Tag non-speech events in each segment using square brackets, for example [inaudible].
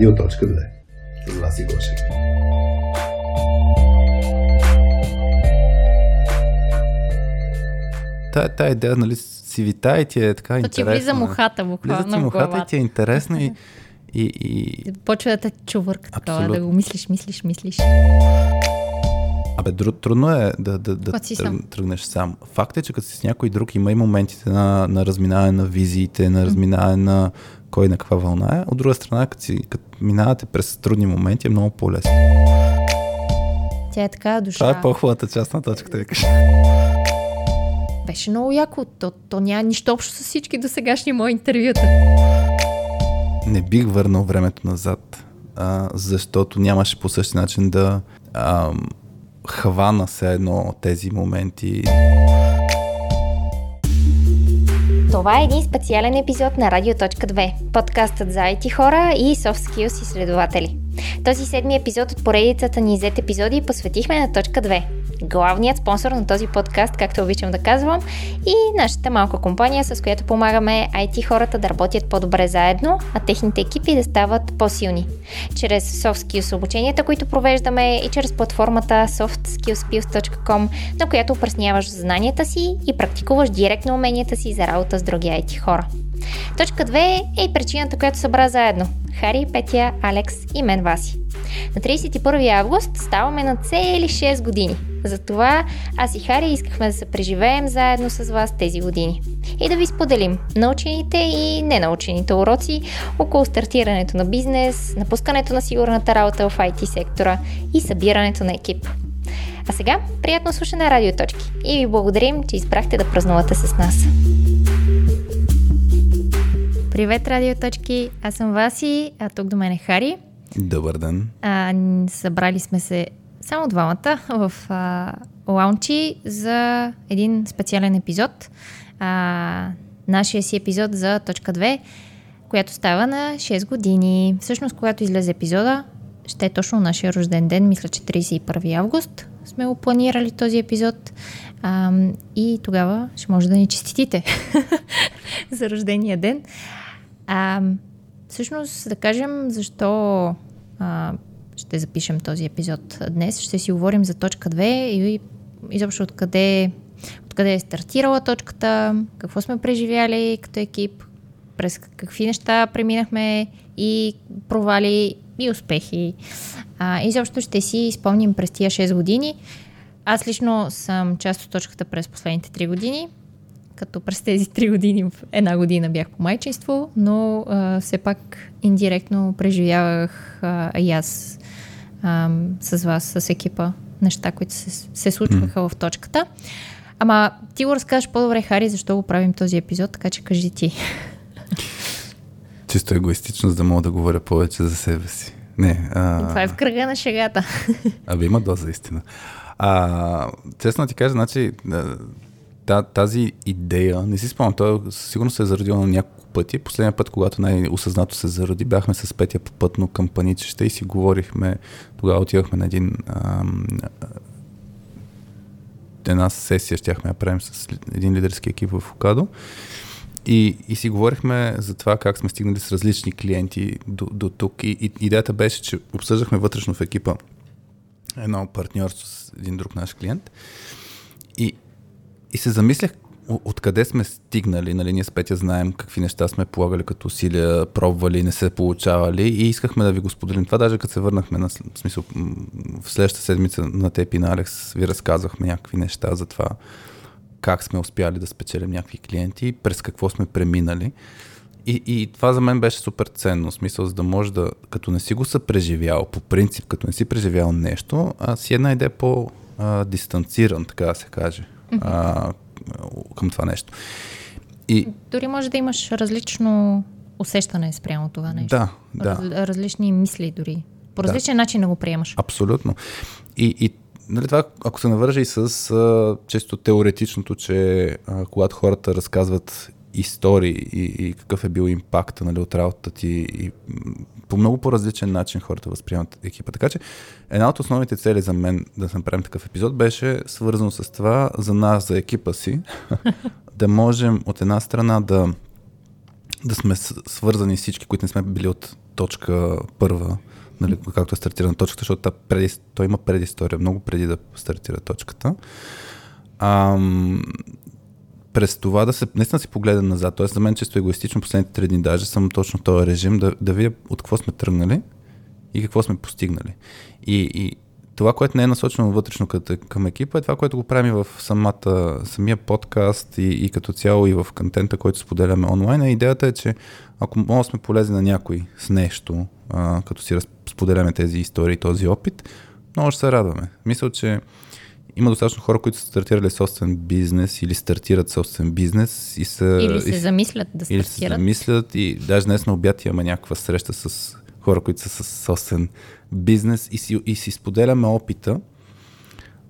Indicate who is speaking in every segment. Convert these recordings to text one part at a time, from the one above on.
Speaker 1: Радио.2 с Васи Гошев.
Speaker 2: Тая, тая идея, нали, си вита и ти е така
Speaker 3: То
Speaker 2: интересна.
Speaker 3: ти влиза мухата
Speaker 2: Влиза
Speaker 3: буквално
Speaker 2: ти
Speaker 3: в
Speaker 2: мухата и ти е интересна и, и, и...
Speaker 3: Почва да те чувърка такова, да
Speaker 2: Абсолютно.
Speaker 3: го мислиш, мислиш, мислиш.
Speaker 2: Абе, дру, трудно е да, да, да тръг,
Speaker 3: сам.
Speaker 2: тръгнеш сам. Факт е, че като си с някой друг има и моментите на, на разминаване на визиите, на разминаване на кой на каква вълна е. От друга страна, като, си, като минавате през трудни моменти, е много по-лесно.
Speaker 3: Тя е така душа.
Speaker 2: Това е по-хубавата част на точката, викаш.
Speaker 3: Беше много яко. То, то няма нищо общо с всички досегашни мои интервюта.
Speaker 2: Не бих върнал времето назад, а, защото нямаше по същия начин да а, хвана се едно тези моменти.
Speaker 4: Това е един специален епизод на Радио.2, подкастът за IT хора и soft skills изследователи. Този седми епизод от поредицата ни Z епизоди посветихме на точка 2. Главният спонсор на този подкаст, както обичам да казвам, и нашата малка компания, с която помагаме IT хората да работят по-добре заедно, а техните екипи да стават по-силни. Чрез soft skills обученията, които провеждаме и чрез платформата softskillspills.com, на която упражняваш знанията си и практикуваш директно уменията си за работа с други IT хора. Точка 2 е и причината, която събра заедно. Хари, Петя, Алекс и мен Васи. На 31 август ставаме на цели 6 години. Затова аз и Хари искахме да се преживеем заедно с вас тези години. И да ви споделим научените и ненаучените уроци около стартирането на бизнес, напускането на сигурната работа в IT сектора и събирането на екип. А сега, приятно слушане на Радиоточки и ви благодарим, че избрахте да празнувате с нас.
Speaker 3: Привет, радиоточки! Аз съм Васи, а тук до мен е Хари.
Speaker 2: Добър ден.
Speaker 3: А, събрали сме се само двамата в а, лаунчи за един специален епизод. А, нашия си епизод за точка 2, която става на 6 години. Всъщност, когато излезе епизода, ще е точно нашия рожден ден, мисля, че 31 август сме го планирали този епизод. А, и тогава ще може да ни честитите [laughs] за рождения ден. А, всъщност, да кажем, защо а, ще запишем този епизод днес. Ще си говорим за точка 2 и изобщо откъде, откъде е стартирала точката, какво сме преживяли като екип, през какви неща преминахме и провали и успехи. А, изобщо ще си спомним през тия 6 години. Аз лично съм част от точката през последните 3 години, като през тези 3 години една година бях по майчинство, но а, все пак индиректно преживявах а, и аз а, с вас, с екипа, неща, които се, се случваха в точката. Ама ти го разкажеш по-добре, Хари, защо го правим този епизод, така че кажи ти.
Speaker 2: Чисто егоистично, за да мога да говоря повече за себе си. Не, а...
Speaker 3: Това е в кръга на шегата.
Speaker 2: Абе, има доза истина. А, честно ти кажа, значи, та, тази идея, не си спомням, той сигурно се е зародила на няколко пъти. Последния път, когато най-осъзнато се зароди, бяхме с Петя по пътно към Паничеща и си говорихме, тогава отивахме на един ам, една сесия, щяхме да правим с един лидерски екип в Окадо. И, и си говорихме за това как сме стигнали с различни клиенти до, до тук. И, и идеята беше, че обсъждахме вътрешно в екипа едно партньорство с един друг наш клиент. И, и се замислях откъде сме стигнали. Нали, ние с Петя знаем какви неща сме полагали като усилия, пробвали, не се получавали и искахме да ви го споделим. Това даже като се върнахме на в смисъл, в следващата седмица на теб и на Алекс ви разказахме някакви неща за това как сме успяли да спечелим някакви клиенти, през какво сме преминали. И, и това за мен беше супер ценно, в смисъл, за да може да, като не си го съпреживял, по принцип, като не си преживял нещо, а си една идея по-дистанциран, така да се каже, а, към това нещо. И
Speaker 3: Дори може да имаш различно усещане спрямо това нещо.
Speaker 2: да, да.
Speaker 3: Раз, различни мисли дори. По различен начин да го приемаш.
Speaker 2: Абсолютно. И, и нали, това, ако се навържа и с а, често теоретичното, че а, когато хората разказват истории и, и какъв е бил импакта нали, от работата ти и по много по-различен начин хората възприемат екипа. Така че една от основните цели за мен да направим такъв епизод беше свързано с това за нас, за екипа си, [laughs] да можем от една страна да, да сме свързани всички, които не сме били от точка първа, нали, както е стартирана точката, защото та преди, той има предистория, много преди да стартира точката. Ам, през това да се, наистина си погледам назад, т.е. за мен често егоистично последните три дни даже съм точно в този режим да, да видя от какво сме тръгнали и какво сме постигнали. И, и това, което не е насочено вътрешно като, към екипа, е това, което го правим в самата, самия подкаст и, и като цяло и в контента, който споделяме онлайн. идеята е, че ако може сме полезни на някой с нещо, а, като си споделяме тези истории, този опит, много ще се радваме. Мисля, че има достатъчно хора, които са стартирали собствен бизнес или стартират собствен бизнес и са...
Speaker 3: Или се
Speaker 2: и,
Speaker 3: замислят да стартират.
Speaker 2: Или се замислят и даже днес на обяд имаме някаква среща с хора, които са с собствен бизнес и си, и си споделяме опита,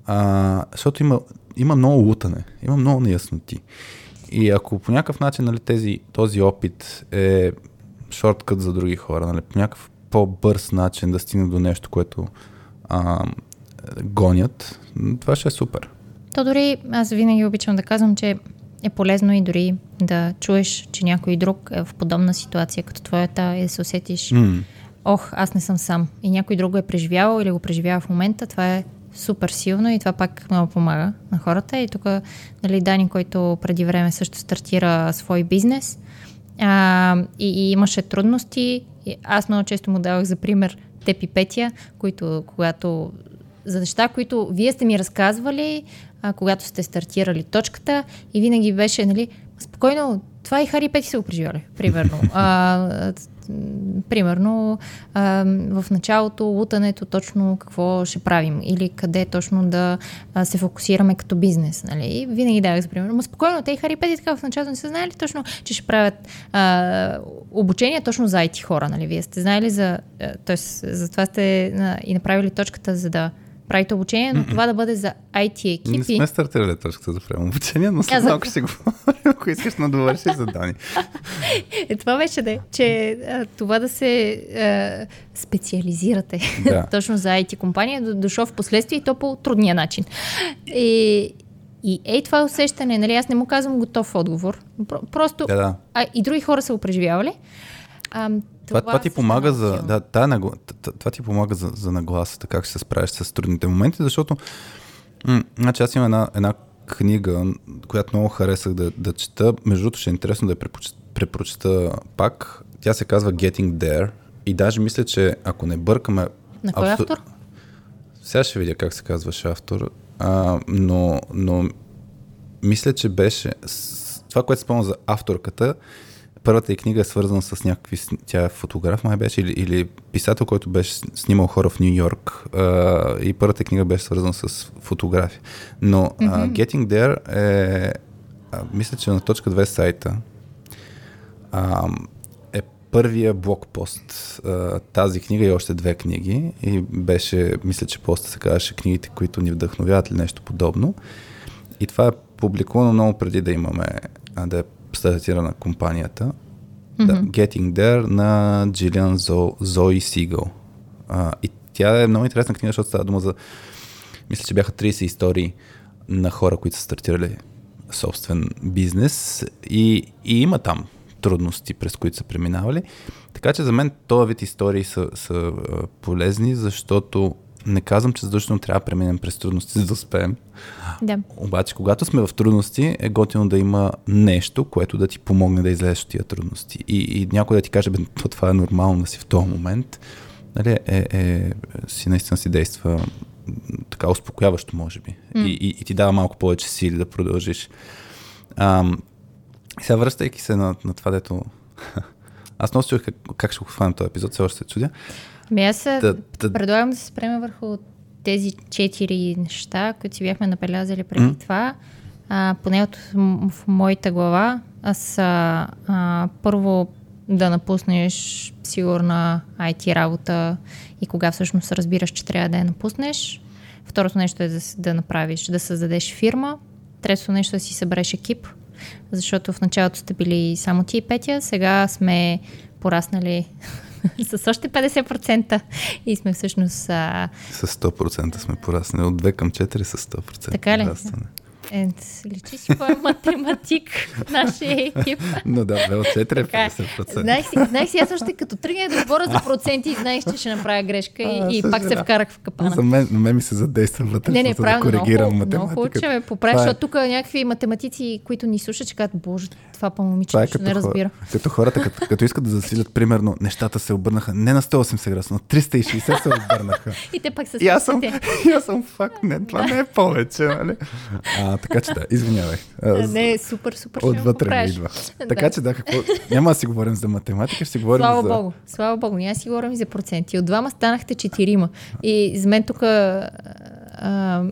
Speaker 2: а, защото има, има много лутане, има много неясноти. И ако по някакъв начин нали, тези, този опит е шорткът за други хора, нали, по някакъв по-бърз начин да стигне до нещо, което а, гонят, това ще е супер.
Speaker 3: То дори аз винаги обичам да казвам, че е полезно и дори да чуеш, че някой друг е в подобна ситуация като твоята и да се усетиш, mm. ох, аз не съм сам. И някой друг го е преживявал или го преживява в момента. Това е супер силно и това пак много помага на хората. И тук нали, Дани, който преди време също стартира свой бизнес а, и, и имаше трудности. И аз много често му давах за пример Тепи Петя, които когато за неща, които вие сте ми разказвали, а, когато сте стартирали точката и винаги беше, нали, спокойно, това и Хари Пети са го преживяли, примерно. [laughs] А, примерно, а, в началото лутането точно какво ще правим или къде точно да а, се фокусираме като бизнес. Нали? Винаги давах за пример. Но спокойно, те и Хари Пети така в началото не са знаели точно, че ще правят а, обучение точно за IT хора. Нали? Вие сте знаели за... Т.е. за това сте а, и направили точката, за да правите обучение, но това да бъде за IT екипи.
Speaker 2: Не сме стартирали точката да правим обучение, но след малко ще говорим, ако искаш да довършиш за Дани.
Speaker 3: Е, това беше да че а, това да се а, специализирате да. [laughs] точно за IT компания, дошло в последствие и то по трудния начин. И, и ей това усещане, нали, аз не му казвам готов отговор. Просто да, да. А, и други хора са го преживявали.
Speaker 2: А, това, това ти помага за, да, та, нагла, това ти помага за, за нагласата, как ще се справиш с трудните моменти, защото м- значи аз имам една, една книга, която много харесах да, да чета. Между другото ще е интересно да я препрочета пак. Тя се казва Getting There и даже мисля, че ако не бъркаме...
Speaker 3: На кой автор?
Speaker 2: Сега ще видя как се казваше автор, а, но, но мисля, че беше... Това, което спомня за авторката, първата и книга е свързана с някакви... Тя е фотограф, май беше, или, или писател, който беше снимал хора в Нью Йорк. И първата книга беше свързана с фотография. Но mm-hmm. uh, Getting There е... Uh, мисля, че на точка 2 сайта uh, е първия блокпост. Uh, тази книга и още две книги. И беше, мисля, че поста се казваше книгите, които ни вдъхновяват или нещо подобно. И това е публикувано много преди да имаме, да е стартира компанията. Mm-hmm. Да, Getting There на Джилиан Зо, Зои Сигъл. А, и тя е много интересна книга, защото става дума за... Мисля, че бяха 30 истории на хора, които са стартирали собствен бизнес и, и има там трудности, през които са преминавали. Така че за мен този вид истории са, са полезни, защото не казвам, че задължително трябва да преминем през трудности, за да успеем.
Speaker 3: Да.
Speaker 2: Обаче, когато сме в трудности, е готино да има нещо, което да ти помогне да излезеш от тия трудности. И, и някой да ти каже, бе, то това е нормално да си в този момент, нали, е, е, си наистина си действа така успокояващо, може би. Mm. И, и, и ти дава малко повече сили да продължиш. Ам, сега връщайки се на, на това, дето... [laughs] Аз много как, как ще го хванем този епизод, все още се чудя.
Speaker 3: Ами аз да, да... предлагам да се спреме върху тези четири неща, които си бяхме набелязали преди mm. това. А, поне от в моята глава, аз а, а, първо да напуснеш сигурна IT работа и кога всъщност разбираш, че трябва да я напуснеш. Второто нещо е да, да направиш, да създадеш фирма. Третото нещо е да си събереш екип, защото в началото сте били само ти и Петя, сега сме пораснали [laughs] с още 50% и сме всъщност... А...
Speaker 2: С 100% сме пораснали. От 2 към 4 с 100%.
Speaker 3: Така ли?
Speaker 2: Растване.
Speaker 3: Е, личи си кой е математик в нашия екип.
Speaker 2: Но да, 2 от 4 е
Speaker 3: е.
Speaker 2: 50%.
Speaker 3: Знаех си, знаех си, аз още като тръгнах да говоря за проценти, знаех, че ще направя грешка и,
Speaker 2: А,
Speaker 3: и пак се вкарах в капана.
Speaker 2: За мен, мен ми се задейства вътре,
Speaker 3: Не, не,
Speaker 2: да
Speaker 3: правилно, много,
Speaker 2: коригирам
Speaker 3: много
Speaker 2: математиката.
Speaker 3: че ме поправиш,
Speaker 2: е-
Speaker 3: защото тук някакви математици, които ни слушат, ще кажат, боже, това по момиче
Speaker 2: Това е като,
Speaker 3: не
Speaker 2: хора,
Speaker 3: разбира.
Speaker 2: като хората, като, като искат да засилят, примерно, нещата се обърнаха не на 180 градуса, на 360 се обърнаха.
Speaker 3: И те пак са
Speaker 2: И аз съм, и аз съм факт, не, това не е повече, нали? А, така че да, извинявай. А, с-
Speaker 3: Не, супер, супер,
Speaker 2: Отвътре ми идва. [laughs] Така че да, какво... Няма да си говорим за математика, ще си говорим
Speaker 3: Слава
Speaker 2: за...
Speaker 3: Богу, слава Богу, няма си говорим за проценти. От двама станахте четирима. И за мен тук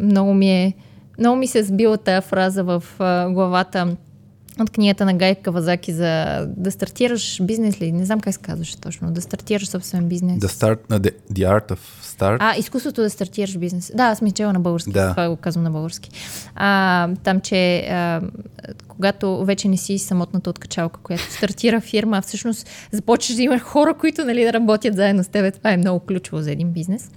Speaker 3: много ми е, много ми се сбила тая фраза в а, главата от книгата на Гай Кавазаки за да стартираш бизнес ли? Не знам как се казваше точно. Да стартираш собствен бизнес.
Speaker 2: The, start, uh, the, the art of start.
Speaker 3: А, изкуството да стартираш бизнес. Да, аз ми е чела на български,
Speaker 2: Да.
Speaker 3: това го казвам на български. А, там, че а, когато вече не си самотната откачалка, която стартира фирма, а всъщност започваш да имаш хора, които нали, да работят заедно с теб. Това е много ключово за един бизнес.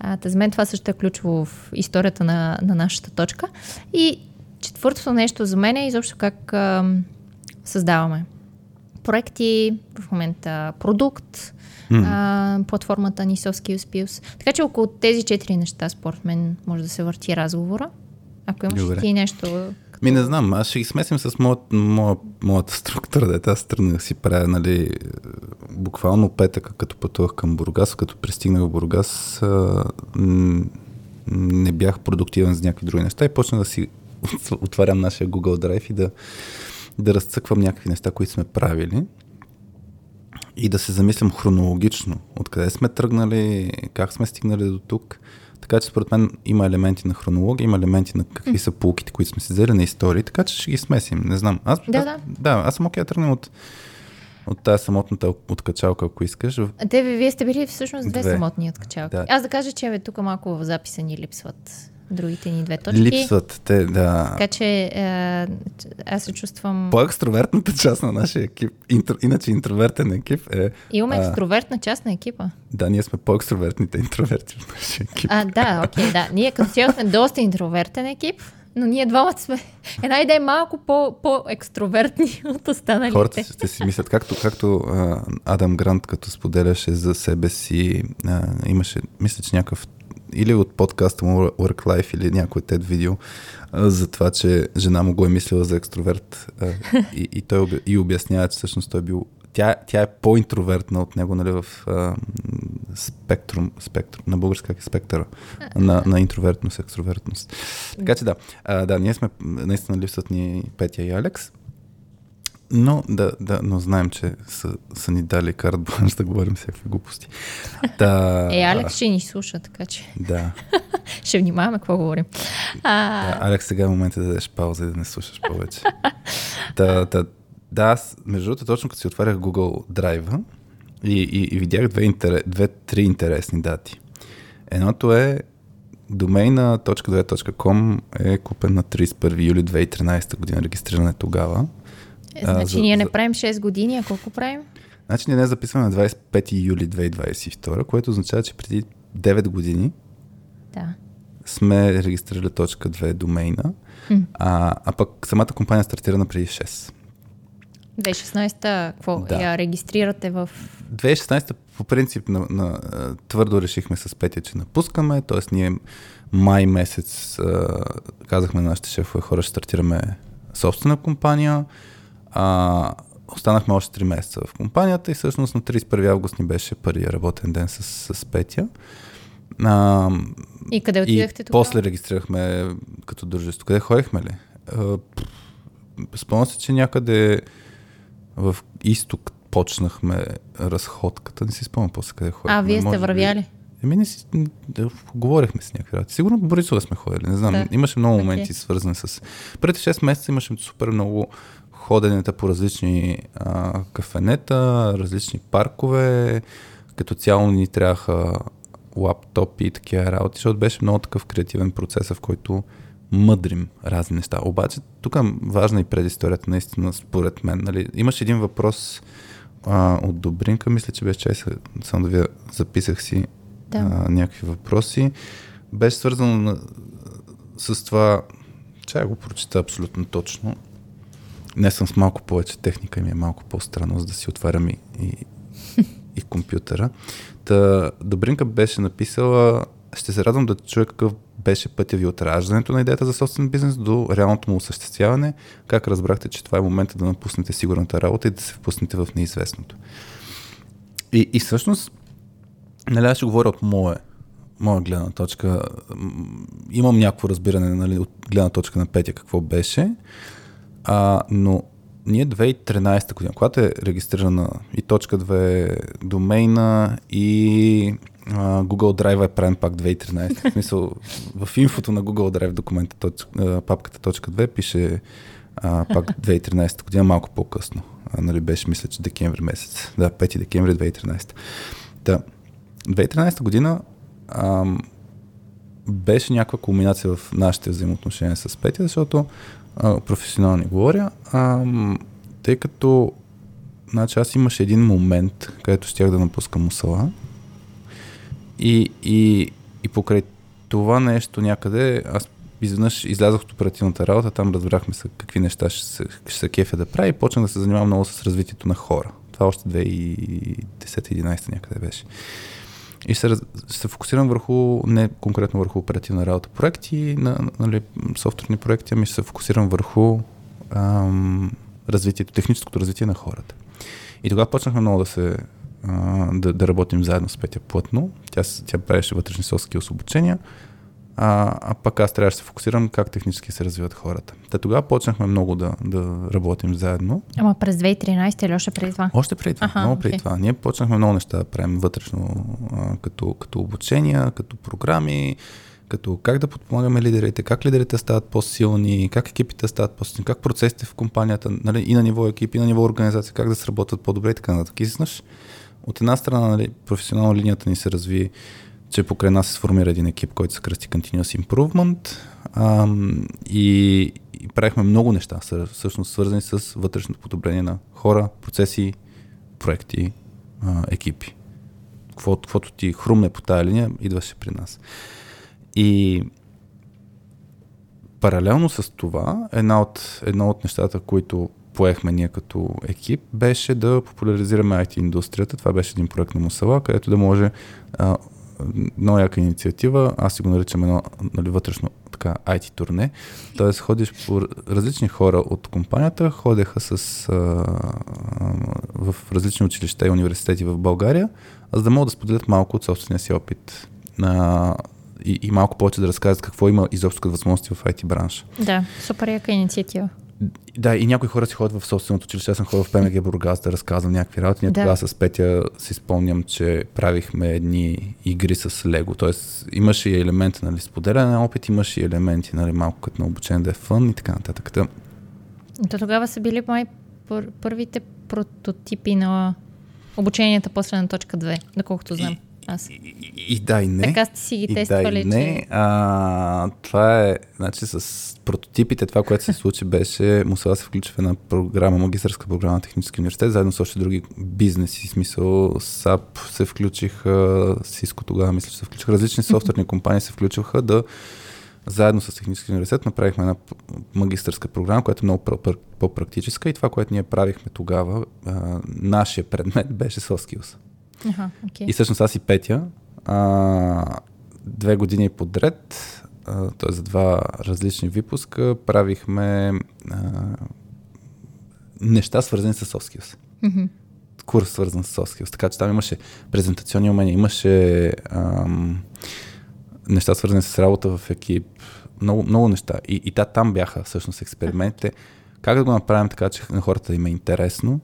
Speaker 3: А, за мен това също е ключово в историята на, на нашата точка. И четвъртото нещо за мен е изобщо как а, създаваме проекти, в момента продукт, а, платформата ни Soft Skills. Така че около тези четири неща, според мен, може да се върти разговора. Ако имаш
Speaker 2: Добре.
Speaker 3: ти нещо...
Speaker 2: Ми не знам, аз ще ги смесим с моят, моя, моята структура, да аз тръгнах си правя, нали, буквално петъка, като пътувах към Бургас, като пристигнах в Бургас, а, м, не бях продуктивен за някакви други неща и почнах да си [laughs] отварям нашия Google Drive и да, да разцъквам някакви неща, които сме правили и да се замислям хронологично, откъде сме тръгнали, как сме стигнали до тук. Така че според мен има елементи на хронология, има елементи на какви са полуките, които сме си взели на истории, така че ще ги смесим. Не знам. Аз,
Speaker 3: Да,
Speaker 2: аз,
Speaker 3: да.
Speaker 2: да, аз съм окей да тръгнем от, от тази самотната откачалка, ако искаш.
Speaker 3: Те, ви- вие сте били всъщност две,
Speaker 2: Две.
Speaker 3: самотни откачалки.
Speaker 2: Да.
Speaker 3: Аз да кажа, че бе, тук малко в записа ни липсват другите ни две точки.
Speaker 2: Липсват те, да.
Speaker 3: Така че е, аз се чувствам...
Speaker 2: По-екстровертната част на нашия екип, интро, иначе интровертен екип е...
Speaker 3: Имаме
Speaker 2: а,
Speaker 3: екстровертна част на екипа.
Speaker 2: Да, ние сме по-екстровертните интроверти в нашия екип.
Speaker 3: А, да, окей, да. Ние като цяло сме доста интровертен екип, но ние двамата сме една идея малко по, по-екстровертни от останалите.
Speaker 2: Хората ще си мислят, както, както а, Адам Грант, като споделяше за себе си, а, имаше, мисля, че някакъв или от подкаста му Work Life или някой тед видео за това, че жена му го е мислила за екстроверт и, и той и обяснява, че всъщност той е бил тя, тя е по-интровертна от него, нали, в а, спектрум, спектрум, на български как е спектъра, на, на интровертност, екстровертност. Така че да, а, да, ние сме, наистина липсват ни Петя и Алекс, но, да, да, но знаем, че са, са ни дали карт бланш да [laughs] говорим всякакви глупости. Да,
Speaker 3: Е, Алекс ще ни слуша, така че
Speaker 2: Да, [laughs]
Speaker 3: ще внимаваме какво говорим. А,
Speaker 2: да, Алекс, сега е момента да дадеш пауза и да не слушаш повече. да, да, да, аз, между другото, точно като си отварях Google Drive и, и, и видях две, интерес, две-три интересни дати. Едното е домейна .2.com е купен на 31 юли 2013 година, регистриран е тогава.
Speaker 3: Е, значи
Speaker 2: за-
Speaker 3: ние не правим 6 години, а колко правим?
Speaker 2: Значи ние не записваме на 25 юли 2022, което означава, че преди 9 години
Speaker 3: Да.
Speaker 2: сме регистрирали точка 2 домейна, а, а пък самата компания стартирана преди 6.
Speaker 3: 2016-та, какво?
Speaker 2: Да.
Speaker 3: Я регистрирате в...
Speaker 2: 2016 по принцип на, на, твърдо решихме с Петя, че напускаме, т.е. ние май месец а, казахме на нашите шефове хора, ще стартираме собствена компания. А, останахме още 3 месеца в компанията и всъщност на 31 август ни беше първия работен ден с, с Петя. А,
Speaker 3: И къде
Speaker 2: и
Speaker 3: отидахте тогава?
Speaker 2: после регистрирахме като дружество. Къде ходихме ли? Спомням се, че някъде в изток почнахме разходката. Не си спомням после къде ходихме.
Speaker 3: А, вие сте
Speaker 2: Може би-
Speaker 3: вървяли?
Speaker 2: Еми, не си, да, говорихме с някакви работи. Сигурно в Борисова сме ходили, не знам.
Speaker 3: Да.
Speaker 2: Имаше много моменти свързани с... Преди 6 месеца имаше супер много ходенета по различни а, кафенета, различни паркове. Като цяло ни трябваха лаптопи и такива работи, защото беше много такъв креативен процес, в който мъдрим разни неща. Обаче тук е важна и предисторията, наистина, според мен. Нали? Имаше един въпрос а, от Добринка, мисля, че беше чай, само да ви записах си
Speaker 3: Да.
Speaker 2: а, някакви въпроси. Беше свързано на, с това Чай го прочита абсолютно точно. Не съм с малко повече техника ми е малко по-странно, за да си отварям и, и, и компютъра. Та, Добринка беше написала ще се радвам да чуя какъв беше пътя ви от раждането на идеята за собствен бизнес до реалното му осъществяване. Как разбрахте, че това е момента да напуснете сигурната работа и да се впуснете в неизвестното? И, и всъщност, нали, аз ще говоря от моя, моя гледна точка. Имам някакво разбиране нали, от гледна точка на Петя какво беше, а, но ние 2013 година, когато е регистрирана и точка 2 домейна и Google Drive е правен пак 2013. В смисъл, в инфото на Google Drive документа, точ, папката точка 2 пише а, пак 2013 година, малко по-късно. А, нали, беше, мисля, че декември месец. Да, 5 декември 2013. Да. 2013 година ам, беше някаква кулминация в нашите взаимоотношения с Петя, защото а, професионално говоря, ам, тъй като значи, аз имаше един момент, където щях да напускам мусала, и, и, и покрай това нещо някъде, аз изведнъж излязох от оперативната работа, там разбрахме се какви неща ще се, ще се кефя да прави и почнах да се занимавам много с развитието на хора. Това още 2010-2011 някъде беше. И се, се фокусирам върху, не конкретно върху оперативна работа, проекти, на, нали, софтуерни проекти, ами се фокусирам върху ам, развитието, техническото развитие на хората. И тогава почнахме много да се да, да работим заедно с Петя плътно. Тя, тя правеше вътрешни соски обучения, а, а пък аз трябваше да се фокусирам как технически се развиват хората. Та тогава почнахме много да, да работим заедно.
Speaker 3: Ама през 2013 или още преди това?
Speaker 2: Още преди това, Аха, много преди okay. това. Ние почнахме много неща да правим вътрешно, а, като, като обучения, като програми, като как да подпомагаме лидерите, как лидерите стават по-силни, как екипите стават по-силни, как процесите в компанията, нали, и на ниво екип, и на ниво организация, как да сработят по-добре и така нататък. И от една страна, нали, професионално линията ни се разви, че покрай нас се сформира един екип, който се кръсти Continuous Improvement ам, и, и правихме много неща, всъщност свързани с вътрешното подобрение на хора, процеси, проекти, а, екипи. Каквото ти хрумне по тая линия, идваше при нас. И паралелно с това, една от, една от нещата, които поехме ние като екип, беше да популяризираме IT индустрията. Това беше един проект на Мусала, където да може а, много яка инициатива, аз си го наричам едно нали, вътрешно така IT турне, т.е. ходиш по различни хора от компанията, ходеха с, а, в различни училища и университети в България, за да могат да споделят малко от собствения си опит на и, и малко повече да разказват какво има изобщо като възможности в IT бранша.
Speaker 3: Да, супер яка инициатива.
Speaker 2: Да, и някои хора си ходят в собственото училище. Аз съм ходил в ПМГ Бургас да разказвам някакви работи. Ние да. тогава с Петя си спомням, че правихме едни игри с Лего. Тоест имаше и елементи нали, споделяне на опит, имаше и елементи нали, малко като на обучение да е фън и така нататък.
Speaker 3: То тогава са били май пър- първите прототипи на обученията после на точка 2, доколкото знам. Аз.
Speaker 2: И, и, и да, и не.
Speaker 3: Така сте си ги и тествали, да, и
Speaker 2: не.
Speaker 3: Че...
Speaker 2: А, това е, значи с прототипите, това, което се [laughs] случи, беше, Мусала се включи в една програма, магистърска програма на Технически университет, заедно с още други бизнеси, смисъл САП се включиха, Сиско тогава мисля, че се включиха, различни софтуерни компании се включваха да заедно с Технически университет направихме една магистърска програма, която е много по-практическа и това, което ние правихме тогава, а, нашия предмет беше Soft Skills.
Speaker 3: Okay.
Speaker 2: И всъщност аз и Петя а, две години подред, т.е. за два различни випуска, правихме а, неща свързани с soft skills. Mm-hmm. Курс свързан с soft skills. Така че там имаше презентационни умения, имаше ам, неща свързани с работа в екип, много, много неща. И, и да, там бяха всъщност експериментите. Как да го направим така, че на хората им е интересно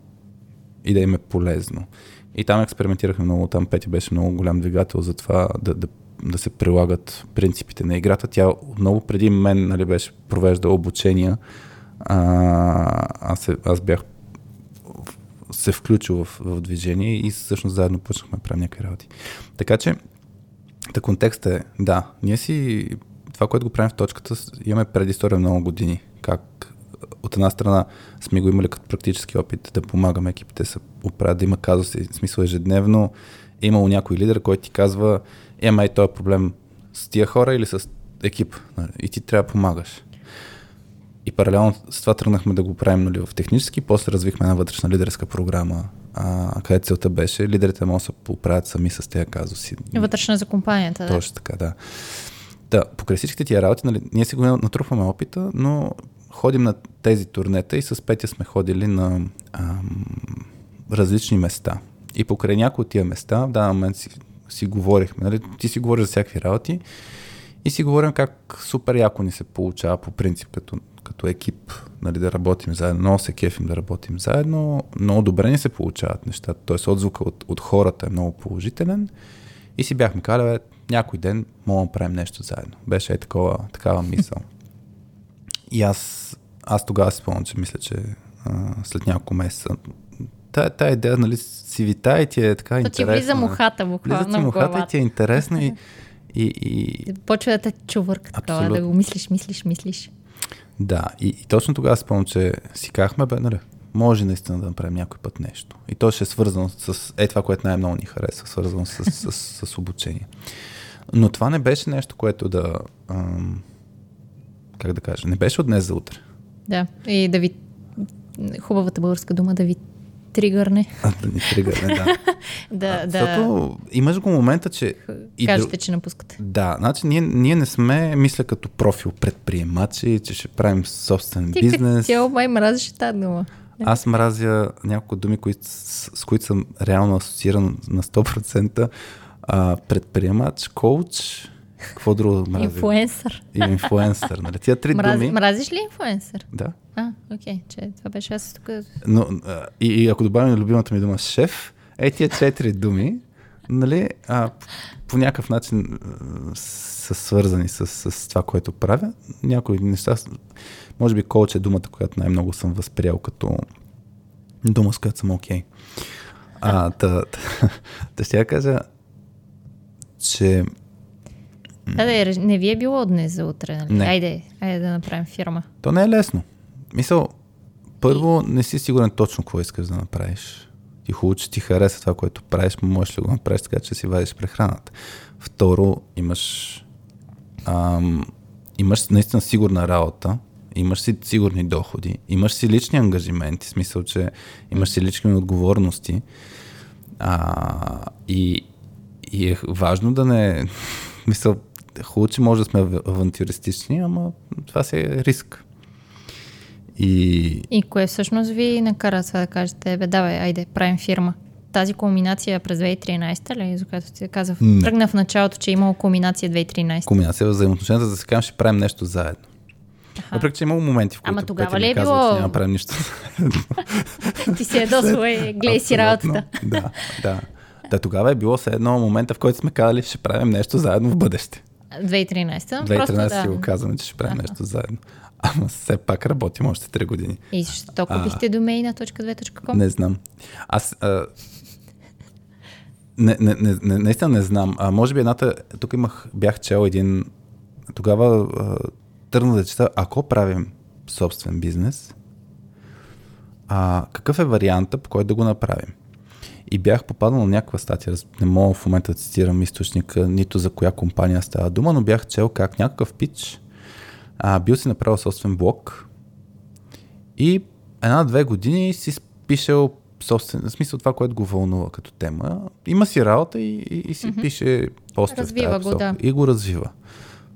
Speaker 2: и да им е полезно. И там експериментирахме много, там Пети беше много голям двигател за това да, да, да се прилагат принципите на играта. Тя много преди мен нали, беше провеждала обучения. А, аз, аз бях се включил в, в движение и всъщност заедно почнахме да правим някакви работи. Така че, та контекстът е, да, ние си, това, което го правим в точката, имаме предистория много години. Как от една страна сме го имали като практически опит да помагаме екипите се оправят, да има казуси, в смисъл ежедневно. Е имало някой лидер, който ти казва, е, май, този проблем с тия хора или с екип. И ти трябва да помагаш. и паралелно с това тръгнахме да го правим нали, в технически, после развихме една вътрешна лидерска програма, а, където целта беше лидерите могат да се поправят сами с тези казуси.
Speaker 3: Вътрешна за компанията, да.
Speaker 2: Точно така, да. Да, покрай всичките тия работи, нали, ние си го натрупваме опита, но ходим на тези турнета и с Петя сме ходили на ам, различни места. И покрай някои от тия места, в даден момент си, си говорихме, нали, ти си говориш за всякакви работи и си говорим как супер яко ни се получава по принцип като, като екип, нали, да работим заедно. Много се кефим да работим заедно, много добре ни се получават нещата, т.е. отзвука от, от хората е много положителен и си бяхме казали, някой ден мога да правим нещо заедно. Беше е такова, такава мисъл. И аз, аз тогава си спомням, че мисля, че а, след няколко месеца тая, тая идея, нали, си вита и ти е така
Speaker 3: То
Speaker 2: интересна.
Speaker 3: ти влиза мухата
Speaker 2: Влиза
Speaker 3: буквално
Speaker 2: ти
Speaker 3: в
Speaker 2: мухата и ти е интересна и, и, и
Speaker 3: Почва да те чувърка такова, да
Speaker 2: Абсолютно.
Speaker 3: го мислиш, мислиш, мислиш.
Speaker 2: да, и, и точно тогава спомням, че си казахме, бе, нали, може наистина да направим някой път нещо. И то ще е свързано с е това, което най-много ни харесва, свързано с, с, с, с обучение. Но това не беше нещо, което да, ам, как да кажа, не беше от днес за утре.
Speaker 3: Да, и да ви... Хубавата българска дума да ви тригърне.
Speaker 2: А, да ни тригърне, да. [laughs]
Speaker 3: Да, да
Speaker 2: Защото имаш го момента, че...
Speaker 3: кажете, че напускате.
Speaker 2: Да, значи ние, ние не сме, мисля, като профил предприемачи, че ще правим собствен
Speaker 3: Ти
Speaker 2: бизнес.
Speaker 3: цяло май мразиш тази дума.
Speaker 2: Аз мразя няколко думи, които, с, с които съм реално асоцииран на 100%. А, предприемач, коуч, какво друго мразя?
Speaker 3: Инфуенсър.
Speaker 2: И инфлуенсър. Нали? Тия три
Speaker 3: Мрази,
Speaker 2: думи.
Speaker 3: мразиш ли инфуенсър?
Speaker 2: Да.
Speaker 3: А, окей, че това беше аз тук.
Speaker 2: Но, а, и, и ако добавим любимата ми дума шеф, е тия четири думи, нали, а, по, някакъв начин са свързани с, с това, което правя. Някои неща, може би коуч е думата, която най-много съм възприял като дума, с която съм окей. А, та, та, [laughs] та ще я кажа, че
Speaker 3: Да, да, не ви е било днес за утре, нали?
Speaker 2: Не.
Speaker 3: Айде, айде да направим фирма.
Speaker 2: То не е лесно. Мисъл, първо не си сигурен точно какво искаш да направиш. Ти хубаво, че ти хареса това, което правиш, можеш ли го направиш така, че си вадиш прехраната. Второ, имаш, ам, имаш наистина сигурна работа, имаш си сигурни доходи, имаш си лични ангажименти, в смисъл, че имаш си лични отговорности. А, и, и е важно да не... [laughs] Мисъл, хубаво, че може да сме ав- авантюристични, ама това си е риск. И
Speaker 3: И кое всъщност ви накара това да кажете, бе, давай, айде, правим фирма. Тази кулминация през 2013 ли, за която ти казах,
Speaker 2: Не.
Speaker 3: тръгна в началото, че е имало кулминация 2013.
Speaker 2: комбинация в взаимоотношенията, за да се кажем, ще правим нещо заедно.
Speaker 3: Аха.
Speaker 2: Въпреки, че е имало моменти, в които
Speaker 3: Ама тогава
Speaker 2: Петя
Speaker 3: ли е
Speaker 2: казва,
Speaker 3: било-
Speaker 2: че няма правим нищо.
Speaker 3: Ти си ядосва и гледай си работата.
Speaker 2: Да, да. Да, тогава е било все едно момента, в който сме казали, ще правим нещо заедно в бъдеще.
Speaker 3: 2013.
Speaker 2: 2013
Speaker 3: просто да.
Speaker 2: го казваме, че ще правим нещо заедно. Ама все пак работим още 3 години.
Speaker 3: И защо купихте домей на .2.com?
Speaker 2: Не знам. Аз. А... Не, не, не, не, наистина не знам. А, може би едната. Тук имах. Бях чел един. Тогава а, тръгна да чета. Ако правим собствен бизнес, а, какъв е варианта, по който да го направим? И бях попаднал на някаква статия, не мога в момента да цитирам източника, нито за коя компания става дума, но бях чел как някакъв пич а, бил си направил собствен блог и една-две години си пишел собствен, в смисъл това, което го вълнува като тема. Има си работа и, и, и си mm-hmm. пише постове в
Speaker 3: Развива го, да.
Speaker 2: И го развива.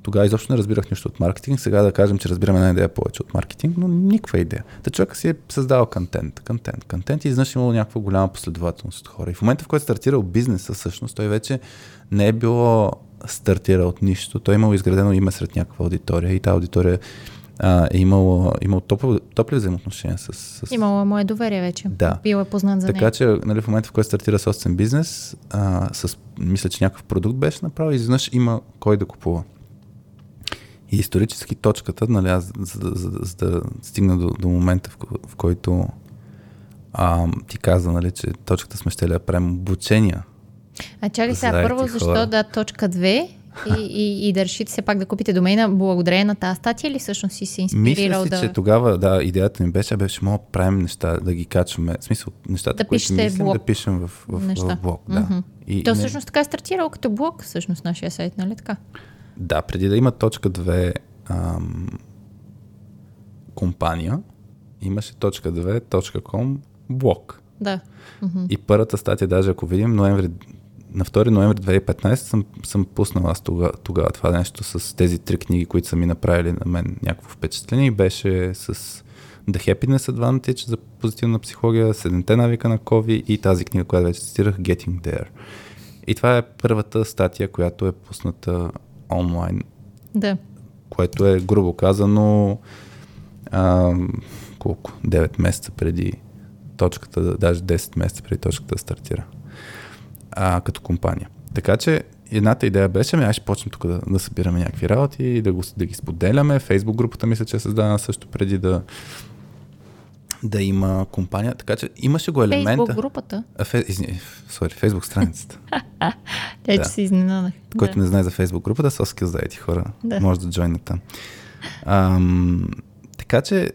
Speaker 2: Тогава изобщо не разбирах нищо от маркетинг. Сега да кажем, че разбираме една идея повече от маркетинг, но никаква идея. Та човека си е създавал контент, контент, контент и изнъж имало някаква голяма последователност от хора. И в момента, в който е стартирал бизнеса, всъщност, той вече не е било стартирал от нищо. Той е имал изградено име сред някаква аудитория и тази аудитория а, е имал, имал топли, топли взаимоотношения с, с
Speaker 3: Имало е мое доверие вече.
Speaker 2: Да.
Speaker 3: Бил е познат за
Speaker 2: така
Speaker 3: нея.
Speaker 2: че нали, в момента, в който стартира собствен бизнес, а, с, мисля, че някакъв продукт беше направил, изведнъж има кой да купува. И исторически точката, нали, аз, за, за, за, за да стигна до, до момента, в, в който а, ти каза, нали, че точката сме ще да правим обучения.
Speaker 3: А чакай сега, първо, защо
Speaker 2: хора.
Speaker 3: да точка 2 [laughs] и, и, и да решите все пак да купите домейна благодарение на тази статия или всъщност си се инспирирал
Speaker 2: Мисля си,
Speaker 3: да...
Speaker 2: че тогава, да, идеята ми беше, беше, мога да правим неща, да ги качваме. В смисъл, нещата,
Speaker 3: Да
Speaker 2: които
Speaker 3: пишете
Speaker 2: мислим,
Speaker 3: блог.
Speaker 2: да пишем в, в,
Speaker 3: Неща.
Speaker 2: в блог. Да.
Speaker 3: Мгм.
Speaker 2: И
Speaker 3: То
Speaker 2: не-
Speaker 3: всъщност така е стартирал като блог, всъщност нашия сайт, нали така?
Speaker 2: Да, преди да има точка 2, ам, компания, имаше .2.com блок.
Speaker 3: Да.
Speaker 2: И първата статия, даже ако видим, ноември, на 2 ноември 2015 съм, съм пуснал аз тогава, тогава това нещо с тези три книги, които са ми направили на мен някакво впечатление и беше с The Happiness Advantage за позитивна психология, Седемте навика на Кови и тази книга, която вече цитирах, Getting There. И това е първата статия, която е пусната онлайн
Speaker 3: Да.
Speaker 2: което е грубо казано а, колко? 9 месеца преди точката, да- даже 10 месеца преди точката да стартира а, като компания. Така че едната идея беше, ами аз ще почнем тук да, да събираме някакви работи и да, го, да ги споделяме. Фейсбук групата мисля, че е създадена също преди да да има компания, така че имаше го елемента.
Speaker 3: Фейсбук групата.
Speaker 2: А, фе, извини, сори, Фейсбук страницата. [laughs]
Speaker 3: Те,
Speaker 2: Да.
Speaker 3: че се изненадах.
Speaker 2: Който
Speaker 3: да.
Speaker 2: не знае за Фейсбук групата, са скил за ети хора.
Speaker 3: Да.
Speaker 2: Може да джойнат там. Ам, така че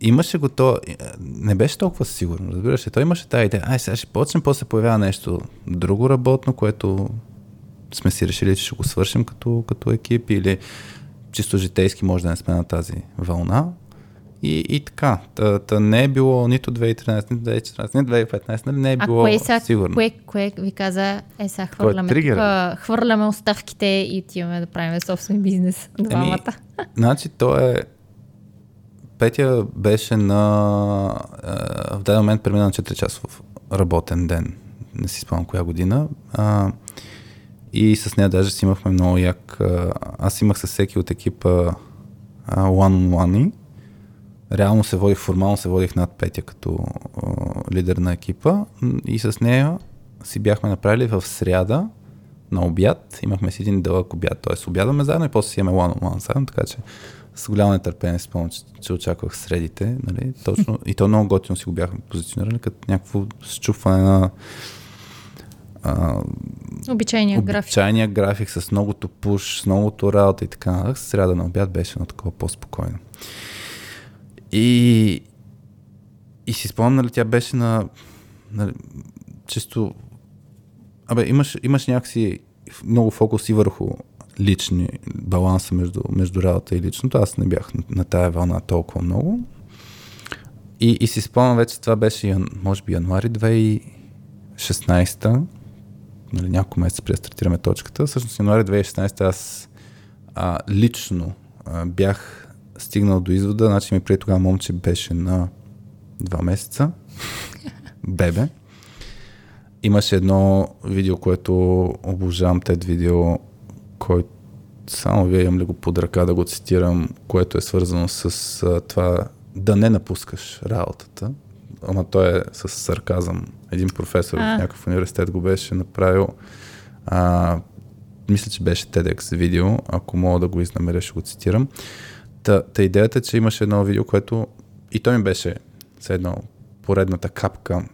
Speaker 2: имаше го то, не беше толкова сигурно, разбираш ли? Той имаше тази идея, ай сега ще почнем, после появява нещо друго работно, което сме си решили, че ще го свършим като, като екип или чисто житейски може да не сме на тази вълна. И, и така, та, та не е било нито 2013, нито 2014, нито 2015, нали? не е
Speaker 3: А
Speaker 2: било
Speaker 3: кое, са,
Speaker 2: сигурно.
Speaker 3: кое, кое ви каза, е сега
Speaker 2: е
Speaker 3: хвърляме,
Speaker 2: тригъра?
Speaker 3: тук, хвърляме оставките и отиваме да правим собствен бизнес. [laughs] Двамата.
Speaker 2: Значи то е... Петя беше на... е, В даден момент премина на 4 часов работен ден. Не си спомням коя година. А, и с нея даже си имахме много як... а, Аз имах със всеки от екипа а, one-on-one. Реално се водих, формално се водих над Петя като а, лидер на екипа. И с нея си бяхме направили в сряда на обяд. Имахме си един дълъг обяд, т.е. обядаме заедно и после си имаме one-on-one заедно, така че с голямо нетърпение спомням, че, че очаквах средите. Нали? Точно, [laughs] и то много готино си го бяхме позиционирали, като някакво счупване на а,
Speaker 3: Обичайния график.
Speaker 2: обичайния график с многото пуш, с многото работа и така нататък. Сряда на обяд беше едно такова по-спокойно. И, и си спомням, нали, тя беше на, нали, чисто... Абе, имаш, имаш някакси много фокус и върху лични баланса между, между работа и личното. Аз не бях на, на тая вълна толкова много. И, и си спомням вече, това беше, може би, януари 2016 нали, няколко месеца преди стартираме точката. Всъщност януари 2016 аз а, лично а, бях стигнал до извода, значи ми преди тогава момче беше на два месеца, [laughs] бебе. Имаше едно видео, което обожавам тед видео, който само вие имам ли го под ръка да го цитирам, което е свързано с а, това да не напускаш работата. Ама той е с сарказъм. Един професор
Speaker 3: А.
Speaker 2: в някакъв университет го беше направил. А, мисля, че беше TEDx видео. Ако мога да го изнамеря, ще го цитирам. Та, та идеята е, че имаше едно видео, което и той ми беше все едно поредната капка,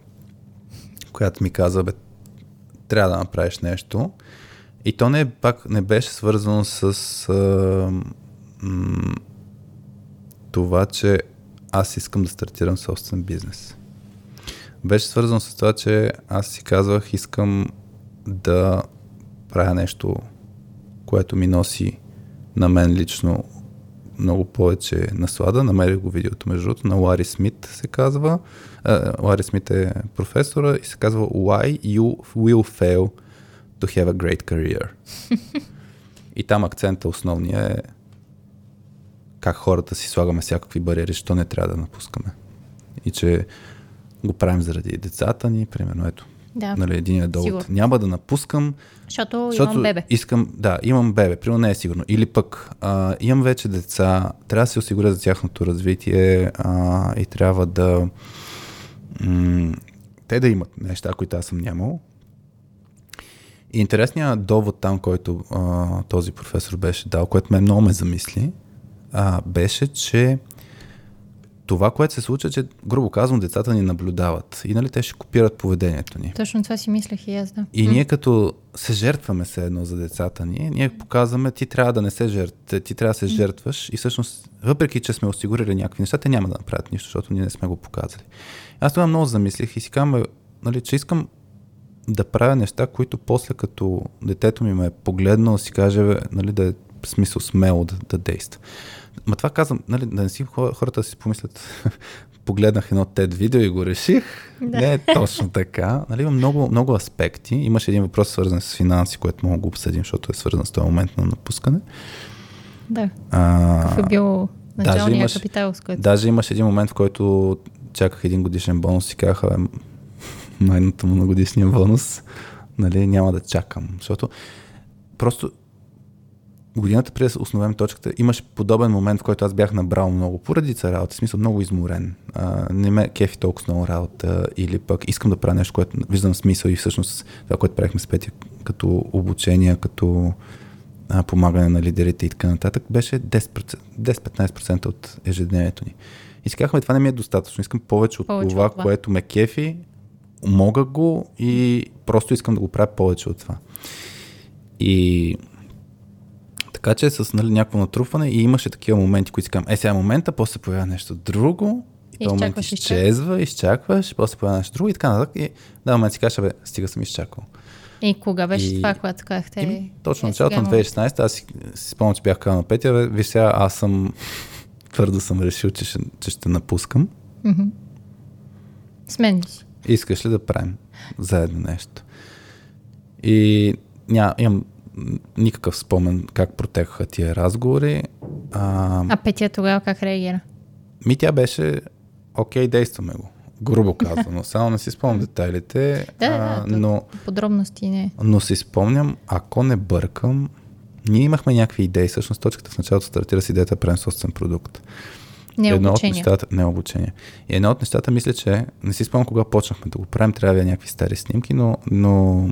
Speaker 2: която ми каза, бе, трябва да направиш нещо. И то не, е, пак не беше свързано с а, м, това, че аз искам да стартирам собствен бизнес. Беше свързано с това, че аз си казвах, искам да правя нещо, което ми носи на мен лично много повече наслада. Намерих го видеото, между другото, на Лари Смит се казва. Лари Смит е професора и се казва Why you will fail to have a great career. [laughs] и там акцента основния е как хората си слагаме всякакви бариери, що не трябва да напускаме. И че го правим заради децата ни, примерно ето.
Speaker 3: Да.
Speaker 2: Нали, един е долу.
Speaker 3: Сигурно.
Speaker 2: Няма да напускам,
Speaker 3: Защото,
Speaker 2: защото
Speaker 3: имам бебе.
Speaker 2: искам, да, имам бебе, примерно не е сигурно. Или пък а, имам вече деца, трябва да се осигуря за тяхното развитие а, и трябва да м- те да имат неща, които аз съм нямал. И интересният довод там, който а, този професор беше дал, което ме много ме замисли, а, беше, че това, което се случва, че, грубо казвам, децата ни наблюдават и нали, те ще копират поведението ни.
Speaker 3: Точно това си мислех и аз, да.
Speaker 2: И ние като се жертваме се едно за децата ни, ние показваме, ти трябва да не се жертваш, ти трябва да се жертваш и всъщност, въпреки че сме осигурили някакви неща, те няма да направят нищо, защото ние не сме го показали. Аз това много замислих и си казвам, нали, че искам да правя неща, които после като детето ми ме е погледнал, си каже, нали, да е смисъл смело да, да действа. Ма това казвам, нали, да не си хората си помислят, [laughs] погледнах едно TED видео и го реших. Да. Не е точно така. Нали, има много, много аспекти. Имаше един въпрос свързан с финанси, което мога да го обсъдим, защото е свързан с този момент на напускане.
Speaker 3: Да. А, Какъв е бил началния имаш, капитал, с който...
Speaker 2: Даже имаше един момент, в който чаках един годишен бонус и казаха, майната му на годишния бонус, нали, няма да чакам. Защото просто годината преди да основем точката, имаше подобен момент, в който аз бях набрал много поради работа, в смисъл много изморен. А, не ме кефи толкова много работа или пък искам да правя нещо, което виждам смисъл и всъщност това, което правихме с Петя като обучение, като а, помагане на лидерите и така нататък, беше 10-15% от ежедневието ни. И си казахме, това не ми е достатъчно. Искам повече от повече това, от това, което ме кефи, мога го и просто искам да го правя повече от това. И така че с нали, някакво натрупване и имаше такива моменти, които си казвам, е сега е момента, после се появява нещо друго и то момент изчезва, изчакваш, после се появява нещо друго и така нататък. И да, момент си кажеш, бе, стига съм изчакал.
Speaker 3: И кога беше и... това, което казахте? И,
Speaker 2: точно е, началото на 2016, аз си, си спомням, че бях казал на Петя, бе, виж сега, аз съм [laughs] твърдо съм решил, че ще, че ще напускам.
Speaker 3: Mm-hmm. Смени си.
Speaker 2: Искаш ли да правим заедно нещо? И ня, имам никакъв спомен как протекаха тия разговори.
Speaker 3: А, а Петя тогава как реагира?
Speaker 2: Ми тя беше, окей, действаме го. Грубо казано. [laughs] Само не си спомням детайлите.
Speaker 3: Да, а, да, но, подробности не.
Speaker 2: Но си спомням, ако не бъркам, ние имахме някакви идеи. Всъщност точката в началото стартира с идеята да правим собствен продукт.
Speaker 3: Не
Speaker 2: едно
Speaker 3: обучение.
Speaker 2: От нещата, не обучение. И едно от нещата, мисля, че не си спомням кога почнахме да го правим, трябва да някакви стари снимки, но, но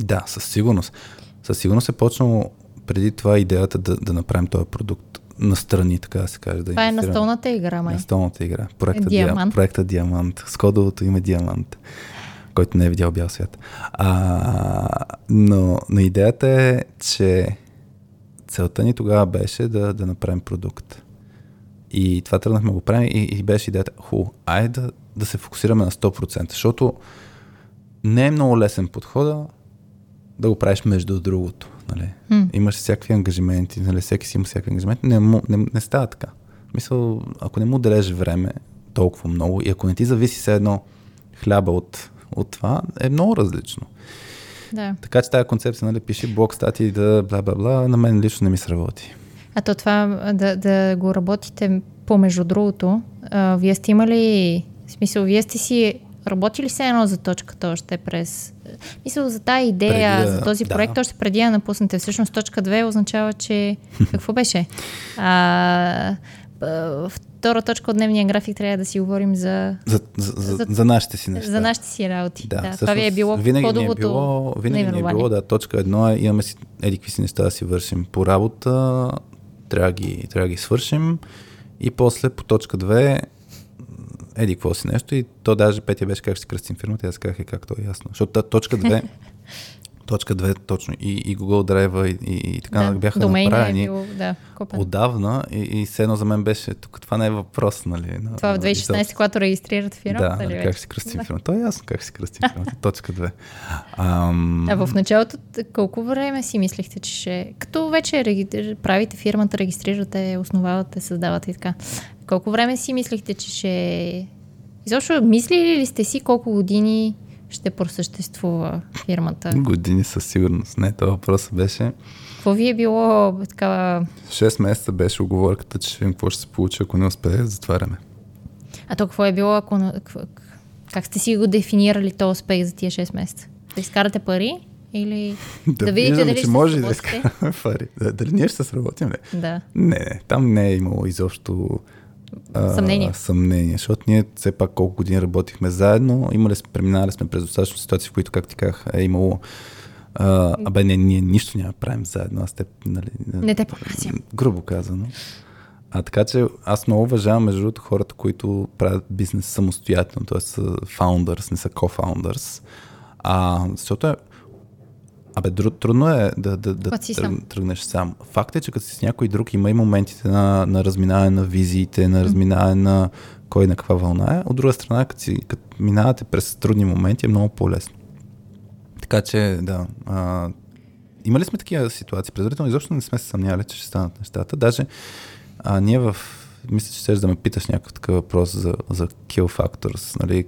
Speaker 2: да, със сигурност. Със сигурност е почнало преди това идеята да, да направим този продукт настрани, така да се каже. Да
Speaker 3: това е настолната игра, май.
Speaker 2: Настолната игра. Проекта
Speaker 3: Диамант.
Speaker 2: Проекта Диамант. С кодовото име Диамант, който не е видял бял свят. А, но, но идеята е, че целта ни тогава беше да, да направим продукт. И това тръгнахме го правим и, и беше идеята, ху, айде да, да се фокусираме на 100%, защото не е много лесен подхода да го правиш между другото. Нали? Mm. Имаш всякакви ангажименти, нали? всеки си има всякакви ангажименти. Не, не, не става така. Мисъл, ако не му дадеш време толкова много и ако не ти зависи все едно хляба от, от това, е много различно.
Speaker 3: Да.
Speaker 2: Така че тази концепция, нали, пиши блок статии да бла-бла-бла, на мен лично не ми сработи.
Speaker 3: А то това да, да го работите по-между другото, а, вие сте имали, в смисъл, вие сте си работили се едно за точката още през... Мисля, за тази идея, преди, за този проект, да. още преди да напуснете. Всъщност точка 2 означава, че... [laughs] Какво беше? А, втора точка от дневния график трябва да си говорим за...
Speaker 2: За, за, за, за нашите си неща.
Speaker 3: За нашите си работи. Да, да това ви е било
Speaker 2: винаги кодовото ни е било, Винаги ни е било, да, точка едно е, имаме си еди какви си неща да си вършим по работа, трябва да ги, трябва ги свършим и после по точка 2 еди какво си нещо и то даже Петя беше как ще кръстим фирмата, аз казах е как то е ясно. Защото точка 2 [laughs] точка 2 точно и, и Google Drive и, и, и така да, бяха е направени е бил, да, отдавна и, и все едно за мен беше, тук това не е въпрос, нали.
Speaker 3: На, това в 2016, когато регистрират фирмата?
Speaker 2: Да,
Speaker 3: нали,
Speaker 2: как ще кръстим да. фирмата. То е ясно как ще кръстим [laughs] фирмата. Точка 2. Ам...
Speaker 3: А в началото колко време си мислихте, че ще... Като вече реги... правите фирмата, регистрирате, основавате, създавате и така. Колко време си мислихте, че ще... Изобщо мислили ли сте си колко години ще просъществува фирмата?
Speaker 2: Години със сигурност. Не, това въпрос беше...
Speaker 3: Какво ви е било такава...
Speaker 2: 6 месеца беше оговорката, че ще видим какво ще се получи, ако не успее, затваряме.
Speaker 3: А то какво е било, ако... Как сте си го дефинирали този успех за тия 6 месеца? Да изкарате пари? Или
Speaker 2: да, [laughs]
Speaker 3: да видите
Speaker 2: виждаме,
Speaker 3: дали
Speaker 2: че може да изкараме пари. Дали ние ще се сработим ли?
Speaker 3: Да.
Speaker 2: Не, не, там не е имало изобщо
Speaker 3: съмнение.
Speaker 2: А, съмнение, защото ние все пак колко години работихме заедно, имали сме, преминали сме през достатъчно ситуации, в които, как ти казах, е имало а, абе, не, ние нищо няма правим заедно, аз те, нали,
Speaker 3: не те погасям.
Speaker 2: Грубо казано. А така че аз много уважавам между другото хората, които правят бизнес самостоятелно, т.е. са founders, не са co-founders. А, защото е, Абе, трудно е да, да, да
Speaker 3: тръг,
Speaker 2: тръгнеш сам. Факт е, че като си с някой друг има и моментите на, на разминаване на визиите, на разминаване на кой на каква вълна е. От друга страна, като, си, като минавате през трудни моменти, е много по-лесно. Така че, да. А, имали сме такива ситуации. Предварително изобщо не сме се съмнявали, че ще станат нещата. Даже а, ние в... Мисля, че ще да ме питаш някакъв такъв въпрос за, за kill factors, нали?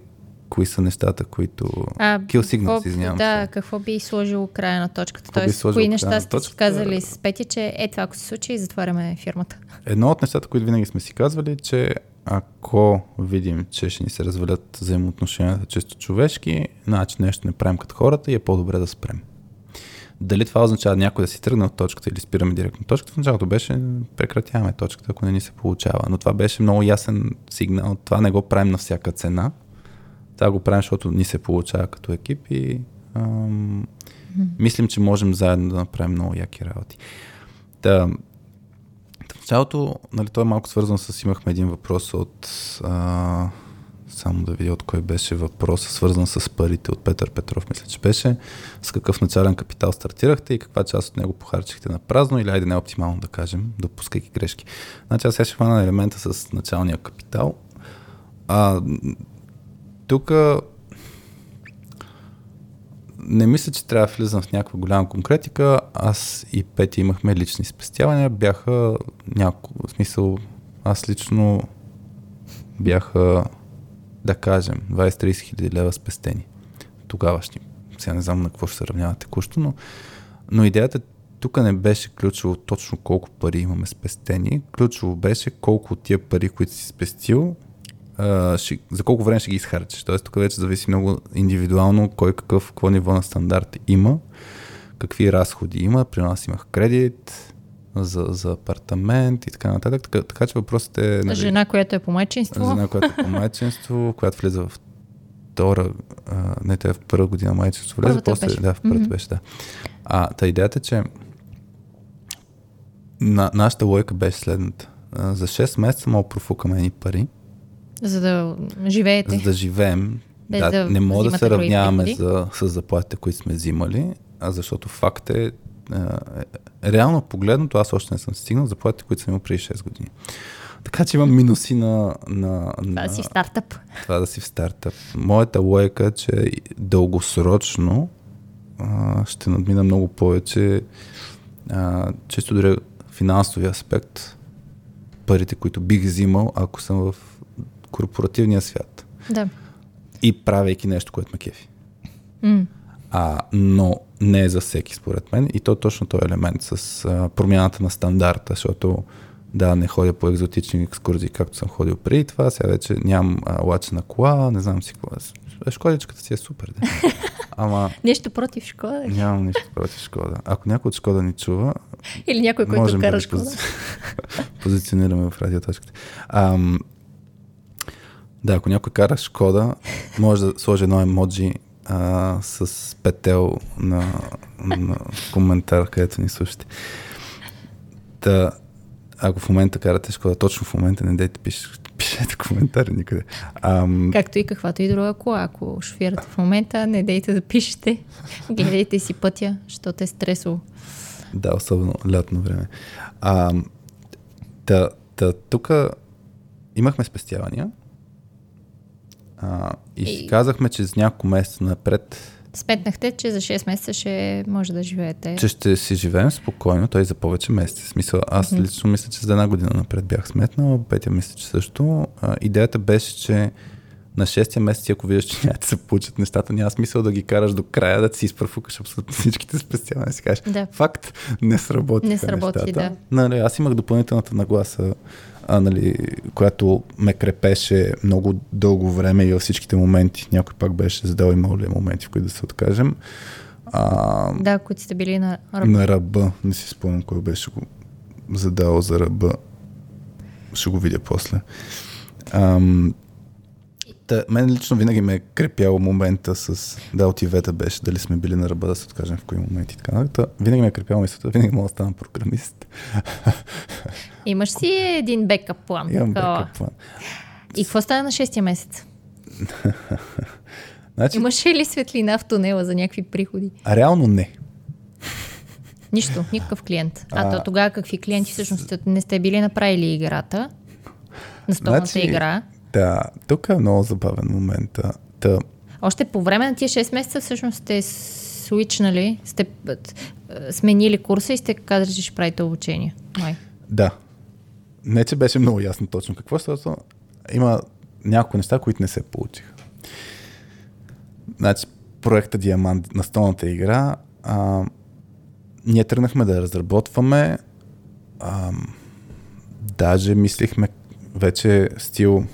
Speaker 2: Кои са нещата, които...
Speaker 3: А,
Speaker 2: kill signals, извинявам
Speaker 3: да,
Speaker 2: се.
Speaker 3: какво би сложило края на точката?
Speaker 2: Какво
Speaker 3: Тоест, кои неща сте си казали с Петя, че е това, ако се случи, затваряме фирмата.
Speaker 2: Едно от нещата, които винаги сме си казвали, че ако видим, че ще ни се развалят взаимоотношенията чисто човешки, значи нещо не правим като хората и е по-добре да спрем. Дали това означава някой да си тръгне от точката или спираме директно точката, в началото беше прекратяваме точката, ако не ни се получава. Но това беше много ясен сигнал. Това не го правим на всяка цена. Това го правим, защото ни се получава като екип и ам, мислим, че можем заедно да направим много яки работи. Та, в началото, нали, той е малко свързан с, имахме един въпрос от, а, само да видя от кой беше въпрос, свързан с парите от Петър Петров, мисля, че беше, с какъв начален капитал стартирахте и каква част от него похарчихте на празно или айде не оптимално да кажем, допускайки грешки. Значи аз сега ще хвана елемента с началния капитал. А, тук не мисля, че трябва да влизам в някаква голяма конкретика. Аз и Пети имахме лични спестявания. Бяха няколко, в смисъл, аз лично бяха, да кажем, 20-30 хиляди лева спестени. Тогавашни. Сега не знам на какво ще се равнява текущо, но, но идеята тук не беше ключово точно колко пари имаме спестени. Ключово беше колко от тия пари, които си спестил, а, ще, за колко време ще ги изхарчиш. Тоест тук вече зависи много индивидуално кой какъв, какво ниво на стандарт има, какви разходи има. При нас имах кредит за, за апартамент и така нататък. Така, така че въпросът е...
Speaker 3: Нали, жена, която е по майчинство.
Speaker 2: Жена, която е по майчинство, [laughs] която влиза в втора, а, не, тя е в първа година майчинство влезе, после,
Speaker 3: беше.
Speaker 2: да, в първата
Speaker 3: Мгм.
Speaker 2: беше, да. А, та идеята, е, че на, нашата лойка беше следната. А, за 6 месеца мога профукаме едни пари,
Speaker 3: За да живеете.
Speaker 2: за да живеем.
Speaker 3: Без
Speaker 2: да,
Speaker 3: да
Speaker 2: не мога да се равняваме за, с заплатите, които сме взимали, а защото факт е, а, е, реално погледното, аз още не съм стигнал заплатите, които съм имал преди 6 години. Така че имам минуси на, на,
Speaker 3: Това
Speaker 2: на
Speaker 3: да си в стартъп.
Speaker 2: това да си в стартъп. Моята лойка е, че дългосрочно а, ще надмина много повече а, чисто дори финансови аспект парите, които бих взимал, ако съм в корпоративния свят
Speaker 3: Да.
Speaker 2: и правейки нещо, което ме кефи.
Speaker 3: М.
Speaker 2: А, но не е за всеки, според мен. И то точно този елемент с а, промяната на стандарта, защото да, не ходя по екзотични екскурзии, както съм ходил преди това. Сега вече нямам а, лач на кола, не знам си какво. е. Шкодичката си е супер, да. [laughs] Ама
Speaker 3: Нещо против Шкода.
Speaker 2: нямам нищо против Шкода. Ако някой от Шкода ни чува,
Speaker 3: Или някой, който
Speaker 2: да
Speaker 3: кара
Speaker 2: ви
Speaker 3: Шкода.
Speaker 2: пози... [laughs] позиционираме в радиоточката. Ам... Да, ако някой кара Шкода, може да сложи едно емоджи а, с петел на, на коментар, където ни слушате. Та, ако в момента карате Шкода, точно в момента не дейте пиш, пишете коментари никъде. Ам,
Speaker 3: Както и каквато и друга кола. Ако шофирате в момента, не дейте да пишете. Гледайте си пътя, защото е стресово.
Speaker 2: Да, особено лятно време. А, та, та, тук имахме спестявания а, и, си
Speaker 3: И-
Speaker 2: казахме, че с няколко месеца напред,
Speaker 3: Сметнахте, че за 6 месеца ще може да живеете.
Speaker 2: че ще си живеем спокойно, той за повече месеци. Смисъл, аз
Speaker 3: Мгм.
Speaker 2: лично мисля, че за една година напред бях сметнал, Петя мисля, че също. А, идеята беше, че на шестия месец, ти ако виждаш, че няма да се получат нещата, няма смисъл да ги караш до края, да си изпрафукаш абсолютно всичките спестявания. Си кажеш,
Speaker 3: Да.
Speaker 2: факт, не сработи.
Speaker 3: Не сработи,
Speaker 2: нещата. Нали, аз имах допълнителната нагласа, а, нали, която ме крепеше много дълго време и във всичките моменти. Някой пак беше задал имал ли моменти, в които да се откажем. А,
Speaker 3: Да, които сте били на ръба.
Speaker 2: на ръба, не си спомням кой беше го задал за ръба. Ще го видя после. Ам, та, мен лично винаги ме е крепяло момента с да от Ивета беше, дали сме били на ръба да се откажем в кои моменти. и Така, нататък. Винаги ме е крепяло мисълта, винаги мога да стана програмист. [laughs]
Speaker 3: Имаш си един бекъп план.
Speaker 2: Имам бекъп план.
Speaker 3: И какво стана на 6 месец? [laughs]
Speaker 2: Значи,
Speaker 3: Имаше ли светлина в тунела за някакви приходи?
Speaker 2: а реално не.
Speaker 3: Нищо, никакъв клиент. А,
Speaker 2: А,
Speaker 3: то тогава какви клиенти всъщност не сте били направили играта? Настолната
Speaker 2: Значи-
Speaker 3: игра.
Speaker 2: Да, тук е много забавен момент. Та,
Speaker 3: Още по време на тия 6 месеца всъщност сте свичнали, сте сменили курса и сте казали, че ще правите обучение. Май.
Speaker 2: Да. Не, че беше много ясно точно какво, защото има няколко неща, които не се получиха. Значи, проекта Диамант на столната игра, а, ние тръгнахме да разработваме. А, даже мислихме вече стил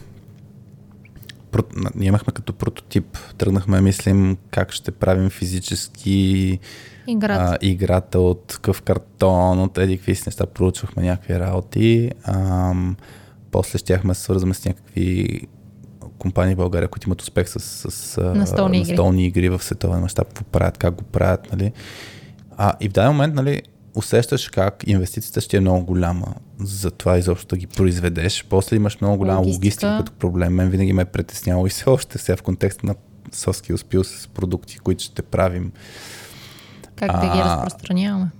Speaker 2: ние имахме като прототип, тръгнахме мислим как ще правим физически
Speaker 3: играта,
Speaker 2: а, играта от къв картон, от еди какви си неща, проучвахме някакви работи. А, после щяхме да свързваме с някакви компании в България, които имат успех с, с
Speaker 3: настолни,
Speaker 2: игри. настолни игри в световен мащаб, какво правят, как го правят. Нали? А, и в даден момент нали, усещаш как инвестицията ще е много голяма за това изобщо да ги произведеш. После имаш много голяма логистика, логистика като проблем. Мен винаги ме е притесняло и все още сега в контекста на Соски успил с продукти, които ще правим.
Speaker 3: Как а, да ги разпространяваме?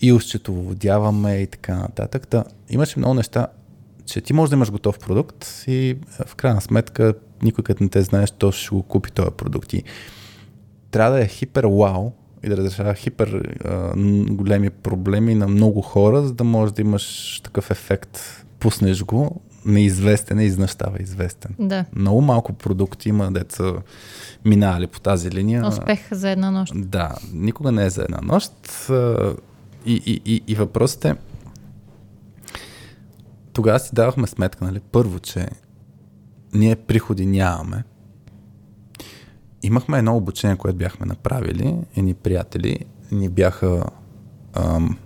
Speaker 2: И усчетоводяваме и така нататък. Да, имаше много неща, че ти можеш да имаш готов продукт и в крайна сметка никой като не те знаеш, то ще го купи този продукт. И трябва да е хипер вау, и да разрешава хипер а, големи проблеми на много хора, за да можеш да имаш такъв ефект. Пуснеш го, неизвестен, изведнъж става известен.
Speaker 3: Да.
Speaker 2: Много малко продукти има, деца минали по тази линия.
Speaker 3: Успех за една нощ.
Speaker 2: Да, никога не е за една нощ. И, и, и, и въпросът е, тогава си давахме сметка, нали, първо, че ние приходи нямаме, имахме едно обучение, което бяхме направили, едни приятели ни бяха ам,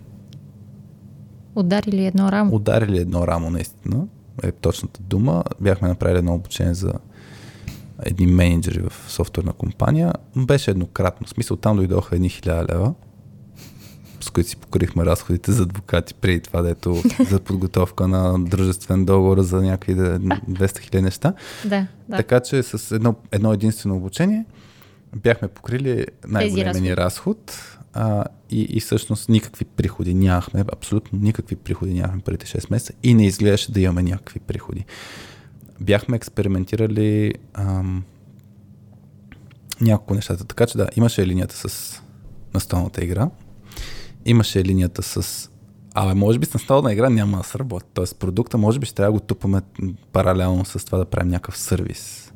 Speaker 3: Ударили едно рамо.
Speaker 2: Ударили едно рамо, наистина. Е точната дума. Бяхме направили едно обучение за едни менеджери в софтуерна компания. Беше еднократно. В смисъл, там дойдоха едни хиляда лева с които си покрихме разходите за адвокати преди това, дето [laughs] за подготовка на дружествен договор за някакви 200 хиляди неща.
Speaker 3: Да, да.
Speaker 2: Така че с едно, едно единствено обучение бяхме покрили най-големия разход а, и, и всъщност никакви приходи нямахме, абсолютно никакви приходи нямахме преди 6 месеца и не изглеждаше да имаме някакви приходи. Бяхме експериментирали ам, няколко нещата, така че да, имаше линията с настолната игра, имаше линията с Абе, може би с настална игра няма да сработи. Тоест продукта може би ще трябва да го тупаме паралелно с това да правим някакъв сервис.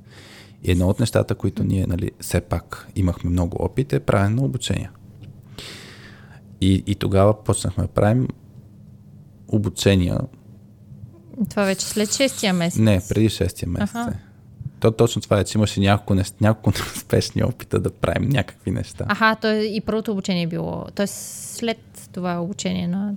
Speaker 2: И едно от нещата, които ние, нали, все пак имахме много опит е правене на обучение. И, и тогава почнахме да правим обучения.
Speaker 3: Това вече след 6-я месец?
Speaker 2: Не, преди 6-я месец. Ага. То точно това е, че имаше няколко, няколко [laughs] успешни опита да правим някакви неща.
Speaker 3: Аха, то е и първото обучение било. Тоест след това обучение на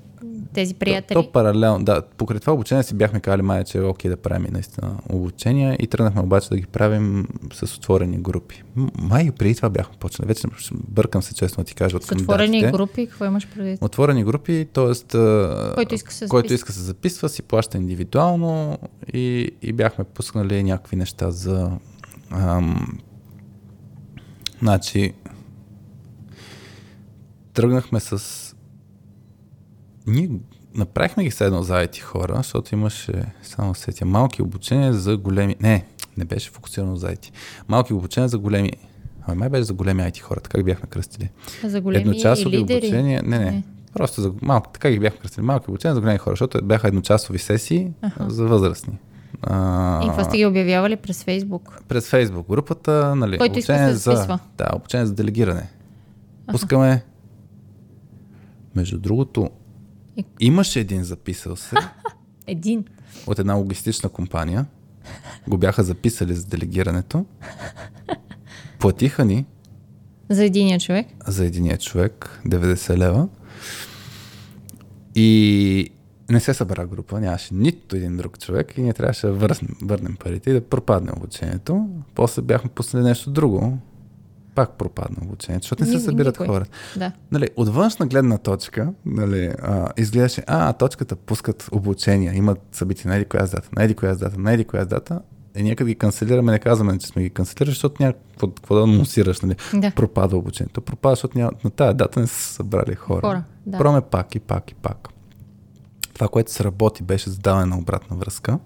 Speaker 3: тези приятели.
Speaker 2: То, то паралелно, да. Покрай това обучение си бяхме казали, май, че е окей да правим наистина обучения и тръгнахме обаче да ги правим с отворени групи. Май преди това бяхме почнали. Вече бъркам се честно да ти кажа от
Speaker 3: С отворени групи, какво имаш предвид?
Speaker 2: Отворени групи, т.е.
Speaker 3: който иска се
Speaker 2: който иска се записва, си плаща индивидуално и, и бяхме пускали някакви неща за ам, значи тръгнахме с ние направихме ги седно за IT хора, защото имаше само сетя малки обучения за големи... Не, не беше фокусирано за IT. Малки обучения за големи... Ами май беше за големи IT хора, така ги бяхме кръстили.
Speaker 3: За големи Едночасови лидери?
Speaker 2: обучения... Не, не, не. Просто за малки, така ги бяхме кръстили. Малки обучения за големи хора, защото бяха едночасови сесии ага. за възрастни.
Speaker 3: А, и какво сте ги обявявали през Фейсбук?
Speaker 2: През Фейсбук групата, нали?
Speaker 3: Който иска се за,
Speaker 2: Да, обучение за делегиране. Ага. Пускаме между другото, Имаше един записал се. [laughs]
Speaker 3: един.
Speaker 2: От една логистична компания. Го бяха записали за делегирането. Платиха ни.
Speaker 3: За единия човек?
Speaker 2: За единия човек. 90 лева. И не се събра група, нямаше нито един друг човек и ние трябваше да върнем, върнем парите и да пропадне обучението. После бяхме пуснали нещо друго, пак пропадна обучението, защото не се събират никой. хора.
Speaker 3: Да.
Speaker 2: Нали, от външна гледна точка, нали, а, изглеждаше, а, точката пускат обучения, имат събития на еди коя дата, на еди коя дата, на еди коя дата, и ние като ги канцелираме, не казваме, че сме ги канцелирали, защото няма какво да анонсираш, нали?
Speaker 3: Да.
Speaker 2: Пропада обучението. Пропада, защото няма, на тази дата не са събрали хора.
Speaker 3: хора да.
Speaker 2: Проме пак и пак и пак. Това, което се работи, беше задаване на обратна връзка.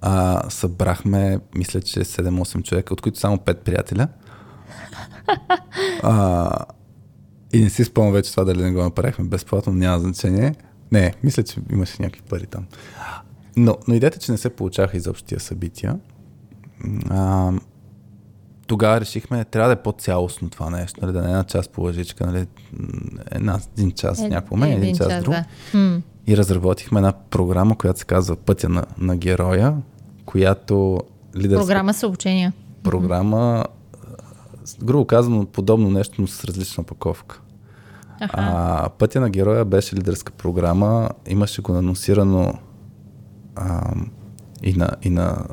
Speaker 2: А, събрахме, мисля, че 7-8 човека, от които само 5 приятеля А, и не си спомням вече това дали не го направихме безплатно, няма значение. Не, мисля, че имаше някакви пари там. Но, но идеята, че не се получаха изобщо тия събития, а, тогава решихме, трябва да е по-цялостно това нещо, нали, да не е една част по лъжичка, нали, една, един час е, някакво мен, един, един час, час друг. Да. И разработихме една програма, която се казва Пътя на, на героя, която
Speaker 3: лидерска... Програма с обучения.
Speaker 2: Програма, грубо казано, подобно нещо, но с различна паковка. А, Пътя на героя беше лидерска програма, имаше го анонсирано а, и, на, и на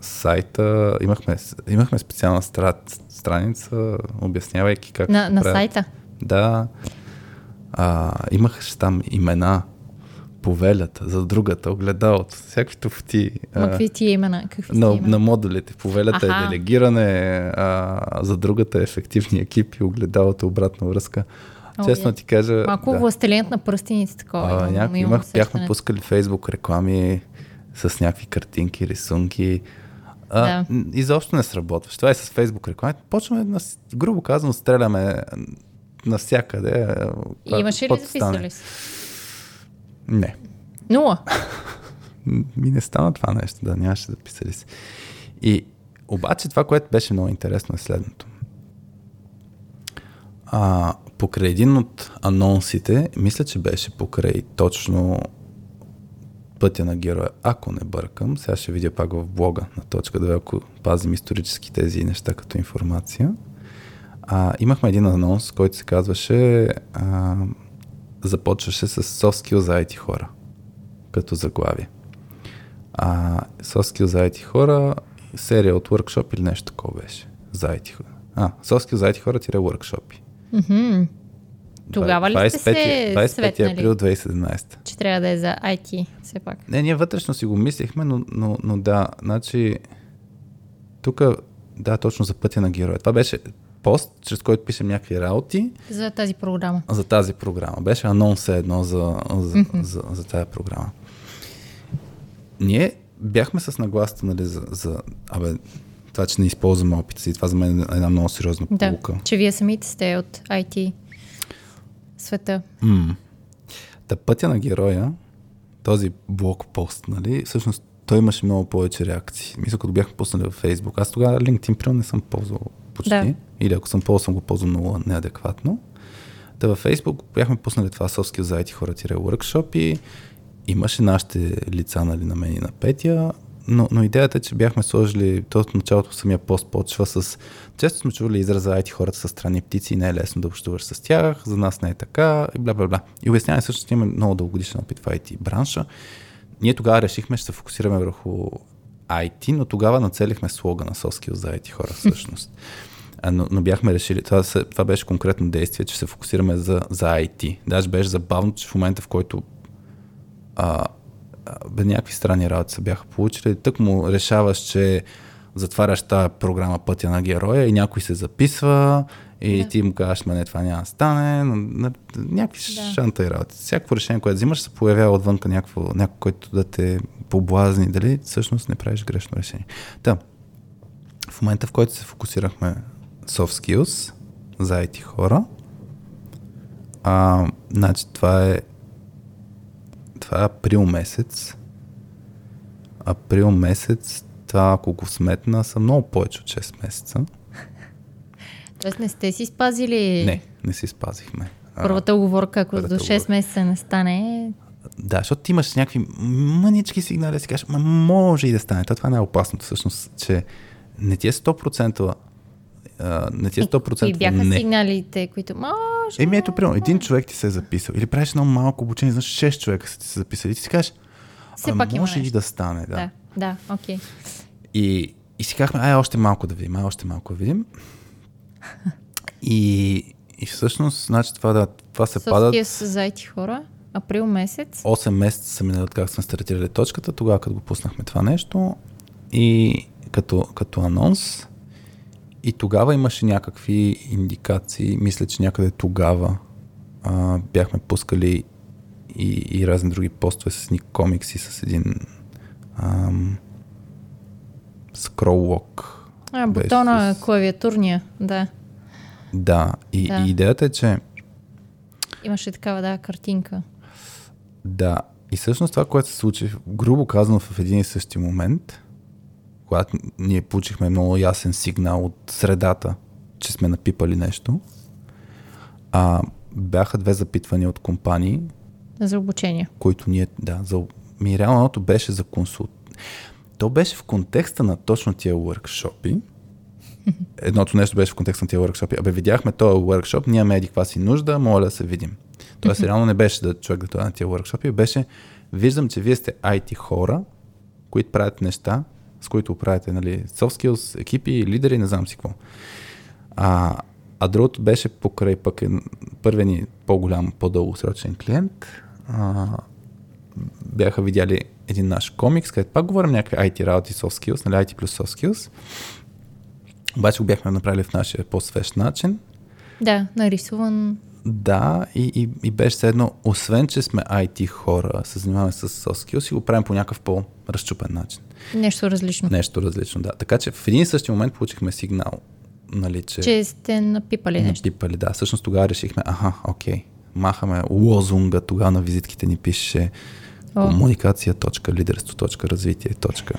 Speaker 2: сайта, имахме, имахме специална стра, страница, обяснявайки как.
Speaker 3: На, на сайта?
Speaker 2: Да. А, имах там имена, повелята, за другата, огледалото, всякакви туфти.
Speaker 3: Ма какви ти имена?
Speaker 2: Какви на, имена? на модулите. Повелята е Аха. е делегиране, а, за другата е ефективни екипи, огледалото обратна връзка. О, Честно ти кажа.
Speaker 3: Малко да. властелинът на пръстените такова.
Speaker 2: А, някак, имах, бяхме пускали фейсбук реклами с някакви картинки, рисунки. А, да. Изобщо не сработва. Това е с фейсбук реклами. Почваме, на, грубо казано, стреляме навсякъде.
Speaker 3: И имаше ли записали си?
Speaker 2: Не.
Speaker 3: Нула? [laughs]
Speaker 2: Ми не стана това нещо, да, нямаше записали си. И обаче това, което беше много интересно е следното. А, покрай един от анонсите, мисля, че беше покрай точно пътя на героя, ако не бъркам, сега ще видя пак в блога на точка 2, ако пазим исторически тези неща като информация. А, имахме един анонс, който се казваше а, започваше с soft skill за IT хора, като заглавие. А soft skill за IT хора, серия от workshop или нещо такова беше за IT хора. А, soft skill за IT хора тире workshop.
Speaker 3: Mm-hmm. Тогава ли сте се 25
Speaker 2: светнали, април 2017.
Speaker 3: Че трябва да е за IT, все пак.
Speaker 2: Не, ние вътрешно си го мислихме, но, но, но да, значи тук, да, точно за пътя на героя. Това беше пост, чрез който пишем някакви работи.
Speaker 3: За тази програма.
Speaker 2: За тази програма. Беше анонс едно за, за, mm-hmm. за, за, за тази програма. Ние бяхме с нагласата, нали, за, за абе, това, че не използваме опита си. Това за мен е една много сериозна
Speaker 3: да, полука. че вие самите сте от IT света.
Speaker 2: Mm. Та пътя на героя, този блокпост, нали, всъщност той имаше много повече реакции. Мисля, като бяхме пуснали във Facebook. Аз тогава LinkedIn, примерно, не съм ползвал почти. Да. Или ако съм ползвал, съм го ползвал много неадекватно. Та във Facebook бяхме пуснали това Соски за IT хора workshop и имаше нашите лица нали, на мен и на Петя, но, но идеята е, че бяхме сложили, то от началото самия пост почва с... Често сме чували израза IT хората са странни птици и не е лесно да общуваш с тях, за нас не е така и бла бла бла. И обясняваме също, че имаме много дългогодишен опит в IT бранша. Ние тогава решихме, ще се фокусираме върху IT, но тогава нацелихме слога на Soft за IT хора всъщност. но, но бяхме решили, това, това беше конкретно действие, че се фокусираме за, за IT. Даже беше забавно, че в момента, в който а, бе, някакви странни работи се бяха получили, тък му решаваш, че затваряш тази програма Пътя на героя и някой се записва и да. ти му казваш, не, това няма да стане, някакви да. шанта и работи. Всяко решение, което взимаш, се появява отвънка някакво, някой, който да те поблазни, дали всъщност не правиш грешно решение. Та, в момента, в който се фокусирахме soft skills за IT хора, а, значи това е това е април месец. Април месец, това ако го сметна, са много повече от 6 месеца.
Speaker 3: Тоест не сте си спазили...
Speaker 2: Не, не си спазихме.
Speaker 3: Първата оговорка, ако до 6 месеца не стане...
Speaker 2: Да, защото ти имаш някакви мънички сигнали, си кажеш, ма може и да стане. Това е опасното всъщност, че не ти е 100% Uh, не ти е 100%
Speaker 3: И бяха не. сигналите, които може.
Speaker 2: Еми ето, примерно, един човек ти се е записал или правиш едно малко обучение, знаеш, 6 човека са ти се записали и ти си кажеш, Все а, пак може и да стане. Да,
Speaker 3: да, да окей. Okay.
Speaker 2: И, и си казахме, ай, още малко да видим, ай, още малко да видим. И, и всъщност, значи това, да, това се пада.
Speaker 3: падат... с заети хора, април месец.
Speaker 2: 8 месеца са минали от как сме стартирали точката, тогава като го пуснахме това нещо и като, като анонс и тогава имаше някакви индикации. Мисля, че някъде тогава а, бяхме пускали и, и разни други постове с ник комикси, с един ам, скроллок.
Speaker 3: А, бутона,
Speaker 2: с-
Speaker 3: клавиатурния, да.
Speaker 2: Да, и,
Speaker 3: Да.
Speaker 2: и идеята е, че
Speaker 3: Имаше такава, да, картинка.
Speaker 2: Да, и всъщност това, което се случи, грубо казано в един и същи момент, когато ние получихме много ясен сигнал от средата, че сме напипали нещо, а, бяха две запитвания от компании,
Speaker 3: За обучение.
Speaker 2: които ние, да, за, ми реалното беше за консулт. То беше в контекста на точно тия workshopи. [laughs] Едното нещо беше в контекста на тия workshopи. Абе, видяхме този workshop, ние еди каква си нужда, моля да се видим. Тоест, реално не беше да човек да това на тия workshopи, беше виждам, че вие сте IT хора, които правят неща, с които оправяте, нали, soft skills, екипи, лидери, не знам си какво. А, а другото беше покрай пък е, първият ни по-голям, по-дългосрочен клиент. А, бяха видяли един наш комикс, където пак говорим някакви IT работи, soft skills, нали, IT плюс soft skills. Обаче го бяхме направили в нашия по-свеж начин.
Speaker 3: Да, нарисуван.
Speaker 2: Да, и, и, и беше едно, освен че сме IT хора, се занимаваме с soft skills и го правим по някакъв по-разчупен начин.
Speaker 3: Нещо различно.
Speaker 2: Нещо различно, да. Така че в един и същи момент получихме сигнал, нали, че...
Speaker 3: Че сте напипали нещо.
Speaker 2: Напипали, да. Всъщност тогава решихме, аха, окей, махаме лозунга, тогава на визитките ни пише
Speaker 3: О.
Speaker 2: комуникация, точка, лидерство, точка, развитие, точка.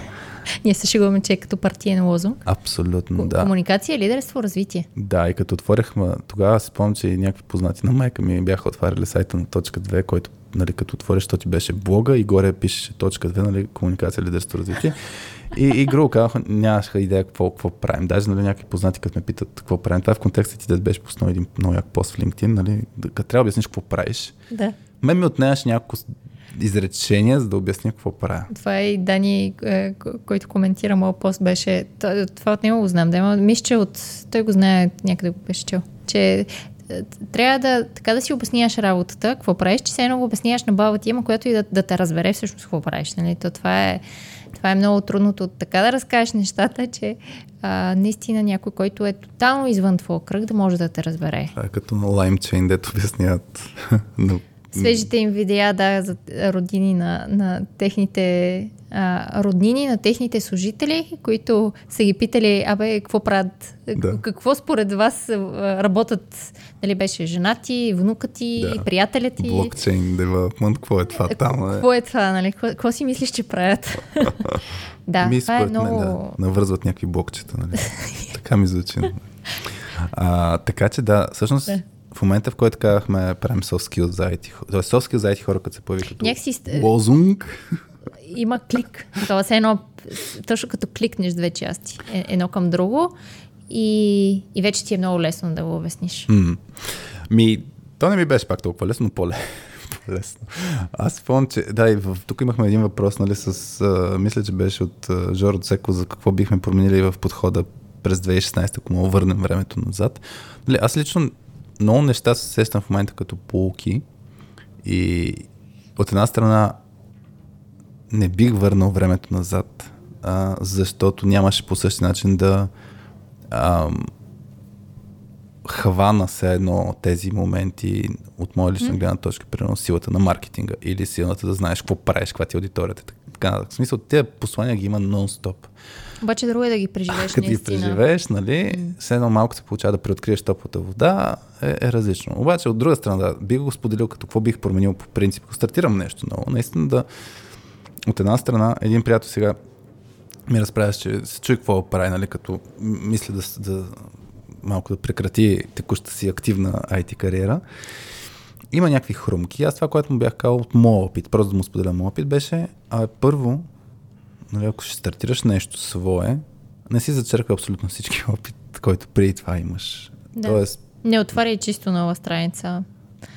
Speaker 3: Ние се шегуваме, че е като партиен лозунг.
Speaker 2: Абсолютно, да.
Speaker 3: Комуникация, лидерство, развитие.
Speaker 2: Да, и като отворихме, тогава си спомням, че някакви познати на майка ми бяха отваряли сайта на точка 2, който, нали, като отвориш, то ти беше блога и горе пишеше точка 2, нали, комуникация, лидерство, развитие. И, и грубо казаха, нямаха идея какво, какво правим. Даже нали, някакви познати, като ме питат какво правим. Това е в контекста ти да беше пуснал един много як пост в LinkedIn, нали, като трябва да обясниш какво правиш.
Speaker 3: Да.
Speaker 2: Мен ми отнемаш няколко изречения, за да обясня какво правя.
Speaker 3: Това е и Дани, е, ко- който коментира моят пост, беше... Това от него го знам, да, но мисля, че от... Той го знае, някъде го беше чел. Че е, трябва да, така да си обясняваш работата, какво правиш, че все едно го обясняваш на баба ти, ама която и да, да те разбере всъщност какво правиш. Нали? То това е, това е много трудното така да разкажеш нещата, че а, наистина някой, който е тотално извън твоя кръг, да може да те разбере.
Speaker 2: Това е като на LimeChain, дето обясняват [laughs] на
Speaker 3: Свежите им видеа, да, за родини на, на техните а, роднини, на техните служители, които са ги питали, абе, какво правят,
Speaker 2: Да.
Speaker 3: какво според вас работят, нали беше жена ти, внука ти,
Speaker 2: Да.
Speaker 3: приятеля ти.
Speaker 2: блокчейн development, какво е това там? Е?
Speaker 3: Какво е това, нали? Какво, какво си мислиш, че правят? [laughs] да,
Speaker 2: ми,
Speaker 3: това е много...
Speaker 2: мен, да, навързват някакви блокчета, нали? [laughs] така ми звучи. А, така че да, всъщност
Speaker 3: Да.
Speaker 2: В момента, в който казахме правим soft skills за IT хора, тоест soft skills за IT хора, като се появи като
Speaker 3: Някакси
Speaker 2: лозунг,
Speaker 3: Има клик. Това е едно, точно като кликнеш две части, е- едно към друго и, и вече ти е много лесно да го обясниш.
Speaker 2: М. Ми, то не ми беше пак толкова лесно, но по-ле. [laughs] по-лесно. Аз спомням, че да, и в, тук имахме един въпрос, нали, с, а, мисля, че беше от а, Жоро Цеко, за какво бихме променили в подхода през 2016, ако му върнем времето назад. Нали, аз лично много неща се сещам в момента като полуки и от една страна не бих върнал времето назад, а, защото нямаше по същия начин да ам, хвана се едно тези моменти от моя лична гледна точка, примерно силата на маркетинга или силата да знаеш какво правиш, каква ти е аудиторията. Така, в смисъл, тези послания ги има нон-стоп.
Speaker 3: Обаче друго е да ги преживееш
Speaker 2: Като ги преживееш, нали, все едно малко се получава да преоткриеш топлата вода, е, е различно. Обаче, от друга страна, да, бих го споделил като какво бих променил по принцип. Ако стартирам нещо ново, наистина да, от една страна, един приятел сега ми разправяш, че се чуи какво прави, нали, като мисля да, да малко да прекрати текущата си активна IT кариера. Има някакви хрумки. Аз това, което му бях казал от моя опит, просто да му споделя моят опит, беше а, първо, нали, ако ще стартираш нещо свое, не си зачерква абсолютно всички [laughs] опит, който преди това имаш.
Speaker 3: Да.
Speaker 2: Тоест,
Speaker 3: Не отваряй чисто нова страница.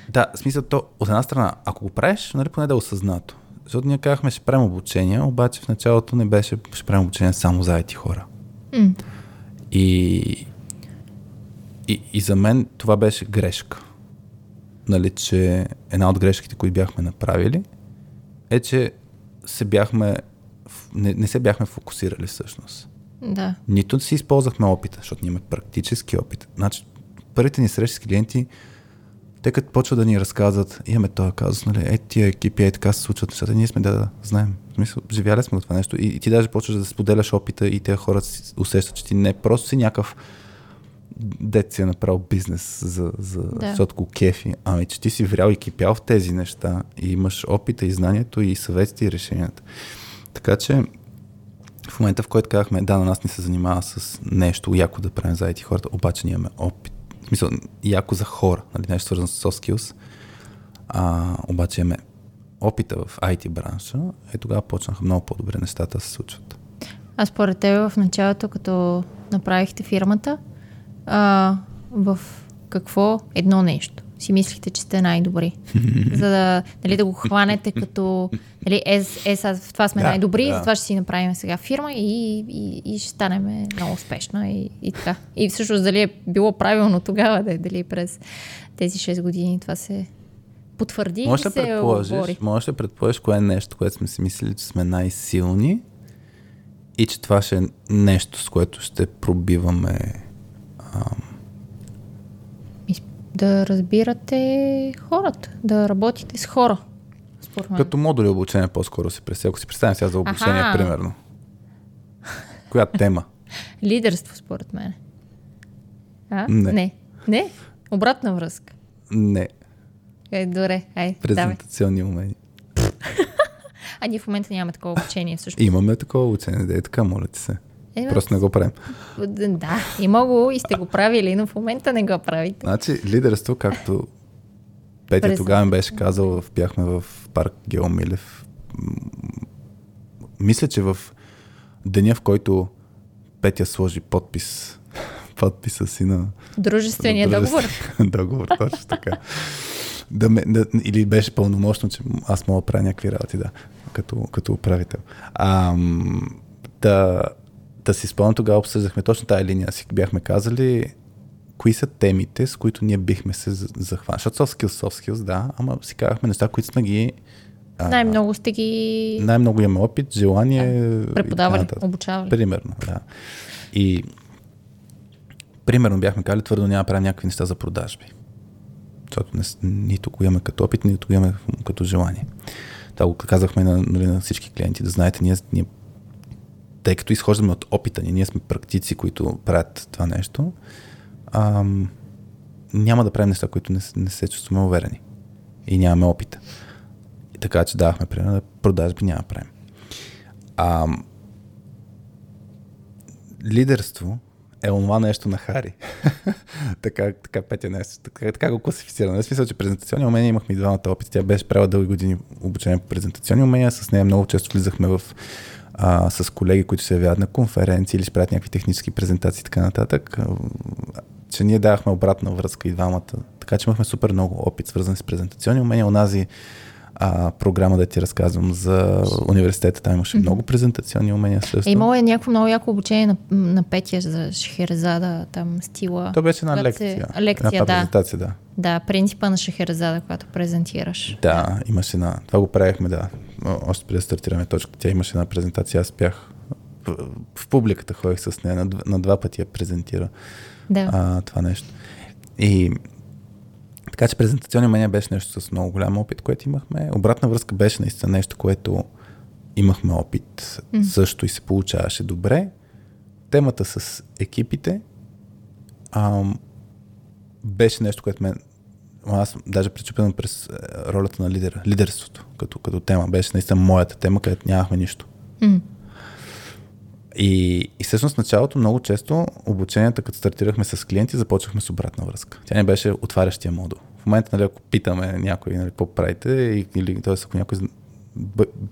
Speaker 2: да, в смисъл то, от една страна, ако го правиш, нали, поне да е осъзнато. Защото ние казахме, ще правим обучение, обаче в началото не беше, ще правим обучение само за IT хора.
Speaker 3: М.
Speaker 2: И, и, и за мен това беше грешка. Нали, че една от грешките, които бяхме направили, е, че се бяхме, не, не се бяхме фокусирали всъщност.
Speaker 3: Да.
Speaker 2: Нито си използвахме опита, защото ние имаме практически опит. Значи, първите ни срещи с клиенти, те като почват да ни разказват, имаме този казус, нали, е, тия екипи, е, така се случват нещата, ние сме да, да знаем. В смисъл, живяли сме от това нещо и, и ти даже почваш да споделяш опита и тези хора си усещат, че ти не просто си някакъв дет си е направил бизнес, за, за,
Speaker 3: Да.
Speaker 2: го кефи, ами че ти си врял и кипял в тези неща и имаш опита и знанието и съветите и решенията. Така че в момента, в който казахме, да, на нас не се занимава с нещо яко да правим за IT хората, обаче ние имаме опит. В смисъл, яко за хора, нали, нещо свързано с soft skills, а, обаче имаме опита в IT бранша, е тогава почнаха много по-добре нещата да се случват.
Speaker 3: А според теб в началото, като направихте фирмата, а, в какво едно нещо си мислихте, че сте най-добри? За да, нали, да го хванете като нали, е, е, сега в това сме
Speaker 2: Да,
Speaker 3: най-добри,
Speaker 2: да.
Speaker 3: затова ще си направим сега фирма и, и, и ще станем много успешна и, и така. И всъщност дали е било правилно тогава, да, дали през тези 6 години това се потвърди
Speaker 2: Може да
Speaker 3: се
Speaker 2: предположиш,
Speaker 3: обори.
Speaker 2: може да предположиш кое е нещо, което сме си мислили, че сме най-силни и че това ще е нещо, с което ще пробиваме
Speaker 3: Мис- Да разбирате хората, да работите с хора. Според мен.
Speaker 2: Като модули обучение по-скоро си представя. Ако си представям сега за обучение,
Speaker 3: Аха.
Speaker 2: примерно. Коя тема? [laughs]
Speaker 3: Лидерство, според мен. А?
Speaker 2: Не.
Speaker 3: Не. Не? Обратна връзка.
Speaker 2: Не.
Speaker 3: Е, добре, ай, давай.
Speaker 2: Презентационни умения. [laughs]
Speaker 3: А ние в момента нямаме такова обучение всъщност.
Speaker 2: Имаме такова обучение, да е така, моля ти се.
Speaker 3: Е,
Speaker 2: Просто не го правим.
Speaker 3: Да, има го и сте го правили, но в момента не го правите.
Speaker 2: Значи, лидерство, както Петя
Speaker 3: През-
Speaker 2: тогава ми беше казал, бяхме в парк Геомилев. Мисля, че в деня, в който Петя сложи подпис, [laughs] подписа си на
Speaker 3: Дружествения договор. [laughs]
Speaker 2: договор, точно така. Да ме, да, или беше пълномощно, че аз мога да правя някакви работи, да, като, като управител. А, да, да си спомням, тогава обсъждахме точно тази линия. Си бяхме казали кои са темите, с които ние бихме се за- захванали. Защото soft skills, soft skills, да, ама си казахме неща, които сме ги... а,
Speaker 3: Най-много сте ги
Speaker 2: Най-много имаме опит, желание... и така
Speaker 3: преподавали,
Speaker 2: нататък.
Speaker 3: обучавали.
Speaker 2: Примерно, да. И примерно бяхме казали, твърдо няма да правим някакви неща за продажби. Защото не, нито го имаме като опит, нито го имаме като желание. Това го казахме на, нали, на всички клиенти, да знаете, ние, ние тъй като изхождаме от опита ни, ние сме практици, които правят това нещо, ам, няма да правим неща, които не, не се чувстваме уверени. И нямаме опита. И така че давахме пример, да продажби няма правим. Ам, лидерство е онова нещо на Хари. [laughs] така, така Петя не така, така го класифицирам. Не смисъл, че презентационни умения имахме и двамата опити. Тя беше правила дълги години обучение по презентационни умения. С нея много често влизахме в а, с колеги, които се явяват на конференции или ще правят някакви технически презентации и така нататък. Че ние давахме обратна връзка и двамата. Така че имахме супер много опит, свързан с презентационни умения. Онази а, програма да ти разказвам за университета, там имаше много презентационни умения също.
Speaker 3: Е, имало е някакво много яко обучение на, на Петя за Шехерезада, там стила.
Speaker 2: То беше една
Speaker 3: се-
Speaker 2: лекция.
Speaker 3: лекция,
Speaker 2: една
Speaker 3: да.
Speaker 2: презентация, да.
Speaker 3: Да, принципа на Шехерезада, когато презентираш.
Speaker 2: Да, имаше една. Това го правихме, да. Още преди да стартираме точка. Тя имаше една презентация. Аз бях в, в публиката, ходих с нея. На, на два пъти я презентира
Speaker 3: Да.
Speaker 2: а, това нещо. И така че презентационни умения беше нещо с много голям опит, което имахме. Обратна връзка беше наистина нещо, което имахме опит
Speaker 3: Мгм.
Speaker 2: също и се получаваше добре. Темата с екипите ам, беше нещо, което мен аз даже причупен през е, ролята на лидера, лидерството като, като тема. Беше наистина моята тема, където нямахме нищо.
Speaker 3: М.
Speaker 2: И, и всъщност в началото много често обученията, като стартирахме с клиенти, започвахме с обратна връзка. Тя не беше отварящия модул. В момента, нали, ако питаме някой, нали, какво правите, или т.е. ако някой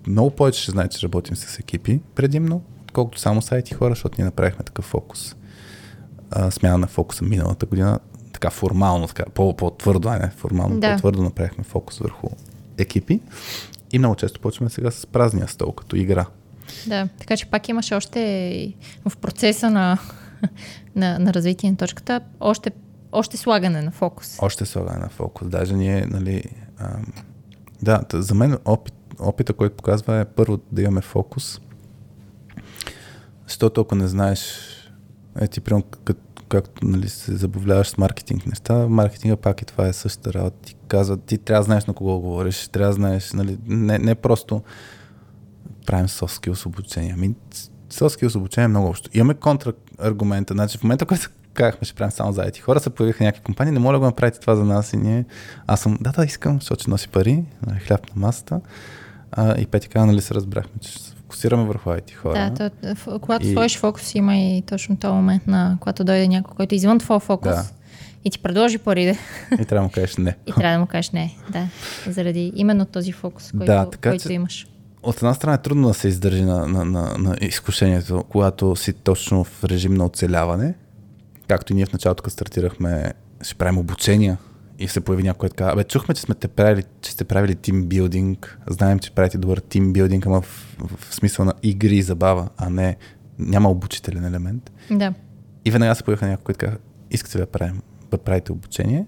Speaker 2: много повече ще знае, че работим с екипи предимно, колкото само сайти хора, защото ние направихме такъв фокус. А, смяна на фокуса миналата година, така формално, така, по- по-твърдо, не формално,
Speaker 3: Да.
Speaker 2: по-твърдо направихме фокус върху екипи. И много често почваме сега с празния стол, като игра.
Speaker 3: Да, така че пак имаше още в процеса на, [laughs] на, на развитие на точката, още, още слагане на фокус.
Speaker 2: Още слагане на фокус. Даже ние, нали... Ам, да, за мен опит, опита, който показва е първо да имаме фокус. Защото ако не знаеш, е ти примерно, като както нали, се забавляваш с маркетинг неща, маркетинга пак и това е същата работа. Ти казват, ти трябва да знаеш на кого говориш, трябва да знаеш, нали, не, не просто правим skills обучение. Ами, skills обучение е много общо. Имаме контраргумента. Значи в момента, когато казахме, ще правим само за IT хора, се появиха някакви компании, не моля да го направите това за нас и ние. Аз съм, да, да, искам, защото носи пари, нали, хляб на масата. А, и каза, нали се разбрахме, че фокусираме върху IT хора.
Speaker 3: Да, то, когато и... сложиш фокус, има и точно този момент, на когато дойде някой, който е извън твоя фокус
Speaker 2: Да.
Speaker 3: и ти предложи пари, да,
Speaker 2: И трябва да му кажеш не.
Speaker 3: и трябва да му кажеш не. Да, заради именно този фокус, който,
Speaker 2: Да, така
Speaker 3: който
Speaker 2: че-
Speaker 3: имаш.
Speaker 2: От една страна е трудно да се издържи на, на, на, на изкушението, когато си точно в режим на оцеляване. Както и ние в началото, като стартирахме, ще правим обучения и се появи някой така. Абе, чухме, че, сме те правили, че сте правили тимбилдинг. Знаем, че правите добър тимбилдинг, ама в, в, смисъл на игри и забава, а не няма обучителен елемент.
Speaker 3: Да.
Speaker 2: И веднага се появиха някой, който каза, искате да, правим, да правите обучение?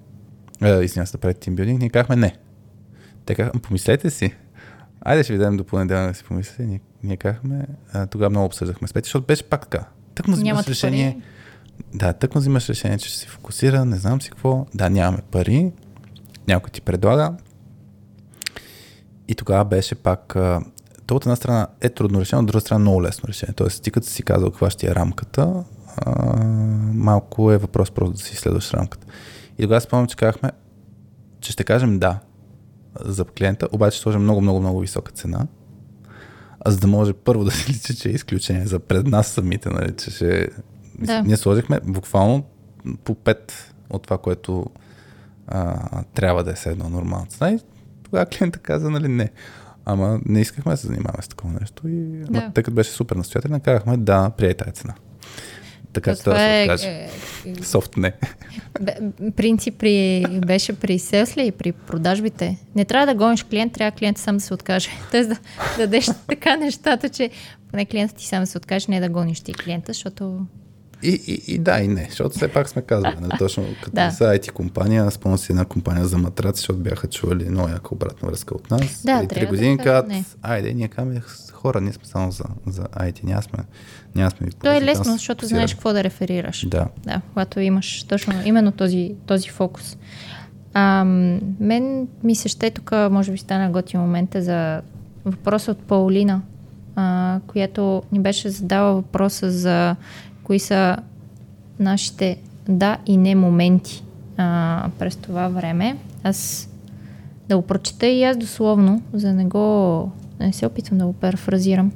Speaker 2: Е, Извинявам се, да правите тимбилдинг. Ние казахме не. Те казаха, помислете си. Айде ще ви дадем до понеделник да си помислите. Ние, ние казахме, а, тогава много обсъждахме с Пети, защото беше пак така. Тък му
Speaker 3: Нямате
Speaker 2: решение.
Speaker 3: пари.
Speaker 2: Да, тък му взимаш решение, че ще си фокусира, не знам си какво. Да, нямаме пари. Някой ти предлага. И тогава беше пак... То от една страна е трудно решение, от друга страна много лесно решение. Тоест, ти като си казал каква ще е рамката, а, малко е въпрос просто да си следваш рамката. И тогава спомням, че казахме, че ще кажем да за клиента, обаче ще сложим много, много, много висока цена, а за да може първо да се личи, че е изключение за пред нас самите, нали, че ще...
Speaker 3: Да.
Speaker 2: Ние сложихме буквално по 5 от това, което а, трябва да е едно нормална цена. И тогава клиента каза, нали, не. Ама не искахме да се занимаваме с такова нещо. И
Speaker 3: Да.
Speaker 2: да. тъй като беше супер настоятелен, казахме да, прией тази цена. Така че
Speaker 3: това е,
Speaker 2: се каже.
Speaker 3: е,
Speaker 2: Софт не.
Speaker 3: Принцип при, беше при селс ли и при продажбите. Не трябва да гониш клиент, трябва клиентът сам да се откаже. [laughs] Тоест да, да дадеш така нещата, че поне клиентът ти сам да се откаже, не да гониш ти клиента, защото
Speaker 2: И, и, и да, и не, защото все пак сме казвали, нали, точно като
Speaker 3: Да.
Speaker 2: да. за IT компания, спомням си една компания за матраци, защото бяха чували много яка обратна връзка от нас.
Speaker 3: Да,
Speaker 2: Преди три
Speaker 3: да
Speaker 2: години
Speaker 3: кажат
Speaker 2: казват,
Speaker 3: не.
Speaker 2: айде, ние казваме, хора, ние сме само за, за IT, няма сме, няма сме
Speaker 3: то е лесно, защото знаеш какво да реферираш.
Speaker 2: Да.
Speaker 3: Да, когато имаш точно именно този, този фокус. А, мен ми се ще тук, може би стана готин момента за въпроса от Паулина, а, която ни беше задала въпроса за кои са нашите да и не моменти а, през това време. Аз да го прочета и аз дословно, за не го... не се опитвам да го парафразирам.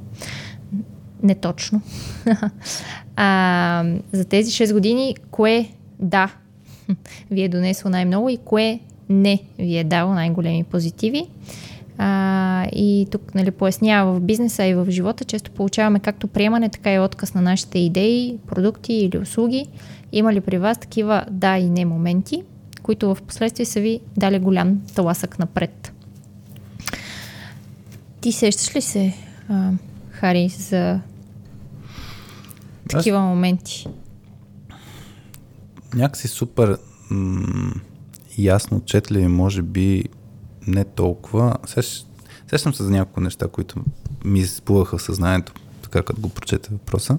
Speaker 3: Не точно. [laughs] а, за тези 6 години, кое да [laughs] ви е донесло най-много и кое не ви е дало най-големи позитиви. А, и тук нали, пояснява в бизнеса и в живота, често получаваме както приемане, така и отказ на нашите идеи, продукти или услуги. Има ли при вас такива да и не моменти, които в последствие са ви дали голям тласък напред? Ти сещаш ли се, а, Хари, за такива моменти?
Speaker 2: Някакси супер м- ясно, четливи, може би не толкова. Сещ, сещам се за няколко неща, които ми изплуваха в съзнанието, така като го прочете въпроса.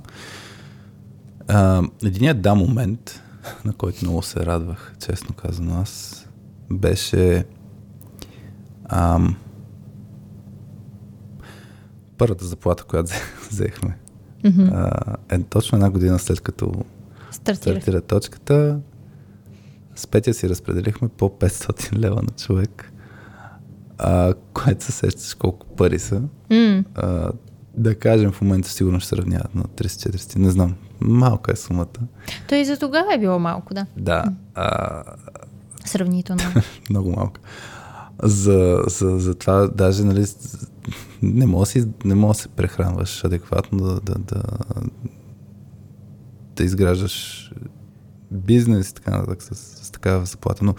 Speaker 2: А, единият да момент, на който много се радвах, честно казано аз, беше ам, първата заплата, която взе- [laughs] взехме.
Speaker 3: Мгм.
Speaker 2: А, е точно една година след като
Speaker 3: Стартирах.
Speaker 2: стартира точката, с Петя си разпределихме по 500 лева на човек, а, което се сещаш колко пари са.
Speaker 3: М,
Speaker 2: А, да кажем, в момента сигурно ще се равняват на 300-400, не знам. Малка е сумата.
Speaker 3: То и за тогава е било малко, да.
Speaker 2: Да, а,
Speaker 3: Сравнително. [laughs]
Speaker 2: много малка. За, за, за това даже нали, не мога, си, не мога да се прехранваш адекватно да, да, да, да изграждаш бизнес и така нататък с, с такава заплата. Но,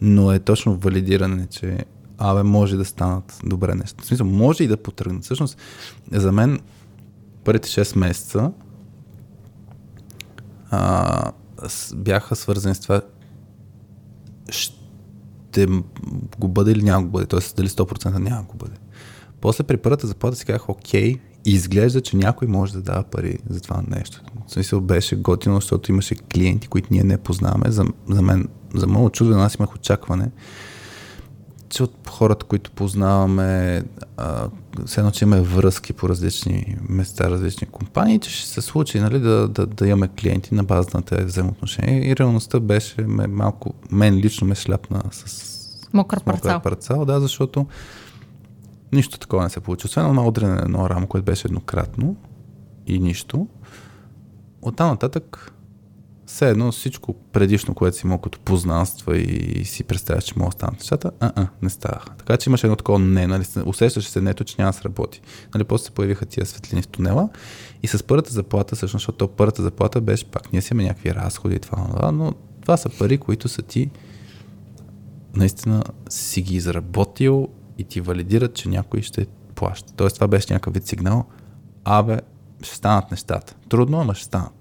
Speaker 2: но е точно валидиране, че абе, може да станат добре неща. В смисъл, може и да потръгнат. Всъщност, за мен първите 6 месеца а, бяха свързани с това ще го бъде или няма го бъде. Тоест, дали 100% няма го бъде. После при първата заплата си казах, окей, изглежда, че някой може да дава пари за това нещо. В смисъл беше готино, защото имаше клиенти, които ние не познаваме. За, за мен, за моят чудо, аз имах очакване, че от хората, които познаваме, а, все едно, че имаме връзки по различни места, различни компании, че ще се случи нали, да, да, да имаме клиенти на база на тези взаимоотношения. И реалността беше ме, малко, мен лично ме шляпна с
Speaker 3: Мокър парцал.
Speaker 2: парцал. Да, защото нищо такова не се получи. Освен едно удрене на едно рамо, което беше еднократно и нищо. Оттам нататък все едно всичко предишно, което си имал като познанства и си представяш, че могат да станат нещата, а, не ставаха. Така че имаше едно такова не, нали, усещаше се нето, че няма да сработи. Нали, после се появиха тия светлини в тунела и с първата заплата, всъщност, защото първата заплата беше пак, ние си имаме някакви разходи и това, това, но това са пари, които са ти наистина си ги изработил и ти валидират, че някой ще плаща. Тоест това беше някакъв вид сигнал, абе, ще станат нещата. Трудно, ама ще станат.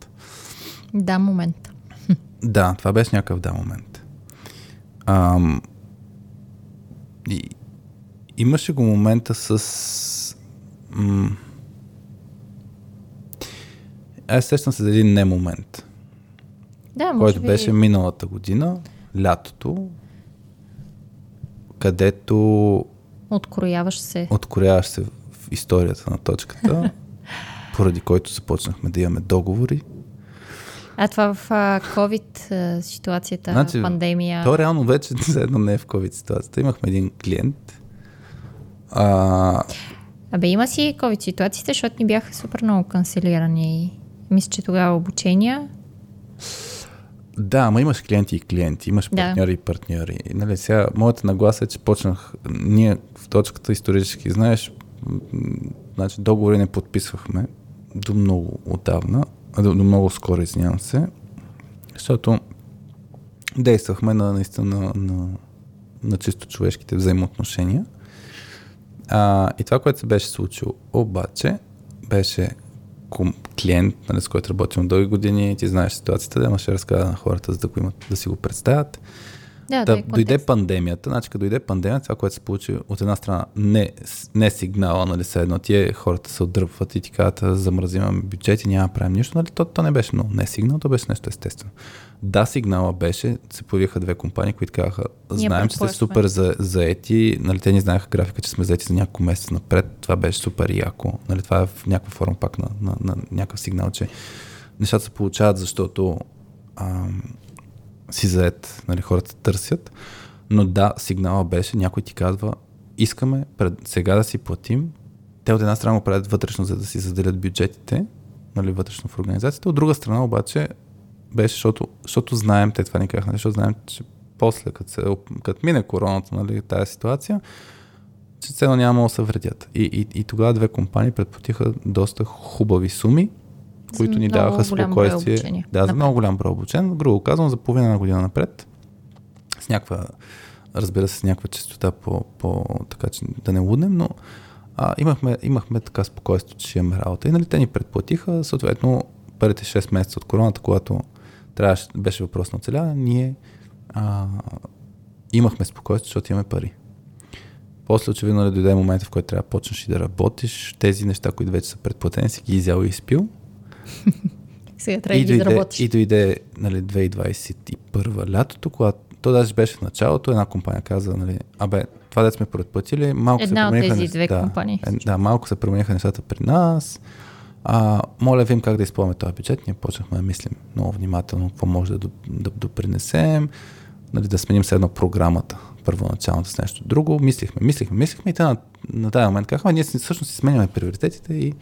Speaker 3: Да, момент. [laughs]
Speaker 2: Да, това беше някакъв да момент. Ам, и, имаше го момента с... М- аз сещам се за един не момент,
Speaker 3: Да,
Speaker 2: който
Speaker 3: би...
Speaker 2: беше миналата година, лятото, където
Speaker 3: Открояваш се.
Speaker 2: откоряваш се в историята на точката, [laughs] поради който започнахме да имаме договори.
Speaker 3: А това в а, COVID а, ситуацията,
Speaker 2: Значи,
Speaker 3: пандемия.
Speaker 2: То реално вече [laughs] заедно не е в COVID ситуацията. Имахме един клиент. А,
Speaker 3: Абе, има си COVID ситуациите, защото ни бяха супер много канцелирани. Мисля, че тогава обучения.
Speaker 2: да, ама имаш клиенти и клиенти, имаш
Speaker 3: Да.
Speaker 2: партньори и партньори. Нали, сега, моята нагласа е, че почнах, ние в точката исторически, знаеш, значи договори не подписвахме до много отдавна, до, до много скоро, извинявам се, защото действахме на, наистина на, на, на чисто човешките взаимоотношения. А, и това, което се беше случило, обаче, беше клиент, нали, с който работим дълги години, ти знаеш ситуацията, да ще разказа на хората, за да го имат, да си го представят.
Speaker 3: Да,
Speaker 2: Да,
Speaker 3: да,
Speaker 2: дойде пандемията, значи като дойде пандемията, това, което се получи от една страна, не, не сигнала, нали, все едно, тия хората се отдръпват и ти казват, «А, замразимаме бюджети, няма да правим нищо, нали, то, то не беше много. Не сигнал, то беше нещо естествено. Да, сигнала беше, се появиха две компании, които казаха, знаем, че сте супер за, заети, нали, те ни знаеха графика, че сме заети за няколко месеца напред, това беше супер яко, нали, това е в някаква форма пак на, на, на, някакъв сигнал, че нещата се получават, защото ам, си заед, нали, хората търсят. Но да, сигнала беше, някой ти казва, искаме пред, сега да си платим. Те от една страна го правят вътрешно, за да си заделят бюджетите, нали, вътрешно в организацията. От друга страна обаче беше, защото, защото знаем, те това ни казаха, нали, защото знаем, че после, като, се, като мине короната, нали, тази ситуация, че цено няма да се вредят. И, и, и тогава две компании предплатиха доста хубави суми, които ни даваха спокойствие. Да, за много голям брой обучен. Грубо казвам, за половина на година напред. С някаква, разбира се, с някаква частота по, по така че да не луднем, но а, имахме, имахме така спокойство, че ще имаме работа. И нали, те ни предплатиха, съответно, първите 6 месеца от короната, когато трябваше, беше въпрос на оцеляване, ние а, имахме спокойствие, защото имаме пари. После очевидно да дойде момента, в който трябва да почнеш и да работиш. Тези неща, които вече са предплатени, си ги изял и изпил. [laughs]
Speaker 3: Сега трябва
Speaker 2: И
Speaker 3: да
Speaker 2: дойде,
Speaker 3: изработиш.
Speaker 2: и дойде нали, 2021 лятото, когато то даже беше в началото, една компания каза, нали, абе, това да сме предплатили, малко
Speaker 3: Една
Speaker 2: се
Speaker 3: от
Speaker 2: промениха
Speaker 3: тези
Speaker 2: неща-
Speaker 3: две
Speaker 2: да,
Speaker 3: компании.
Speaker 2: Е, да, малко се промениха нещата при нас. А, моля, видим как да използваме този бюджет. Ние почнахме да мислим много внимателно какво може да, да допринесем, нали, да сменим се едно програмата, първоначалната с нещо друго. Мислихме, мислихме, мислихме и те на, на този момент казаха, «Ама ние всъщност си сменяме приоритетите и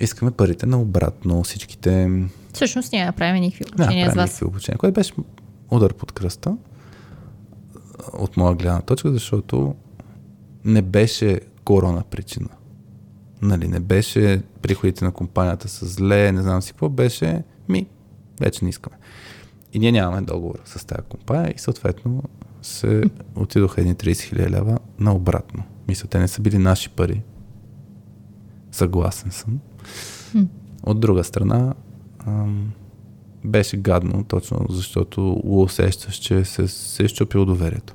Speaker 2: искаме парите на обратно, всичките
Speaker 3: Всъщност няма да правим никакви
Speaker 2: да,
Speaker 3: обучения с
Speaker 2: правим
Speaker 3: вас.
Speaker 2: обучения, което беше удар под кръста от моя гледна точка, защото не беше корона причина. Нали, не беше приходите на компанията с зле, не знам си какво, беше ми, вече не искаме. И ние нямаме договор с тази компания и съответно се отидоха едни 30 хиляди лева наобратно. Мисля, те не са били наши пари. Съгласен съм.
Speaker 3: Хм.
Speaker 2: От друга страна, ам, беше гадно, точно защото усещаш, че се, се е щупило доверието.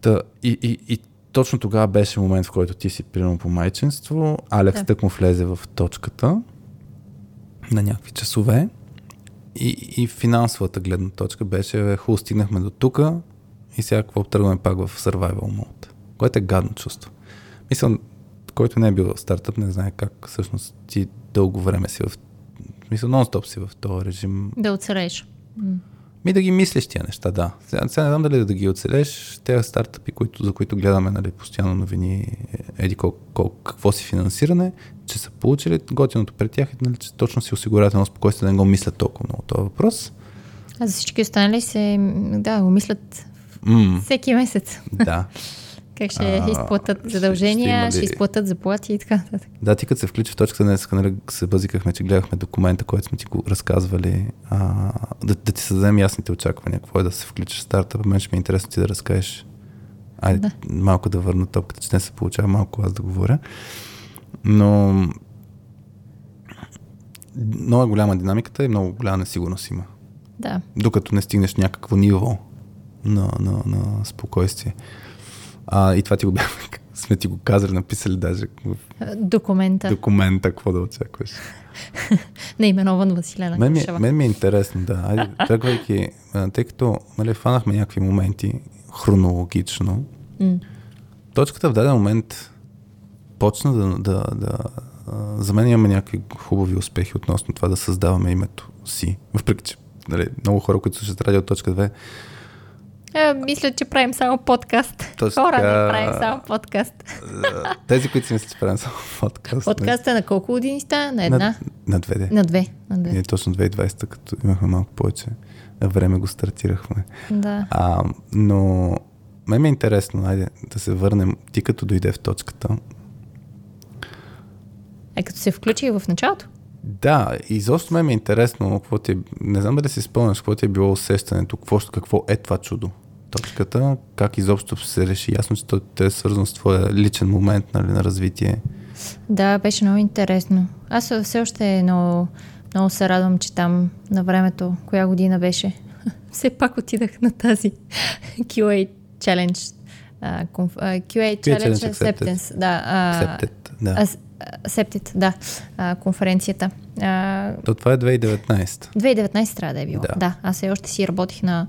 Speaker 2: Та, и, и, и точно тогава беше момент, в който ти си примерно по майчинство. Алекс
Speaker 3: Да.
Speaker 2: да. тък му влезе в точката на някакви часове. И, и финансовата гледна точка беше, бе, хубаво, стигнахме до тук и сега какво тръгваме пак в survival mode. Което е гадно чувство. Мисля, който не е бил в стартъп, не знае как всъщност ти дълго време си в... Мисля, нон-стоп си в този режим.
Speaker 3: Да оцелееш.
Speaker 2: Ми да ги мислиш тия неща, да. Сега, сега не знам дали да ги оцелеш. Тези стартъпи, които, за които гледаме нали, постоянно новини, еди кол, кол, какво си финансиране, че са получили. Готиното пред тях е, нали, че точно си осигуряват едно спокойствие да не го мислят толкова много този въпрос.
Speaker 3: А за всички останали се, да, го мислят
Speaker 2: М,
Speaker 3: всеки месец.
Speaker 2: да. [laughs]
Speaker 3: Как ще
Speaker 2: А,
Speaker 3: изплатят
Speaker 2: ще-
Speaker 3: задължения,
Speaker 2: ще
Speaker 3: ще,
Speaker 2: ли-
Speaker 3: изплатят заплати и така нататък.
Speaker 2: Да, ти като се включи в точката днес, нали, се бъзикахме, че гледахме документа, който сме ти го разказвали, а, да, да ти създадем ясните очаквания, какво е да се включиш в стартъп. Мен ще ми е интересно ти да разкажеш. Айде,
Speaker 3: Да.
Speaker 2: да. малко да върна топката, че не се получава малко аз да говоря. Но много е голяма динамиката и много голяма несигурност има.
Speaker 3: Да.
Speaker 2: Докато не стигнеш някакво ниво на, на, на спокойствие. А, и това ти го бяхме, [laughs] сме ти го казали, написали даже в
Speaker 3: Документа.
Speaker 2: документа, какво да очакваш. [laughs]
Speaker 3: Наименован Василена
Speaker 2: Мен ми, мен ми е интересно, да. Айде, [laughs] тръгвайки, тъй като нали, фанахме някакви моменти хронологично,
Speaker 3: М.
Speaker 2: точката в даден момент почна да, да, да за мен имаме някакви хубави успехи относно това да създаваме името си. Въпреки, че нали, много хора, които слушат радио точка 2,
Speaker 3: А, мисля, че правим само подкаст.
Speaker 2: Точно
Speaker 3: Хора,
Speaker 2: така.
Speaker 3: не правим само подкаст.
Speaker 2: а, тези, които си мислят, че правим само подкаст.
Speaker 3: Подкастът е на колко години ста? На една?
Speaker 2: На, на две, де.
Speaker 3: На две. На две.
Speaker 2: Ние точно 2020, като имахме малко повече време, го стартирахме.
Speaker 3: Да.
Speaker 2: А, но мен ми е интересно, айде да се върнем, ти като дойде в точката.
Speaker 3: Е, като се включи в началото.
Speaker 2: Да, изобщо ми е интересно, какво ти е, не знам дали си спомняш, какво ти е било усещането, какво, какво е това чудо. Точката, как изобщо се реши, ясно, че то е свързано с твоя личен момент нали, на развитие.
Speaker 3: Да, беше много интересно. Аз все още много, много се радвам, че там на времето, коя година беше, [laughs] все пак отидах на тази [laughs] QA Challenge. а, конф, а, QA, Challenge
Speaker 2: Challenge
Speaker 3: Acceptance. Да, а,
Speaker 2: Accepted, да.
Speaker 3: Accepted, да, а, конференцията. А,
Speaker 2: То това е 2019.
Speaker 3: 2019 трябва да е било. Да.
Speaker 2: Да.
Speaker 3: аз все още си работих на,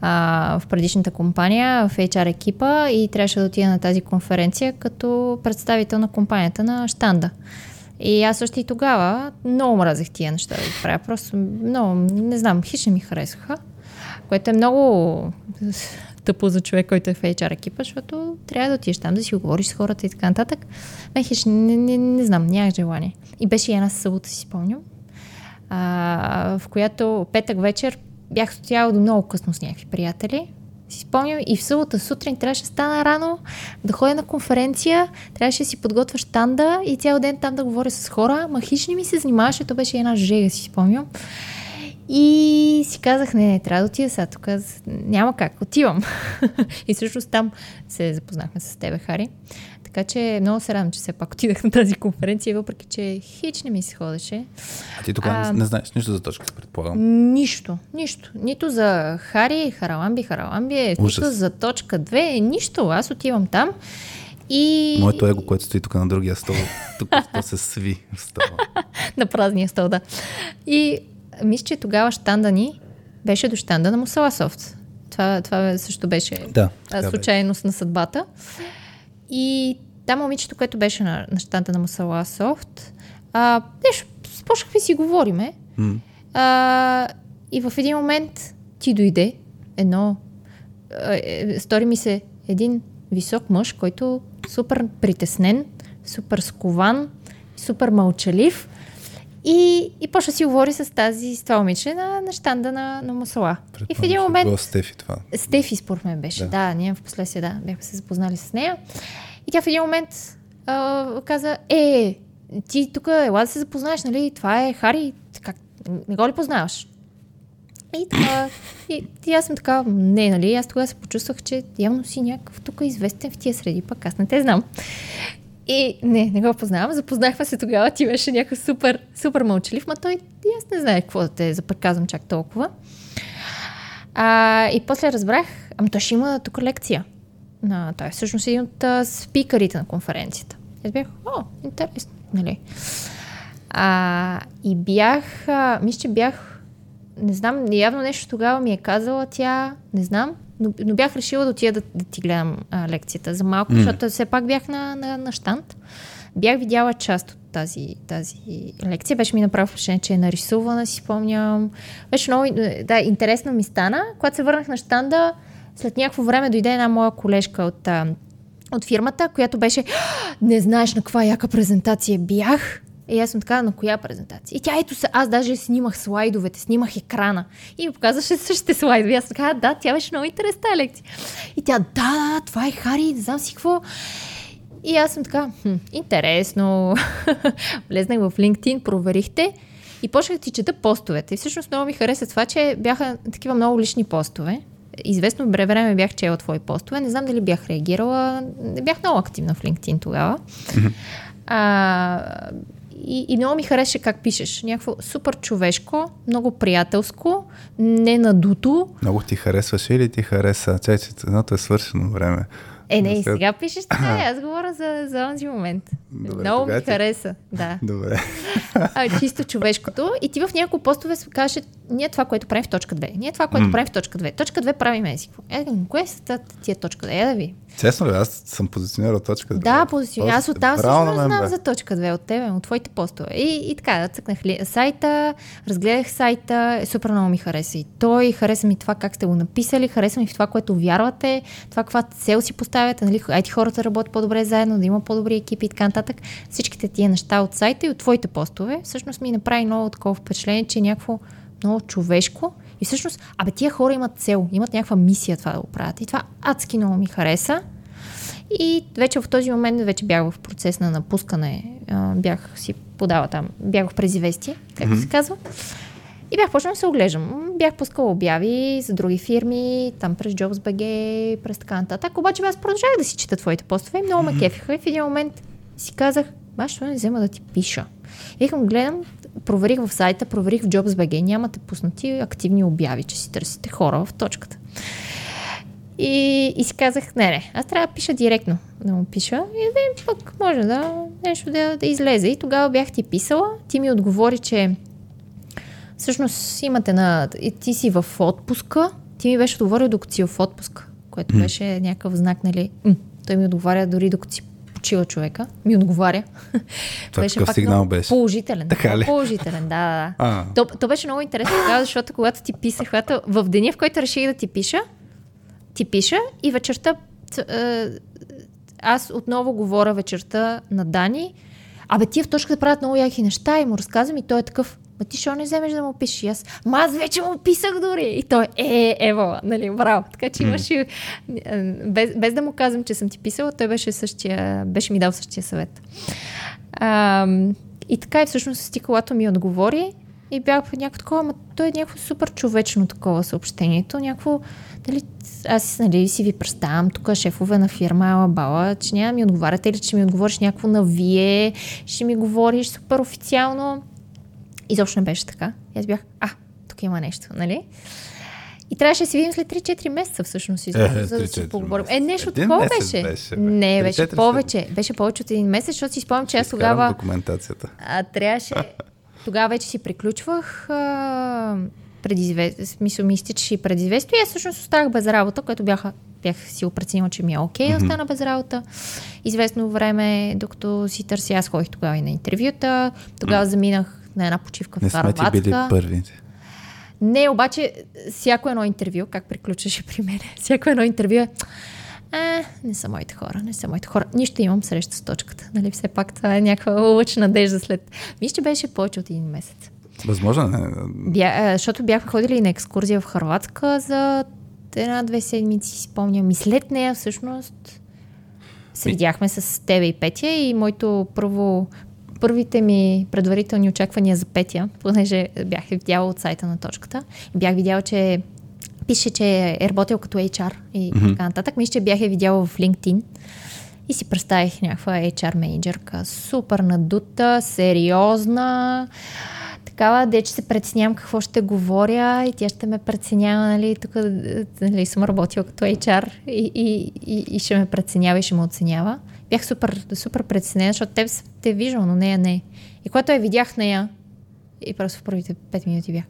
Speaker 3: а, в предишната компания, в HR екипа и трябваше да отида на тази конференция като представител на компанията на щанда. И аз още и тогава много мразех тия неща да ги правя. Просто много, не знам, хищно ми харесваха. Което е много тъпо за човек, който е в HR екипа, защото трябва да отидеш там да си говориш с хората и така нататък. Мен хищно, не, не, не знам, нямах желание. И беше една събота, си спомням а, в която петък вечер бях стояла до много късно с някакви приятели. Си спомням и в събота сутрин трябваше да стана рано, да ходя на конференция, трябваше да си подготвя штанда и цял ден там да говоря с хора. Ма хищ не ми се занимаваше, то беше една жега, си спомням. И си казах, не, не, трябва да отида сега тук, няма как, отивам. [laughs] и всъщност там се запознахме с тебе, Хари. Така че много се радвам, че все пак отидах на тази конференция, въпреки че хич не ми се ходеше.
Speaker 2: А ти тогава
Speaker 3: А,
Speaker 2: не, не знаеш нищо за точката, предполагам.
Speaker 3: Нищо, нищо. Нито за Хари, Хараламби, Хараламби, нито за точка 2, нищо. Аз отивам там и
Speaker 2: Моето его, което стои тук на другия стол, тук то се сви в стола. [laughs]
Speaker 3: на празния стол, да. И мисля, че тогава щанда ни беше до щанда на Мусаласофт. Това, това също беше
Speaker 2: Да,
Speaker 3: случайност на съдбата. И там момичето, което беше на, на щанда на Мусаласофт, а, нещо, започнахме си говориме.
Speaker 2: М.
Speaker 3: А, и в един момент ти дойде едно, е, стори ми се един висок мъж, който супер притеснен, супер скован, супер мълчалив и, и почва си говори с тази, с това момиче на, на щанда на, на Мусала. И в един
Speaker 2: е
Speaker 3: момент...
Speaker 2: Стефи това.
Speaker 3: Стефи, според мен беше. Да,
Speaker 2: Да.
Speaker 3: да ние в последствие, да, бяхме се запознали с нея. И тя в един момент а, каза, е, ти тук ела да се запознаеш, нали? Това е Хари. Как, не го ли познаваш? И така, и, и аз съм така, не, нали? Аз тогава се почувствах, че явно си някакъв тук известен в тия среди, пък аз не те знам. И не, не го познавам. Запознахме се тогава, ти беше някакъв супер, супер мълчалив, ма той и аз не знаех какво да те запреказвам чак толкова. А, и после разбрах, ами то ще има тук лекция. на, той е всъщност един от а, спикърите на конференцията. Аз бях, о, интересно, нали? А, и бях, мисля, че бях, не знам, явно нещо тогава ми е казала тя, не знам, но, но бях решила да отида да, да ти гледам а, лекцията за малко, mm. защото все пак бях на, на, на штант. Бях видяла част от тази, тази лекция. Беше ми направо впечатление, че е нарисувана, си спомням. Беше много да, интересно ми стана. Когато се върнах на штанда, след някакво време дойде една моя колежка от, от фирмата, която беше не знаеш на каква яка презентация бях. И аз съм така, на коя презентация? И тя, ето се, аз даже снимах слайдовете, снимах екрана. И ми показваше същите слайдове. И аз така, да, тя беше много интересна лекция. И тя, да, да, това е Хари, не знам си какво. И аз съм така, хм, интересно. [laughs] Влезнах в LinkedIn, проверихте и почнах да ти чета постовете. И всъщност много ми хареса това, че бяха такива много лични постове. Известно време бях чела твои постове. Не знам дали бях реагирала. Не бях много активна в LinkedIn тогава. а, и, и много ми хареше как пишеш. Някакво супер човешко, много приятелско, не надуто.
Speaker 2: Много ти харесваше или ти хареса? Чай, че едното е свършено време.
Speaker 3: Е, не, и сега пишеш така, аз говоря за, за онзи момент. Добре, Много ми ти... хареса. Да. [laughs]
Speaker 2: Добре.
Speaker 3: А, чисто човешкото. И ти в няколко постове каже, ние това, което правим в точка 2. Ние това, което mm. правим в точка 2. Точка 2 правим еси. Е, кое са тия точка 2? Е, да ви.
Speaker 2: Честно ли, аз съм позиционирал точка 2.
Speaker 3: Да, позиционирал. Аз оттам също знам за точка 2 от тебе, от твоите постове. И, и така, цъкнах ли сайта, разгледах сайта, е, супер много ми хареса и той, хареса ми това как сте го написали, хареса ми в това, което вярвате, това каква цел си поставяте, нали, айти хората работят по-добре заедно, да има по-добри екипи и така нататък. Всичките тия неща от сайта и от твоите постове, всъщност ми направи много такова впечатление, че е някакво много човешко. И всъщност, абе, тия хора имат цел, имат някаква мисия това да го правят. И това адски много ми хареса. И вече в този момент вече бях в процес на напускане. бях си подала там, бях в презивестие, както mm-hmm. се казва. И бях почнала да се оглеждам. Бях пускала обяви за други фирми, там през JobsBG, през така нататък. Обаче аз продължавах да си чета твоите постове и много ме кефиха. И в един момент си казах, баш, що не взема да ти пиша. И към гледам, проверих в сайта, проверих в JobsBG, нямате пуснати активни обяви, че си търсите хора в точката. И, и си казах, не, не, аз трябва да пиша директно, да му пиша и да пък може да нещо да, да излезе. И тогава бях ти писала, ти ми отговори, че всъщност имате на... Ти си в отпуска, ти ми беше отговорил докато си в отпуска, което беше някакъв знак, нали? М, той ми отговаря дори докато си почива човека, ми отговаря.
Speaker 2: Това беше пак сигнал беше.
Speaker 3: Положителен.
Speaker 2: Така ли?
Speaker 3: Положителен, да, да. То, то, беше много интересно тогава, защото когато ти писах, когато в деня, в който реших да ти пиша, ти пиша и вечерта аз отново говоря вечерта на Дани. Абе, тия в точката правят много яки неща и му разказвам и той е такъв, Ма ти що не вземеш да му пишеш? И аз, ма аз вече му писах дори. И той, е, ево, нали, браво. Така че имаше, без, без да му казвам, че съм ти писала, той беше, същия, беше ми дал същия съвет. А, и така и всъщност стиколато ми отговори и бях в някакво такова, ама той е някакво супер човечно такова съобщението, някакво, дали, аз нали, си ви представям, тук шефове на фирма Алабала, че няма ми отговаряте или че ми отговориш някакво на вие, ще ми говориш супер официално. Изобщо не беше така. И аз бях, а, тук има нещо, нали? И трябваше да си видим след 3-4 месеца всъщност, изобщо, е, за да си поговорим. Е, нещо един такова беше. беше не, беше повече. Беше повече от един месец, защото си спомням, че аз тогава...
Speaker 2: документацията.
Speaker 3: А, трябваше... [laughs] Тогава вече си приключвах а, предизвестие, смисъл ми изтичаше и предизвестие и аз всъщност останах без работа, което бяха, бях си опреценила, че ми е окей, okay, mm-hmm. остана без работа. Известно време, докато си търся, аз ходих тогава и на интервюта, тогава mm-hmm. заминах на една почивка
Speaker 2: в Харватска. Не сме ти били първите.
Speaker 3: Не, обаче всяко едно интервю, как приключваше при мен, [laughs] всяко едно интервю е а, не са моите хора, не са моите хора. Нищо имам среща с точката. Нали, все пак това е някаква лъч надежда след... Че беше повече от един месец.
Speaker 2: Възможно не.
Speaker 3: Бя, защото бяхме ходили на екскурзия в Харватска за една-две седмици, си спомням. И след нея всъщност се видяхме с тебе и Петя и моето първо първите ми предварителни очаквания за Петя, понеже бях видяла от сайта на точката, бях видяла, че пише, че е работил като HR и mm-hmm. така нататък. Мисля, че бях я видяла в LinkedIn и си представих някаква HR менеджерка, супер надута, сериозна, такава, де че се преценявам какво ще говоря и тя ще ме преценява, нали, тук нали, съм работила като HR и, и, и, и ще ме преценява и ще ме оценява. Бях супер, супер преценена, защото теб те е виждал, но нея не. И когато я видях нея, и просто в първите 5 минути бях,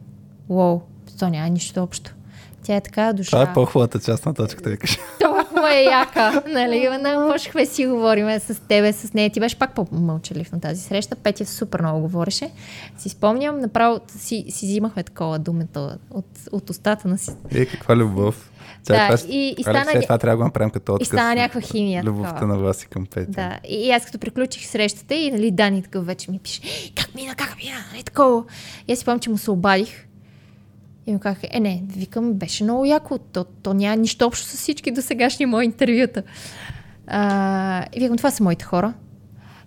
Speaker 3: уоу, то няма нищо общо. Тя е така душа.
Speaker 2: Това е по-хубавата част на точката, викаш.
Speaker 3: Толкова е яка. [laughs] Нали? Не можехме си говорим с тебе, с нея. Ти беше пак по-мълчалив на тази среща. Петя супер много говореше. Си спомням, направо си, си взимахме такова думата от, от устата на си.
Speaker 2: Е, каква любов.
Speaker 3: Чай, да, това, и, и стана...
Speaker 2: След това трябва да го направим като отказ.
Speaker 3: И стана някаква химия.
Speaker 2: Любовта такова. на вас и към Петя.
Speaker 3: Да. И, и аз като приключих срещата и нали, Дани такъв вече ми пише, как мина, как мина, нали такова. И аз си помня, че му се обадих и му казах, е не, викам, беше много яко, то, то няма нищо общо с всички до сегашни мои интервюта. А, и викам, това са моите хора.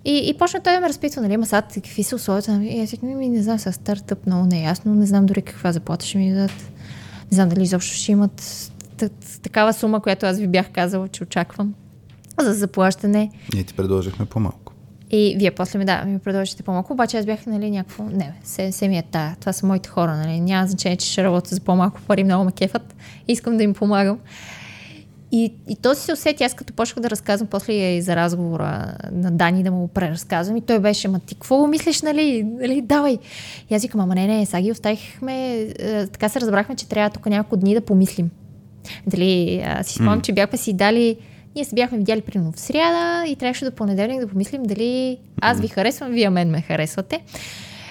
Speaker 3: И, и почна той да ме разпитва, нали, ама сега какви са условията. И аз ми, ми не знам, сега стартъп много неясно, не знам дори каква заплата ще ми дадат. Не знам дали изобщо ще имат такава сума, която аз ви бях казала, че очаквам за заплащане.
Speaker 2: Ние ти предложихме по-малко.
Speaker 3: И вие после ми, да, ми предложите по-малко, обаче аз бях, нали, някакво, не, се, се ми е тая, това са моите хора, нали, няма значение, че ще работя за по-малко пари, много ме кефат, искам да им помагам. И, и то си се усети, аз като почнах да разказвам после и за разговора на Дани да му го преразказвам и той беше, ма ти какво мислиш, нали, нали, давай. И аз викам, ама не, не, сега ги оставихме, е, така се разбрахме, че трябва тук няколко дни да помислим. Дали, аз си спомням, mm. че бяхме си дали ние се бяхме видяли примерно в сряда и трябваше до понеделник да помислим дали аз ви харесвам, вие мен ме харесвате.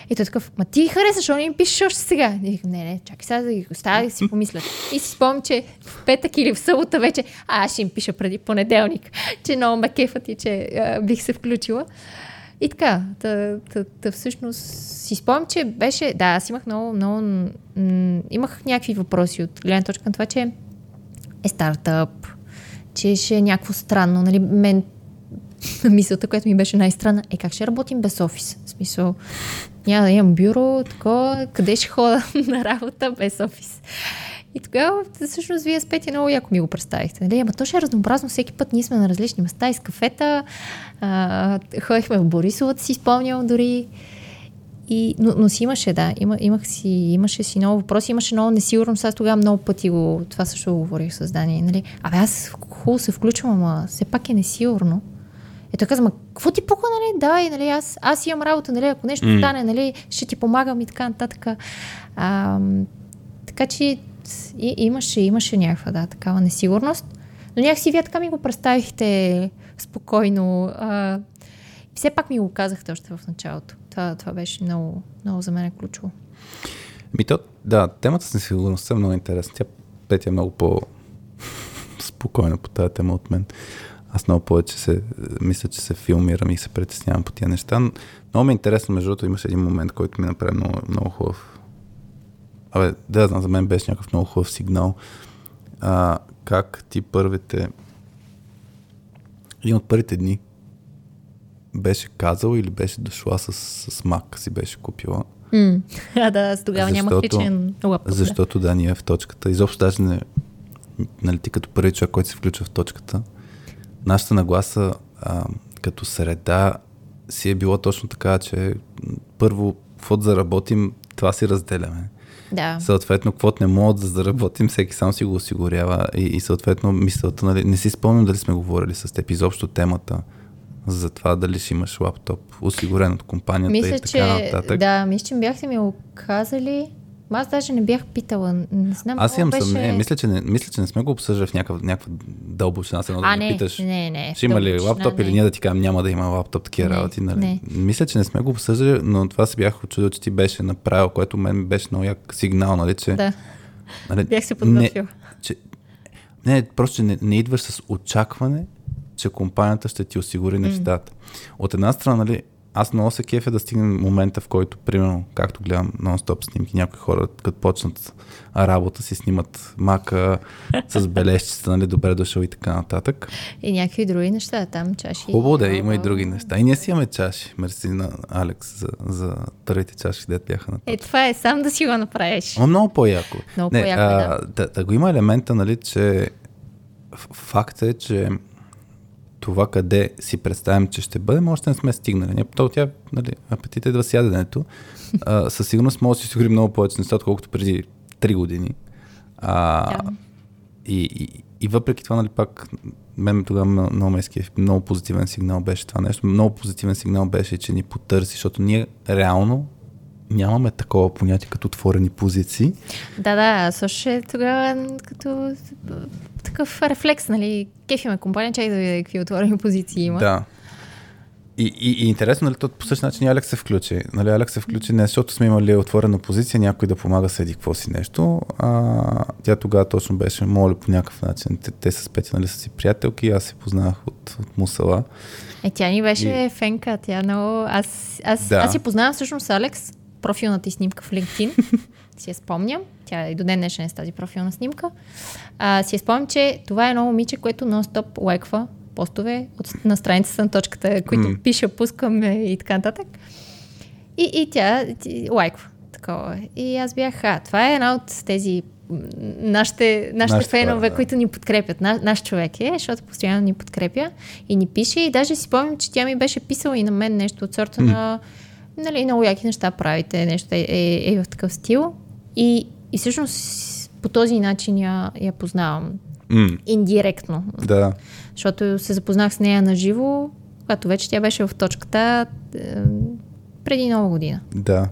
Speaker 3: И той такъв, ма ти харесваш, защо не ми пишеш още сега? И викам, не, не, чакай сега да ги оставя да си [laughs] помислят. И си спомням, че в петък или в събота вече, а аз ще им пиша преди понеделник, че много ме кефът и че а, бих се включила. И така, та, та, та, всъщност си спомням, че беше, да, аз имах много, много, м- имах някакви въпроси от гледна точка на това, че е стартъп, че ще е някакво странно. Нали, мен [laughs] мисълта, която ми беше най-странна, е как ще работим без офис. В смисъл, няма да имам бюро, такова, къде ще хода [laughs] на работа без офис. И тогава, всъщност, вие с Петя много яко ми го представихте. Нали? Ама то ще е разнообразно. Всеки път ние сме на различни места, из кафета. А, ходихме в Борисовата, си спомням дори. И, но, но си имаше, да, има, имах си, имаше си много въпроси, имаше много несигурност, аз тогава много пъти го, това също го говорих с Дани, нали? Абе аз хубаво се включвам, ама все пак е несигурно. Ето казвам, ама какво ти пука, нали? Давай, нали? Аз, аз имам работа, нали? Ако нещо mm. стане, нали? Ще ти помагам и така нататък. А, така че и, имаше, имаше някаква, да, такава несигурност. Но някакси вие така ми го представихте спокойно. А, все пак ми го казахте още в началото. Това, това беше много, много за мен е ключово.
Speaker 2: Ми то, да, темата с несигурността е много интересна. Тя Петя е много по спокойна по тази тема от мен. Аз много повече се, мисля, че се филмирам и се притеснявам по тия неща. Много ми е интересно, между другото, имаше един момент, който ми направи много, много хубав. Абе, да, знам, за мен беше някакъв много хубав сигнал. А, как ти първите... Един от първите дни, беше казал или беше дошла с, с мак, си беше купила.
Speaker 3: Mm. А, да, аз тогава защото, нямах личен лаптоп.
Speaker 2: Защото да, ние в точката. Изобщо даже не, нали, ти като първи човек, който се включва в точката, нашата нагласа а, като среда си е било точно така, че първо, каквото заработим, това си разделяме.
Speaker 3: Да.
Speaker 2: Съответно, каквото не могат да заработим, всеки сам си го осигурява и, и съответно мисълта, нали, не си спомням дали сме говорили с теб изобщо темата за това дали ще имаш лаптоп, осигурен от компанията
Speaker 3: мисля,
Speaker 2: и така че, нататък.
Speaker 3: Да, мисля, че бяхте ми го казали. Аз даже не бях питала. Не знам.
Speaker 2: Аз имам
Speaker 3: беше...
Speaker 2: съмнение. Мисля, че не, мисля, че не сме го обсъждали в някаква, някаква дълбочина. Се
Speaker 3: а,
Speaker 2: да
Speaker 3: не,
Speaker 2: питаш,
Speaker 3: не, не,
Speaker 2: ще има ли лаптоп
Speaker 3: не.
Speaker 2: или ние да ти кажем няма да има лаптоп, такива работи. Нали?
Speaker 3: Не.
Speaker 2: Мисля, че не сме го обсъждали, но това се бях очудил, че ти беше направил, което мен беше много як сигнал, нали, че...
Speaker 3: Да.
Speaker 2: Нали,
Speaker 3: бях се подготвил.
Speaker 2: Не, че, не, просто че не, не идваш с очакване, че компанията ще ти осигури нещата. Mm. От една страна, нали, аз много се кефя да стигнем момента, в който, примерно, както гледам нон-стоп снимки, някои хора, като почнат работа, си снимат мака с [laughs] бележчета, нали, добре дошъл и така нататък.
Speaker 3: И някакви други неща там, чаши.
Speaker 2: Хубаво да, има и други неща. И ние си имаме чаши. Мерси на Алекс за, за първите чаши, където бяха на
Speaker 3: Е, това е сам да си го направиш.
Speaker 2: Но много по-яко.
Speaker 3: Много Не, по-яко, а, да.
Speaker 2: да. Да го има елемента, нали, че факт е, че това къде си представим, че ще бъдем, още не сме стигнали. Не, то тя, нали, апетит да с яденето. А, със сигурност може да си осигурим много повече неща, отколкото преди 3 години. А,
Speaker 3: Да.
Speaker 2: и, и, и въпреки това, нали, пак, мен тогава много, ме много позитивен сигнал беше това нещо. Много позитивен сигнал беше, че ни потърси, защото ние реално нямаме такова понятие като отворени позиции.
Speaker 3: Да, да, също тогава като такъв рефлекс, нали, кефиме компания, чай да видя какви отворени позиции има.
Speaker 2: Да. И, и, и интересно, нали, то по същия начин и Алекс се включи. Нали, Алекс се включи не защото сме имали отворена позиция, някой да помага с еди какво си нещо. А, тя тогава точно беше, моля по някакъв начин. Те, те са спети, нали, са си приятелки, аз се познах от, от Мусала.
Speaker 3: Е, тя ни беше фенка, тя много... Аз, аз,
Speaker 2: Да.
Speaker 3: аз си познавам всъщност Алекс, профилната ти снимка в LinkedIn. [laughs] си я спомням. Тя и до ден днешен е с тази профилна снимка. А, си я спомням, че това е едно момиче, което нон-стоп лайква постове от, на страницата на точката, които
Speaker 2: М.
Speaker 3: пише, пускаме и така нататък. И, и тя ти, лайква. Такова. е. И аз бях, а, това е една от тези нашите, нашите
Speaker 2: Нашите
Speaker 3: фенове,
Speaker 2: да.
Speaker 3: които ни подкрепят. На, наш човек е, защото постоянно ни подкрепя и ни пише. И даже си спомням, че тя ми беше писала и на мен нещо от сорта на нали, много яки неща правите, нещо е, е, е в такъв стил. И, и всъщност по този начин я, я познавам.
Speaker 2: М,
Speaker 3: Индиректно.
Speaker 2: да.
Speaker 3: Защото се запознах с нея на живо, когато вече тя беше в точката е, преди нова година.
Speaker 2: Да.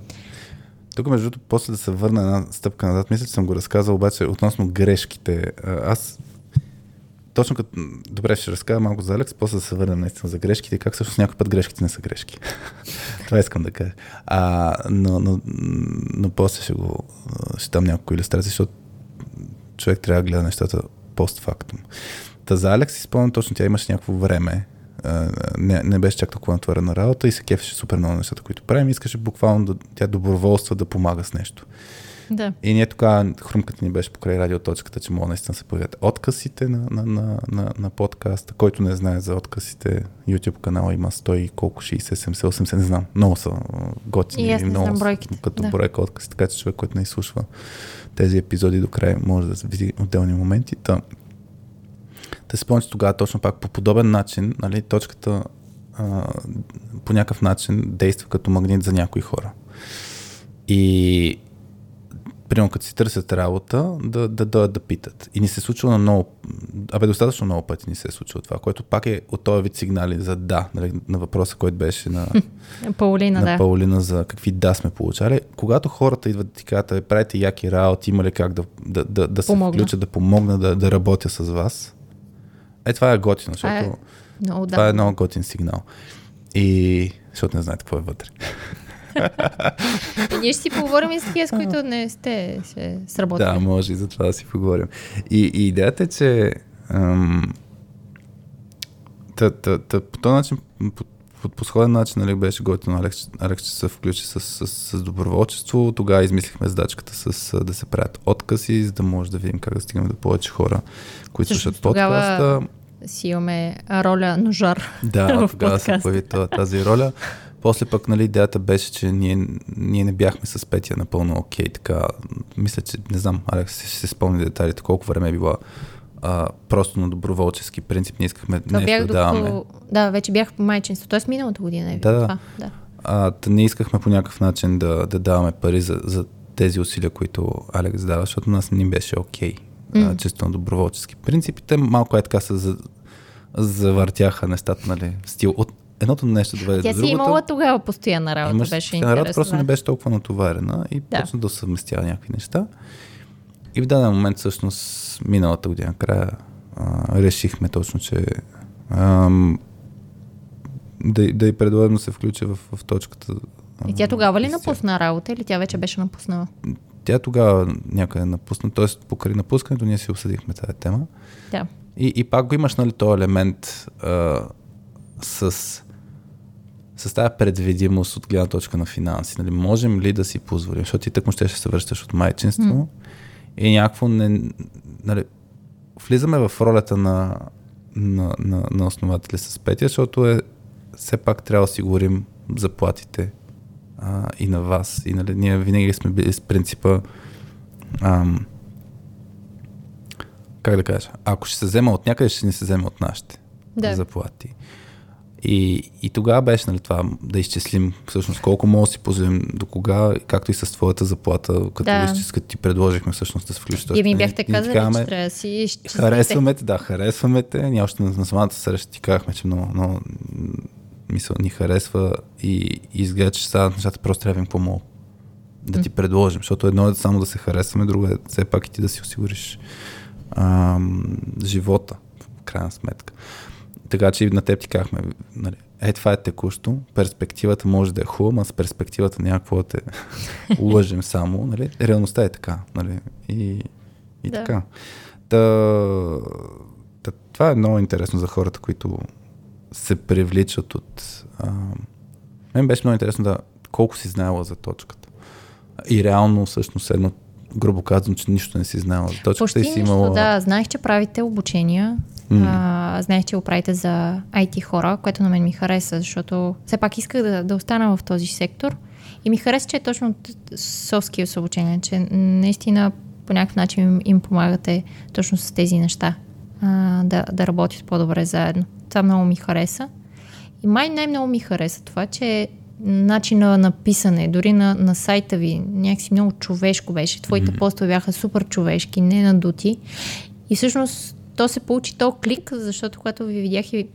Speaker 2: Тук, между другото, после да се върна една стъпка назад, мисля, че съм го разказал, обаче относно грешките. Аз точно като... Добре, ще разкажа малко за Алекс, после да се върнем наистина за грешките и как всъщност някой път грешките не са грешки. [laughs] Това искам да кажа. А, но, но, но после ще го... Ще дам няколко иллюстрации, защото човек трябва да гледа нещата постфактум. Та за Алекс си спомням точно, тя имаше някакво време, не, не беше чак толкова натворена работа и се кефеше супер много нещата, които правим. Искаше буквално да, тя доброволства да помага с нещо.
Speaker 3: Да.
Speaker 2: И ние тогава, хрумката ни беше покрай радиоточката, че могат наистина се появят откъсите на, на, на, на, на подкаста. Който не знае за откъсите, YouTube канала има 100 и колко, 60, 70, 80, не знам. Много са готини.
Speaker 3: И аз не
Speaker 2: много
Speaker 3: знам бройките,
Speaker 2: Като
Speaker 3: да.
Speaker 2: бройка откъси, така че човек, който не изслушва тези епизоди до края, може да види отделни моменти. Та, те се спомнят, че тогава точно пак по подобен начин, нали, точката а, по някакъв начин действа като магнит за някои хора. И примерно като си търсят работа, да, да дойдат да питат. И ни се е случило на много, абе достатъчно много пъти ни се е случило това, което пак е от този вид сигнали за да, нали, на въпроса, който беше на, [laughs]
Speaker 3: Паулина,
Speaker 2: на
Speaker 3: да.
Speaker 2: Паулина за какви да сме получали. Когато хората идват да ти кажат, «Абе, правите яки работи, има ли как да, да, да, да се
Speaker 3: Помогна.
Speaker 2: включат, да помогна да, да работя с вас, е това е готино, защото
Speaker 3: Това е Много,
Speaker 2: това
Speaker 3: да.
Speaker 2: е много готин сигнал. И защото не знаете какво е вътре. [laughs]
Speaker 3: И ние ще си поговорим и с такива, с които не сте се сработили.
Speaker 2: Да, може и за това да си поговорим. И, и идеята е, че ам, та, та, та, по този начин, по, по, по сходен начин нали, беше готино Алекс, Алекс ще се включи с, с, с доброволчество. Тогава измислихме задачката с да се правят откази, за да може да видим как да стигнем до повече хора, които слушат
Speaker 3: тогава
Speaker 2: подкаста.
Speaker 3: Си имаме роля ножар
Speaker 2: Да, [laughs]
Speaker 3: в
Speaker 2: тогава се появи тази роля. После пък, нали, идеята беше, че ние, ние не бяхме с Петя напълно окей, така. Мисля, че, не знам, Алекс ще се спомни детайлите, колко време е била а, просто на доброволчески принцип. Ние искахме
Speaker 3: Това
Speaker 2: нещо
Speaker 3: бях
Speaker 2: да даваме.
Speaker 3: докато... Да, вече бях по майчинство. Тоест миналата година е
Speaker 2: Да, да.
Speaker 3: това. Да.
Speaker 2: А, та не искахме по някакъв начин да, да даваме пари за, за тези усилия, които Алекс дава, защото нас не беше окей.
Speaker 3: М.
Speaker 2: чисто на доброволчески принцип. И те малко е така се за, завъртяха нещата, нали, стил. От едното нещо доведе
Speaker 3: Тя
Speaker 2: до
Speaker 3: си
Speaker 2: другото.
Speaker 3: имала тогава постоянна работа.
Speaker 2: Имаш
Speaker 3: беше
Speaker 2: постоянна работа, просто не беше толкова натоварена и
Speaker 3: Да.
Speaker 2: почна да съвместява някакви неща. И в даден момент, всъщност, миналата година, края, а, решихме точно, че ам, да, да й предложим да се включи в, в точката.
Speaker 3: И тя тогава ли напусна работа или тя вече беше напуснала?
Speaker 2: Тя тогава някъде напусна, т.е. покрай напускането ние си обсъдихме тази тема.
Speaker 3: Да.
Speaker 2: И, и пак го имаш, нали, този елемент а, с, с тази предвидимост от гледна точка на финанси. Нали, можем ли да си позволим, защото ти тъкмо ще се връщаш от майчинство
Speaker 3: М.
Speaker 2: и някакво не... Нали, влизаме в ролята на, на, на, на основатели с Петя, защото е, все пак трябва да осигурим заплатите а, и на вас. И нали, ние винаги сме били с принципа ам, как да кажа, ако ще се взема от някъде, ще ни се вземе от нашите.
Speaker 3: Да.
Speaker 2: заплати. И, и тогава беше нали, това да изчислим всъщност колко може да си позволим до кога, както и с твоята заплата, като,
Speaker 3: Да.
Speaker 2: като ти предложихме всъщност да се включиш.
Speaker 3: И ми
Speaker 2: Ние-
Speaker 3: бяхте казали,
Speaker 2: казваме,
Speaker 3: че трябва да си изчислите.
Speaker 2: Харесваме те, да, харесваме те. Ние още на, на самата среща ти казахме, че много, много мисъл ни харесва и, и изгледа, че стават нещата, просто трябва да им помогна. Да ти предложим, защото едно е само да се харесваме, друго е все пак и ти да си осигуриш ам, живота, в крайна сметка. Така че на теб ти казахме, нали, е, това е текущо, перспективата може да е хубава, а с перспективата някакво да те [laughs] лъжем само, нали? Реалността е така, нали? И, и
Speaker 3: Да.
Speaker 2: така. Та, та, това е много интересно за хората, които се привличат от... А, мен беше много интересно да колко си знаела за точката. И реално, всъщност, едно грубо казвам, че нищо не си знаела за точката
Speaker 3: Почти
Speaker 2: и си имала...
Speaker 3: да. Знаех, че правите обучения.
Speaker 2: М.
Speaker 3: А, знаех, че го правите за IT хора, което на мен ми хареса, защото все пак исках да, да остана в този сектор. И ми хареса, че е точно soft skills обучение, че наистина по някакъв начин им, им помагате точно с тези неща. А, да, да работят по-добре заедно. Това много ми хареса. И май най-много ми хареса това, че начина на писане, дори на, на сайта ви, някакси много човешко беше. Твоите mm-hmm. постове бяха супер човешки, не надути. И всъщност то се получи то клик, защото когато ви видях и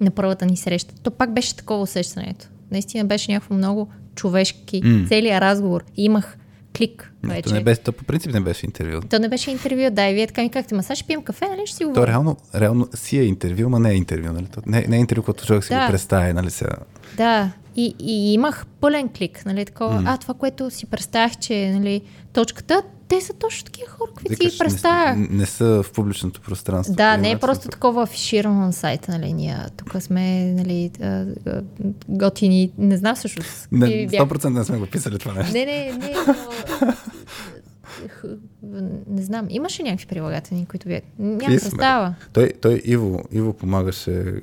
Speaker 3: на първата ни среща, то пак беше такова усещането. Наистина беше някакво много човешки. Mm. Целият разговор. Имах клик вече.
Speaker 2: то, не беше, то по принцип не беше интервю.
Speaker 3: То не беше интервю, да, и вие така ми казахте, ма сега ще пием кафе, нали ще си
Speaker 2: То
Speaker 3: говорим.
Speaker 2: реално, реално си е интервю, ма не е интервю, нали? То не, не е интервю, като човек си
Speaker 3: Да.
Speaker 2: го представя, нали сега.
Speaker 3: Да, и, и имах пълен клик, нали, такова,
Speaker 2: М.
Speaker 3: а това, което си представях, че, нали, точката, те са точно такива хора,
Speaker 2: Викаш,
Speaker 3: ги представях.
Speaker 2: не, не, са в публичното пространство.
Speaker 3: Да, не е просто такова афиширано на сайта, нали, ние тук сме, нали, готини, не знам всъщност.
Speaker 2: Не,
Speaker 3: какви бяха.
Speaker 2: 100% не сме го писали това нещо.
Speaker 3: Не, не, не, но... Не знам, имаше някакви прилагателни, които
Speaker 2: Какви сме?
Speaker 3: представа.
Speaker 2: Той, той Иво, Иво помагаше,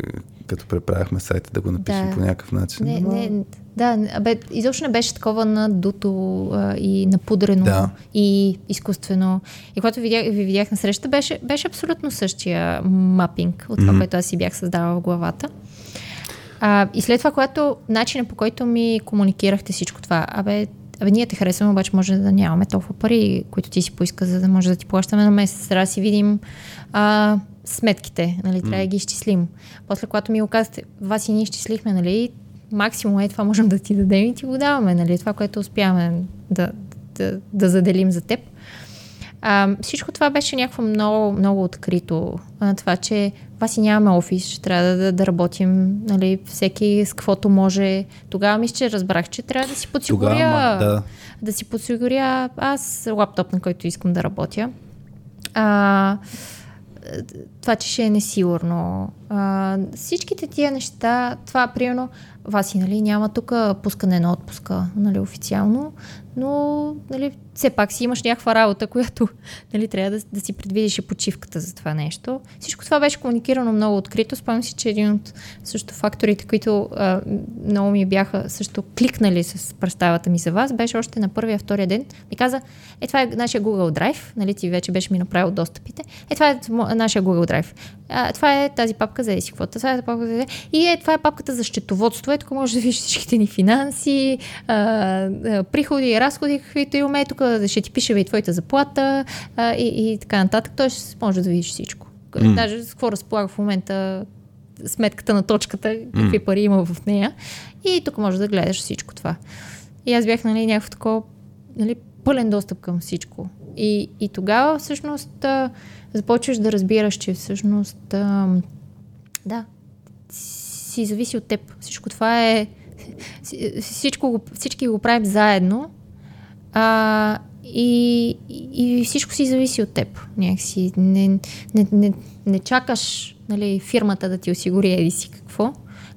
Speaker 2: като преправяхме сайта, да го напишем
Speaker 3: Да.
Speaker 2: по някакъв начин.
Speaker 3: Не,
Speaker 2: Ама-
Speaker 3: не, да, абе, изобщо не беше такова надуто а, и напудрено
Speaker 2: Да.
Speaker 3: и изкуствено. И когато видях, ви видях на среща, беше, беше абсолютно същия мапинг от това,
Speaker 2: Мгм.
Speaker 3: което аз си бях създала в главата. А, и след това, когато начинът по който ми комуникирахте всичко това, абе, абе ние те харесваме, обаче може да нямаме толкова пари, които ти си поиска, за да може да ти плащаме на месец. Трябва да си видим а, сметките, нали, трябва да ги изчислим. После, когато ми го казахте, вас и ние изчислихме, нали, максимум е това можем да ти дадем и ти го даваме, нали, това, което успяваме да, да, да заделим за теб. А, всичко това беше някакво много, много открито. А, това, че вас и нямаме офис, ще трябва да, да, да работим, нали, всеки с каквото може. Тогава мисля, че разбрах, че трябва да си подсигуря,
Speaker 2: Тогава, да.
Speaker 3: да си подсигуря аз лаптоп, на който искам да работя. А, това, че ще е несигурно. А, всичките тия неща, това, примерно, Васи, нали, няма тук пускане на отпуска, нали, официално, но, нали, все пак си имаш някаква работа, която, нали, трябва да, да си предвидиш и почивката за това нещо. Всичко това беше комуникирано много открито. Спомням си, че един от също факторите, които а, много ми бяха също кликнали с представата ми за вас, беше още на първия, втория ден. Ми каза, е, това е нашия Google Drive, нали, ти вече беше ми направил достъпите. Е, това е нашия Google Drive. А, това е тази папка за еси каквото. Това е папка за... И е, това е папката за счетоводство. Е, тук можеш да видиш всичките ни финанси, а, а, приходи, разходи, каквито имаме. Тук ще ти пише и твоята заплата а, и, и така нататък. Тоест, може да видиш всичко.
Speaker 2: М.
Speaker 3: Даже с какво разполага в момента сметката на точката, какви пари има в нея. И тук можеш да гледаш всичко това. И аз бях, нали, някакво такова, нали, пълен достъп към всичко. И, и тогава всъщност започваш да разбираш, че всъщност а, да, си зависи от теб. Всичко това е [laughs] всичко, всички го правим заедно а, и, и, всичко си зависи от теб. Някакси не, не, не, не чакаш нали, фирмата да ти осигури еди си какво,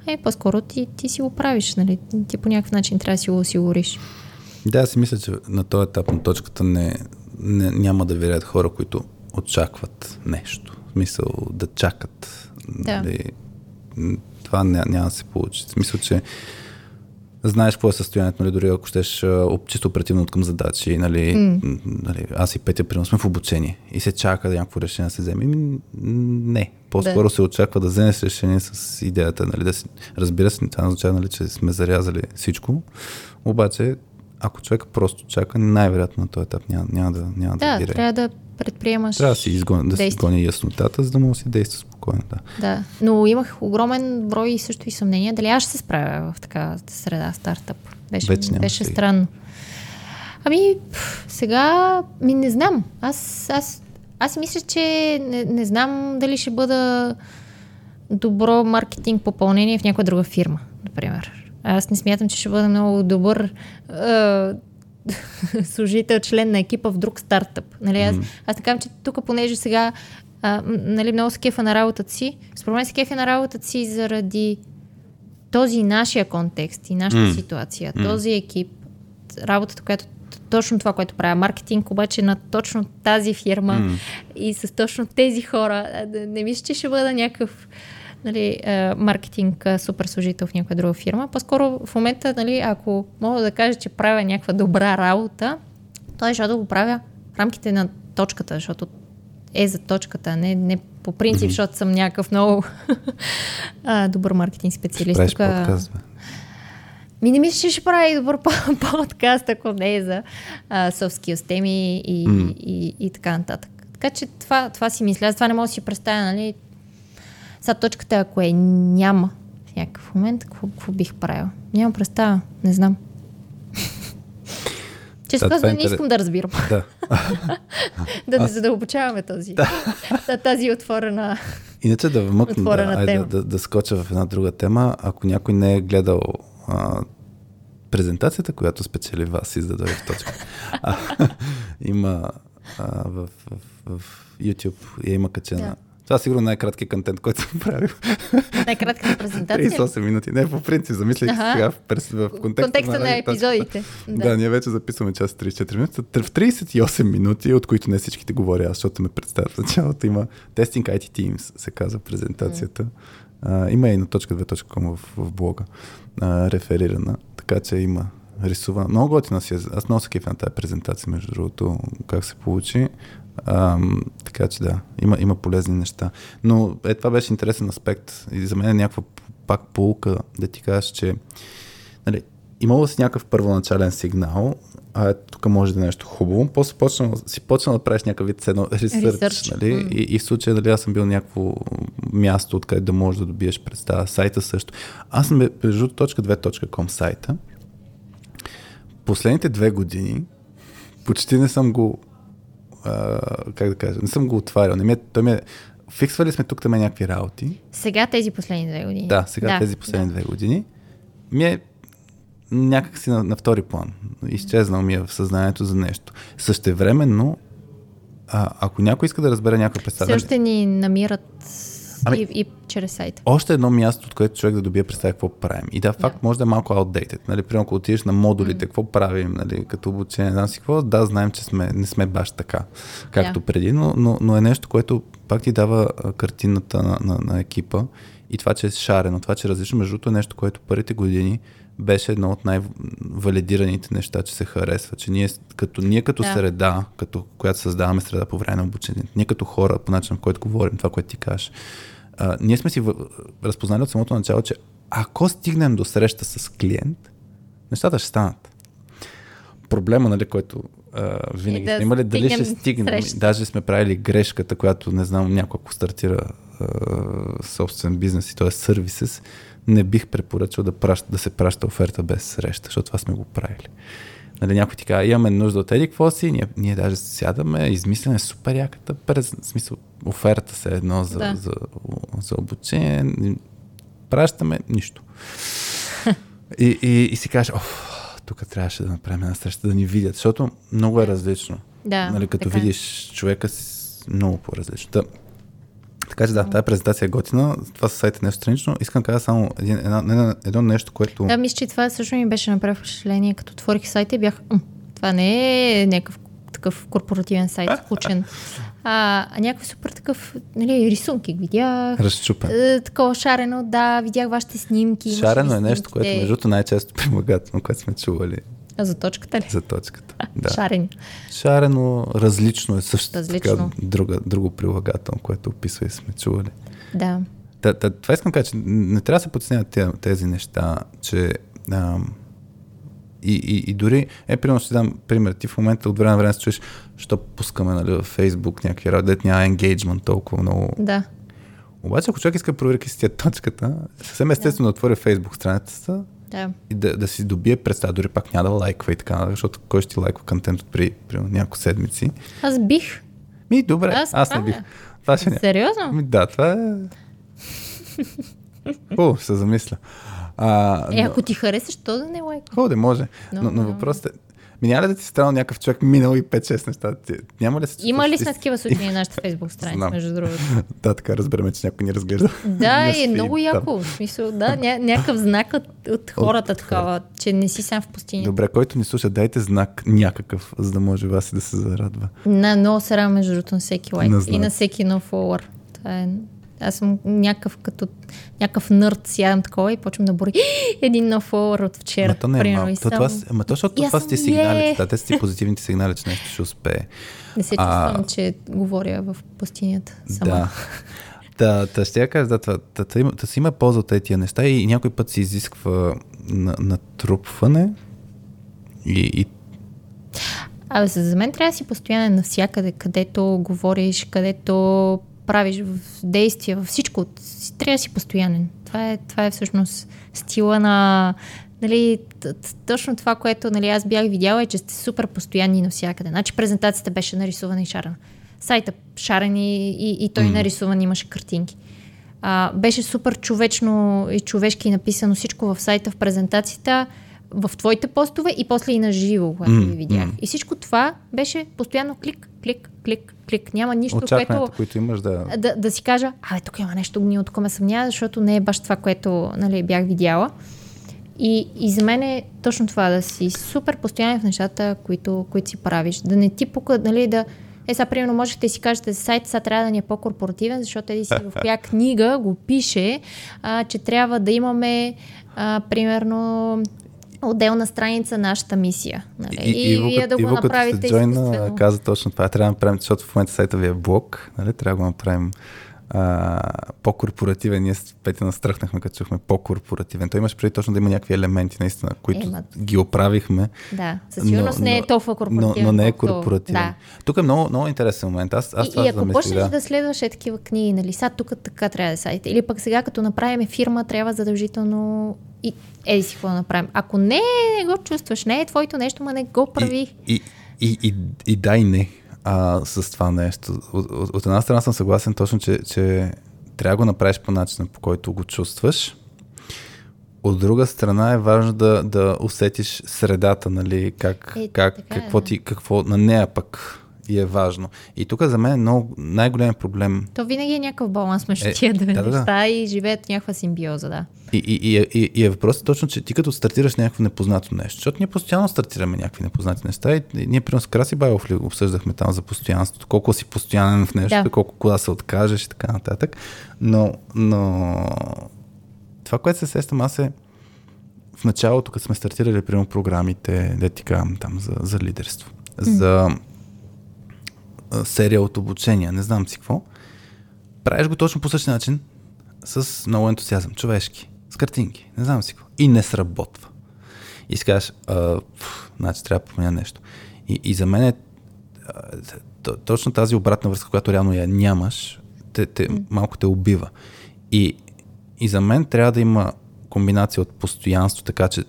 Speaker 3: а по-скоро ти, ти си го правиш. Нали? Ти по някакъв начин трябва да си го осигуриш.
Speaker 2: Да, аз си мисля, че на този етап на точката не, не, няма да вирят хора, които очакват нещо. В смисъл да чакат.
Speaker 3: Да.
Speaker 2: М, това ня, няма да се получи. В смисъл, че знаеш какво е състоянието, нали, дори ако щеш чисто оперативно от към задачи, нали, mm. нали, аз и Петя, примерно сме в обучение и се чака да някакво решение да се вземе. Ми, не, по-скоро да. се очаква да вземеш решение с идеята, нали, да си, разбира се, това означава, нали, че сме зарязали всичко, обаче ако човек просто чака, най-вероятно на този етап няма, няма да няма
Speaker 3: да,
Speaker 2: да
Speaker 3: трябва да предприемаш
Speaker 2: Трябва да си изгони, да си изгони яснотата, за да може да си действа спокойно. Да.
Speaker 3: да, но имах огромен брой също и съмнения дали аз ще се справя в такава среда стартъп. Беше, Вече беше странно. Ами, сега ми не знам. Аз, аз, аз мисля, че не, не знам дали ще бъда добро маркетинг попълнение в някоя друга фирма, например. Аз не смятам, че ще бъда много добър а, [laughs] служител, член на екипа в друг стартъп. Нали, аз, mm. аз така, че тук, понеже сега а, нали, много се кефа на работата си, според мен се кефа на работата си заради този нашия контекст и нашата mm. ситуация, този екип, работата, която точно това, което правя. Маркетинг обаче на точно тази фирма mm. и с точно тези хора. Не мисля, че ще бъда някакъв нали, е, маркетинг е, супер служител в някоя друга фирма. По-скоро в момента, нали, ако мога да кажа, че правя някаква добра работа, то е, да го правя в рамките на точката, защото е за точката, не, не по принцип, mm-hmm. защото съм някакъв много [laughs] а, добър маркетинг специалист.
Speaker 2: Ще Тук, подкаст, бе.
Speaker 3: Ми не мисля, че ще прави добър [laughs] подкаст, ако не е за а, soft skills теми и, mm. и, и, и така нататък. Така че това, това си мисля. Аз това не мога да си представя, нали, сега точката, ако е няма в някакъв момент, какво, какво бих правил? Нямам представа, не знам. [laughs] Често да, казвам, е не искам да разбирам. [laughs] Да. [laughs] да не задълбочаваме този, тази отворена
Speaker 2: Иначе да вмъкна, да, да, да, да скоча в една друга тема. Ако някой не е гледал а, презентацията, която спечели вас издаде в точка. А, има а, в, в, в YouTube я има качена да. Това е сигурно най-краткият контент, който съм правил.
Speaker 3: Най-кратката презентация?
Speaker 2: 38 минути. Не, по принцип, замислих ага. сега в, в, в контекста,
Speaker 3: контекста на, на епизодите.
Speaker 2: Да. да, ние вече записваме час 34 минути. В 38 минути, от които не всичките говоря, защото ме представят в началото, има Testing IT Teams, се казва презентацията. А, има и на .2.com в, в блога а, реферирана, така че има рисувана. Много готина си. Е. Аз много се кефя на тази презентация, между другото, как се получи. Ам, така че да, има, има полезни неща. Но е, това беше интересен аспект. И за мен е някаква пак полука да ти кажеш, че нали, имало си някакъв първоначален сигнал, а е, тук може да е нещо хубаво. После почна, си почна да правиш някакъв вид едно [laughs] ресърч, нали? Mm. И, и в случая, нали, аз съм бил някакво място, откъде да можеш да добиеш представа. Сайта също. Аз съм между точка 2.com сайта. Последните две години почти не съм го а, как да кажа, не съм го отварял. Не ми е, той ми е, фиксвали сме тук там някакви работи.
Speaker 3: Сега тези последни две години.
Speaker 2: Да, сега да, тези последни да. две години. Ми е някакси на, на втори план. Изчезнал ми е в съзнанието за нещо. Същевременно, а, ако някой иска да разбере някаква представа...
Speaker 3: Все още ни намират Ами, и, и чрез сайта.
Speaker 2: Още едно място, от което човек да добие представа какво правим. И да, факт да. може да е малко outdated. Нали, примерно, ако отидеш на модулите, mm. какво правим, нали, като обучение, не знам си какво, да, знаем, че сме, не сме баш така, както yeah. преди, но, но, но, е нещо, което пак ти дава картината на, на, на екипа и това, че е шарено, това, че е различно, между другото е нещо, което първите години беше едно от най-валидираните неща, че се харесва, че ние като, ние като да. среда, като, която създаваме среда по време на обучението, ние като хора, по начин, по който говорим, това, което ти кажеш, а, ние сме си в... разпознали от самото начало, че ако стигнем до среща с клиент, нещата ще станат. Проблема, нали, който а, винаги да сме имали, дали ще стигнем. Среща. Даже сме правили грешката, която, не знам, някой ако стартира а, собствен бизнес и т.е. сервисес, не бих препоръчал да, праща, да се праща оферта без среща, защото това сме го правили. Нали, някой ти казва, имаме нужда от еди какво си, ние, ние даже сядаме, измисляме супер яката през, в смисъл, оферта се едно за, да. за, за, за обучение, пращаме нищо. и, и, и си кажеш, оф, тук трябваше да направим една среща, да ни видят, защото много е различно.
Speaker 3: Да,
Speaker 2: нали, като така. Е. видиш човека си много по-различно. Да, така че да, тази презентация е готина. Това са сайта нещо странично. Искам да кажа само един, едно, едно нещо, което...
Speaker 3: Да, мисля, че това също ми беше направо впечатление. Като отворих сайта и бях... това не е някакъв такъв корпоративен сайт, учен. А, а някакъв супер такъв, нали, рисунки видях.
Speaker 2: Разчупен.
Speaker 3: Е, такова шарено, да, видях вашите снимки.
Speaker 2: Шарено е нещо, което
Speaker 3: снимките?
Speaker 2: между другото най-често [laughs] прилагателно, което сме чували
Speaker 3: А за точката ли?
Speaker 2: за точката. Да.
Speaker 3: Шарени.
Speaker 2: Шарено различно е също
Speaker 3: Различно.
Speaker 2: така друга, друго прилагателно, което описва и сме чували.
Speaker 3: Да.
Speaker 2: Та, та, това искам да кажа, че не трябва да се подсняват тези, неща, че ам, и, и, и дори, е, примерно ще дам пример, ти в момента от време на време се чуеш, що пускаме нали, в Фейсбук някакви работи, дет няма енгейджмент толкова много.
Speaker 3: Да.
Speaker 2: Обаче, ако човек иска да провери тия точката, съвсем естествено да отвори Фейсбук страницата
Speaker 3: Да.
Speaker 2: и да, да си добие представа, дори пак няма да лайква и така, защото кой ще ти лайква контент от при, при няколко седмици.
Speaker 3: Аз бих.
Speaker 2: Ми, добре,
Speaker 3: Аз
Speaker 2: аз, не бих. Това ще.
Speaker 3: Сериозно?
Speaker 2: Ми, да, това е... [laughs] О, ще се замисля. А,
Speaker 3: Е,
Speaker 2: но-
Speaker 3: ако ти хареса, що да не лайк?
Speaker 2: Хубаво да може.
Speaker 3: Но-
Speaker 2: Но, но
Speaker 3: но-
Speaker 2: въпросът е, няма ли да ти странно някакъв човек минал и 5-6 неща? Ти, няма ли се
Speaker 3: Има ли сме такива случаи на нашата фейсбук [laughs] страница, между другото? [laughs]
Speaker 2: Да, така разбереме, че някой ни разглежда.
Speaker 3: Да, [laughs] е много яко. В смисъл, да, ня- някакъв знак от, от хората такова, че не си сам в пустиня.
Speaker 2: Добре, който ни слуша, дайте знак някакъв, за да може вас и да се зарадва.
Speaker 3: На, много се радвам, между другото, на всеки лайк и на всеки нов фолуър. Това е... Аз съм някакъв като някакъв нърд, сядам такова и почвам да бори [gasps] един нов фолуър от вчера.
Speaker 2: Ма то не е малко. То, това, с- ама то, защото това са ти
Speaker 3: съм,
Speaker 2: сигнали.
Speaker 3: «Е!»
Speaker 2: Да, те са ти [laughs] позитивните сигнали, че нещо ще успее.
Speaker 3: Не се чувствам, че говоря в пустинята сама.
Speaker 2: Да. Да, да, ще я кажа, да, да, да, има, да си има полза от тези неща и някой път се изисква на, натрупване и, и
Speaker 3: Абе, за мен трябва да си постоянен навсякъде, където говориш, където правиш в действия, във всичко. Си- Трябва да си постоянен. Това е, това е всъщност стила на... Нали, точно това, което нали, аз бях видяла е, че сте супер постоянни навсякъде. Значи презентацията беше нарисувана и шарена. Сайта шарен и, и, и той mm. нарисуван имаше картинки. А, беше супер човечно и човешки написано всичко в сайта, в презентацията, в твоите постове и после и на живо, когато
Speaker 2: М,
Speaker 3: ви видях.
Speaker 2: м.
Speaker 3: И всичко това беше постоянно клик, клик, клик, клик. Няма нищо,
Speaker 2: очакванията,
Speaker 3: което
Speaker 2: които имаш да...
Speaker 3: да, да си кажа, абе, тук има нещо гнило, тук ме съмнява, защото не е баш това, което нали, бях видяла. И, и за мен е точно това, да си супер постоянен в нещата, които, които си правиш. Да не ти пука, нали, да... Е, сега, примерно, можете да си кажете сайт, сега трябва да ни е по-корпоративен, защото еди си в коя книга го пише, а, че трябва да имаме, а, примерно, отделна страница нашата мисия. Нали? И, и, вие да го
Speaker 2: Иво,
Speaker 3: направите
Speaker 2: като джойна, каза точно това. Трябва да направим, защото в момента сайта ви е блок, нали? трябва да го направим а, по-корпоративен. Ние с Петя настръхнахме, като чухме по-корпоративен. Той имаш преди точно да има някакви елементи, наистина, които
Speaker 3: Ема.
Speaker 2: ги оправихме.
Speaker 3: Да, със сигурност не е толкова
Speaker 2: но,
Speaker 3: корпоративен.
Speaker 2: но не е корпоративен.
Speaker 3: Да.
Speaker 2: Тук е много, много интересен момент. Аз, аз
Speaker 3: и,
Speaker 2: това
Speaker 3: и ако почнеш да.
Speaker 2: да.
Speaker 3: следваш е такива книги, нали, сега тук така трябва да е сайта. Или пък сега, като направим фирма, трябва задължително и еди си какво да направим. Ако не, не го чувстваш, не е твоето нещо, ма не го прави.
Speaker 2: И, и, и, и, и да и не а, с това нещо. От, от, от една страна съм съгласен точно, че, че трябва да го направиш по начина, по който го чувстваш. От друга страна е важно да, да усетиш средата, нали, как,
Speaker 3: Е,
Speaker 2: как,
Speaker 3: така е,
Speaker 2: какво,
Speaker 3: да.
Speaker 2: ти, какво на нея пък и е важно. И тук за мен е много, най-големият проблем
Speaker 3: То винаги е някакъв баланс между
Speaker 2: Е,
Speaker 3: тия две
Speaker 2: да, да, да.
Speaker 3: неща и живеят някаква симбиоза, да.
Speaker 2: И, и, и, е- и, и е въпросът точно, че ти като стартираш някакво непознато нещо, защото ние постоянно стартираме някакви непознати неща и, и ние примерно с Краси Байлов ли обсъждахме там за постоянството, колко си постоянен в нещо,
Speaker 3: Да.
Speaker 2: колко кога се откажеш и така нататък. Но, но това, което се сещам аз е в началото, като сме стартирали примерно програмите, да ти казвам там за, за лидерство, за а, серия от обучения, не знам си какво, правиш го точно по същия начин, с много ентусиазъм, човешки, с картинки, не знам си какво. И не сработва. И си кажеш, а, пф, значи трябва да променя нещо. И, и за мен е а, точно тази обратна връзка, която реално я нямаш, те, те, малко те убива. И, и за мен трябва да има комбинация от постоянство, така че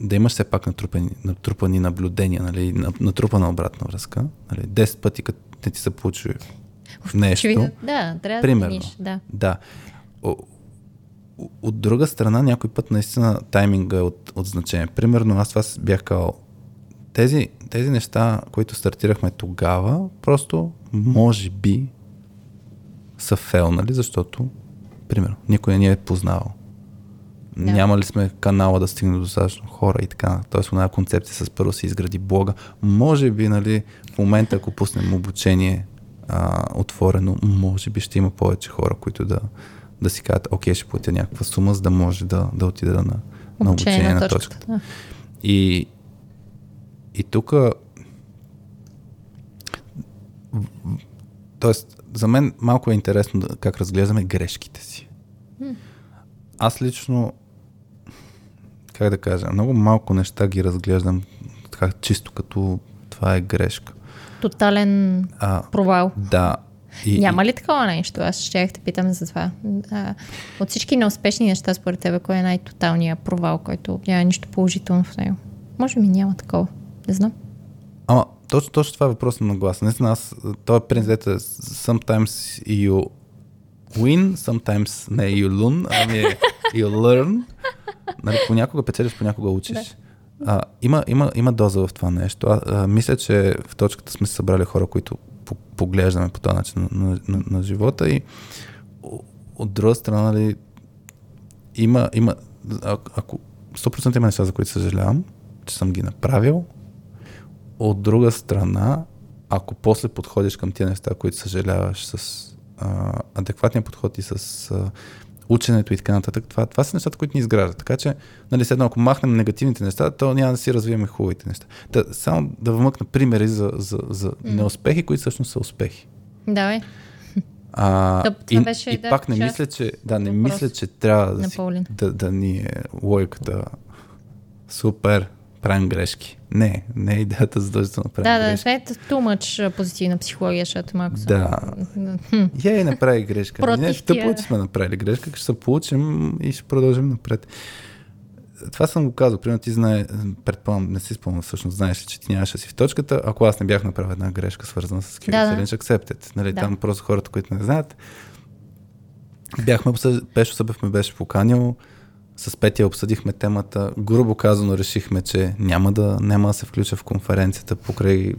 Speaker 2: да имаш все пак натрупани, натрупани наблюдения, нали, на- натрупана обратна връзка. Нали, 10 пъти, като не ти се получи нещо.
Speaker 3: Да, трябва
Speaker 2: Примерно.
Speaker 3: да. Да.
Speaker 2: От друга страна, някой път наистина тайминга е от, от значение. Примерно, аз това с- бях казал, тези, тези неща, които стартирахме тогава, просто може би са фелнали, защото, примерно, никой не ни е познавал.
Speaker 3: Да.
Speaker 2: Няма ли сме канала да стигне до достатъчно хора и така. Тоест, една концепция с първо се изгради блога. Може би, нали, в момента, ако пуснем обучение, а, отворено, може би ще има повече хора, които да, да си кажат, окей, ще платя някаква сума, за да може да, да отида на, на обучение на точката. точката.
Speaker 3: Да.
Speaker 2: И, и тук Тоест, за мен малко е интересно да, как разглеждаме грешките си. Аз лично, как да кажа, много малко неща ги разглеждам така чисто като това е грешка.
Speaker 3: Тотален
Speaker 2: А,
Speaker 3: провал.
Speaker 2: да. И,
Speaker 3: Няма ли такова нещо? Аз ще те питам за това. А, от всички неуспешни неща, според тебе, кой е най-тоталният провал, който няма нищо положително в него? Може би няма такова. Не знам.
Speaker 2: Ама, точно, точно това е въпрос на гласа. Наистина, аз, това е принцип, е sometimes you win, sometimes не you learn, ами е you learn. Нали, понякога печелиш, понякога учиш. А, има, има, има доза в това нещо. А, а, мисля, че в точката сме събрали хора, които поглеждаме по този начин на, на, на, живота и от друга страна, нали, има, има ако 100% има неща, за които съжалявам, че съм ги направил, от друга страна, ако после подходиш към тия неща, които съжаляваш с а, адекватния подход и с а, ученето и така нататък, това, това са нещата, които ни изграждат. Така че, нали, следно, ако махнем негативните неща, то няма да си развиваме хубавите неща. Та, само да вмъкна примери за, за, за неуспехи, които всъщност са успехи.
Speaker 3: Давай.
Speaker 2: А,
Speaker 3: това
Speaker 2: и,
Speaker 3: беше,
Speaker 2: и
Speaker 3: да,
Speaker 2: пак не мисля, че, да, не
Speaker 3: въпрос
Speaker 2: мисля, че трябва да, си, да, да ни е логиката супер, правим грешки. Не, не е идеята задължително да правим
Speaker 3: Да, да,
Speaker 2: грешки.
Speaker 3: това е too much а, позитивна психология, защото малко съм...
Speaker 2: Да. Я и направи грешка.
Speaker 3: Против
Speaker 2: не, тъпо, че сме направили грешка, ще се получим и ще продължим напред. Това съм го казал. Примерно ти знае, предполагам, не си спомням всъщност, знаеш ли, че ти нямаше да си в точката, ако аз не бях направил една грешка, свързана с Q
Speaker 3: Да, да.
Speaker 2: Accepted. Нали,
Speaker 3: Да.
Speaker 2: Там просто хората, които не знаят, бяхме, обсъж... Пешо Събев ме беше поканил, с Петя обсъдихме темата. Грубо казано решихме, че няма да, няма да се включа в конференцията покрай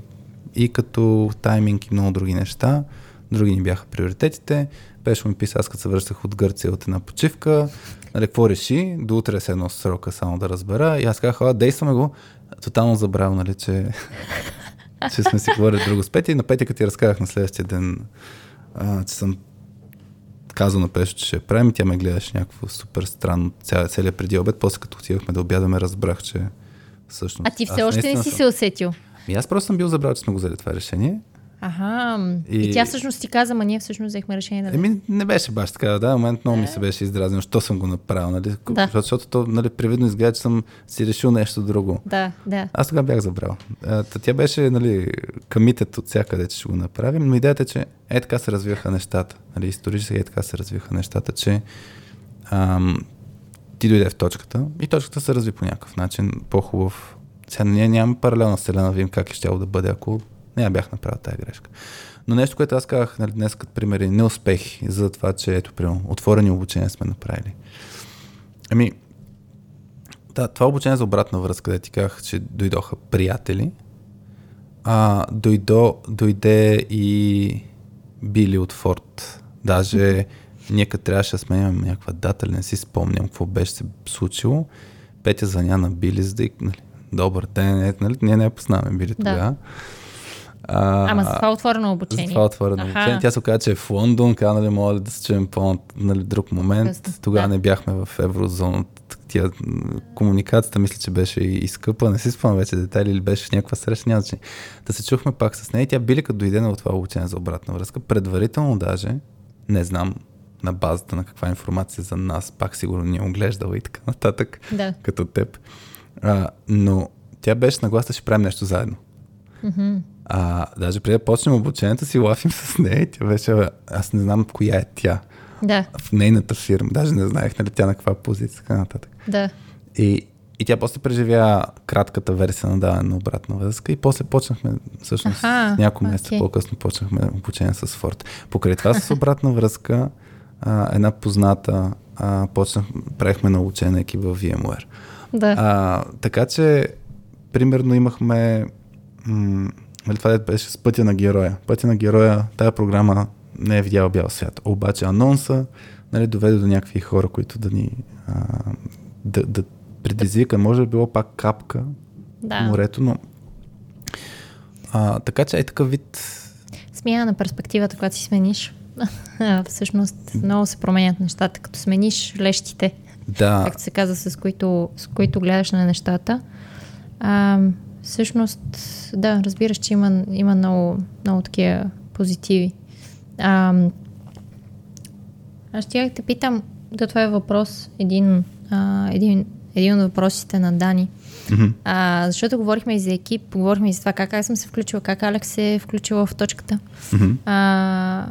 Speaker 2: и като тайминг и много други неща. Други ни бяха приоритетите. Пешо ми писа, аз като се връщах от Гърция от една почивка. Нали, какво реши? До утре се едно срока само да разбера. И аз казах, а, действаме го. Тотално забравя, нали, че, [laughs] че сме си говорили друго с Петя. И на Петя, като ти разказах на следващия ден, а, че съм казал на Пешо, че ще я правим и тя ме гледаше някакво супер странно ця, целият преди обед. После като отидохме да обядаме, разбрах, че всъщност...
Speaker 3: А ти все още не си
Speaker 2: съм-
Speaker 3: се усетил.
Speaker 2: Ми аз просто съм бил забрал, че сме го взели това решение.
Speaker 3: Аха. И...
Speaker 2: И-
Speaker 3: тя всъщност ти каза, ма ние всъщност взехме решение да...
Speaker 2: Еми, не беше баш така, да, в момент много ми се беше издразнено, що съм го направил, нали?
Speaker 3: Да.
Speaker 2: Защото, защото то, нали, привидно изгледа, че съм си решил нещо друго.
Speaker 3: Да, да.
Speaker 2: Аз тогава бях забрал. Та тя беше, нали, камитет от всякъде, че ще го направим, но идеята е, че е така се развиваха нещата. Нали, исторически е така се развиваха нещата, че ам, ти дойде в точката и точката се разви по някакъв начин, по-хубав. Сега ние нямаме паралелна вселена, да видим как е щяло да бъде, ако не я бях направил тази грешка. Но нещо, което аз казах нали, днес като примери, неуспехи за това, че ето, примерно, отворени обучения сме направили. Ами, да, това обучение за обратна връзка, да ти казах, че дойдоха приятели, а, дойдо, дойде и Били от Форд. Даже ние като трябваше да сменяме някаква дата, ли не си спомням какво беше се случило. Петя звъня на Били, за да нали, добър ден, е, нали, ние не я познаваме Били
Speaker 3: Да.
Speaker 2: тогава. А,
Speaker 3: Ама за това отворено
Speaker 2: за
Speaker 3: обучение.
Speaker 2: това отворено
Speaker 3: Аха.
Speaker 2: обучение. Тя се оказа, че е в Лондон, каза, нали, моля ли да се чуем по нали, друг момент.
Speaker 3: Късно,
Speaker 2: Тогава
Speaker 3: да.
Speaker 2: не бяхме в еврозоната. Тя, комуникацията мисля, че беше и, скъпа. Не си спомням вече детайли или беше в някаква среща. Няма значение. Да се чухме пак с нея. и Тя били като дойде на това обучение за обратна връзка. Предварително даже, не знам на базата на каква информация за нас, пак сигурно ни е оглеждала и така нататък,
Speaker 3: Да.
Speaker 2: като теб. А, но тя беше нагласа, ще правим нещо заедно.
Speaker 3: Мгм.
Speaker 2: А, даже преди да почнем обучението си, лафим с нея. и Тя беше, «Абе, аз не знам коя е тя
Speaker 3: Да,
Speaker 2: в нейната фирма. Даже не знаех нали, тя на каква позиция, така нататък.
Speaker 3: да.
Speaker 2: И, и тя после преживя кратката версия на даване на обратна връзка и после почнахме, всъщност,
Speaker 3: Аха,
Speaker 2: няколко месеца
Speaker 3: окей.
Speaker 2: по-късно почнахме обучение с Форд. Покрай това с обратна връзка, а, една позната, а, почнах, правихме на обучение екип в VMware.
Speaker 3: Да.
Speaker 2: А, така че, примерно имахме, м- нали, това беше с пътя на героя. Пътя на героя, тая програма не е видяла бял свят. Обаче анонса нали, доведе до някакви хора, които да ни а, да, да предизвика. Може би било пак капка
Speaker 3: да.
Speaker 2: морето, но а, така че е такъв вид
Speaker 3: смяна на перспективата, когато си смениш. Всъщност много се променят нещата, като смениш лещите,
Speaker 2: Да,
Speaker 3: както се казва, с които, с които гледаш на нещата. А, всъщност, да, разбираш, че има, има много, много такива позитиви. А, аз ще те питам, да това е въпрос, един, а, един, един от въпросите на Дани.
Speaker 2: Мгм.
Speaker 3: А, защото говорихме и за екип, говорихме и за това как аз съм се включила, как Алекс се е включила в точката.
Speaker 2: Мгм.
Speaker 3: А,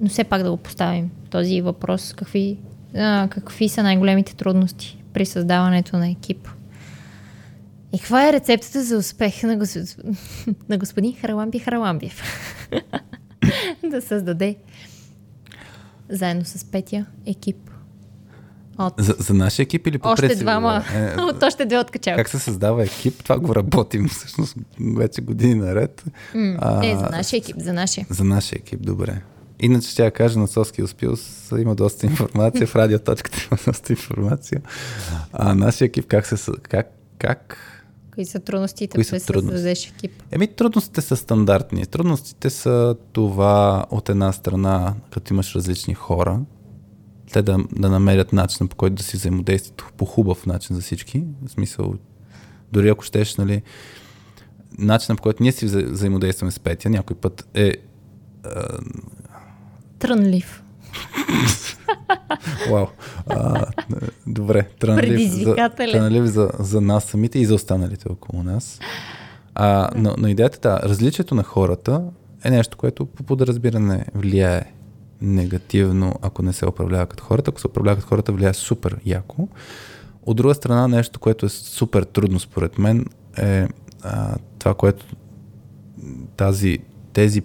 Speaker 3: но все пак да го поставим този въпрос. Какви, а, какви са най-големите трудности при създаването на екип? И каква е рецептата за успех на, гос... на господин Хараламби Хараламбиев? [laughs] да създаде заедно с Петя екип. От
Speaker 2: за, за нашия екип или по
Speaker 3: още двама,
Speaker 2: говоря? Е, [laughs]
Speaker 3: от още две откачалки.
Speaker 2: как се създава екип, това го работим [laughs] всъщност вече години наред.
Speaker 3: М,
Speaker 2: А,
Speaker 3: е, за нашия екип, за нашия.
Speaker 2: За нашия екип, добре. Иначе ще я кажа на Соски Успилс, има доста информация, в радиоточката има доста информация. А нашия екип как се... Как, как?
Speaker 3: Кои са трудностите
Speaker 2: Кои са трудности?
Speaker 3: екип?
Speaker 2: Еми, трудностите са стандартни. Трудностите са това от една страна, като имаш различни хора, те да, да намерят начин по който да си взаимодействат по хубав начин за всички. В смисъл, дори ако щеш, нали, начинът по който ние си вза- взаимодействаме с Петя, някой път е
Speaker 3: Трънлив.
Speaker 2: Вау. А, добре. Трънлив за, трънлив за, за нас самите и за останалите около нас. А, но, но идеята, да, различието на хората е нещо, което по подразбиране влияе негативно, ако не се управлява като хората. Ако се управлява като хората, влияе супер яко. От друга страна, нещо, което е супер трудно според мен, е а, това, което тази, тези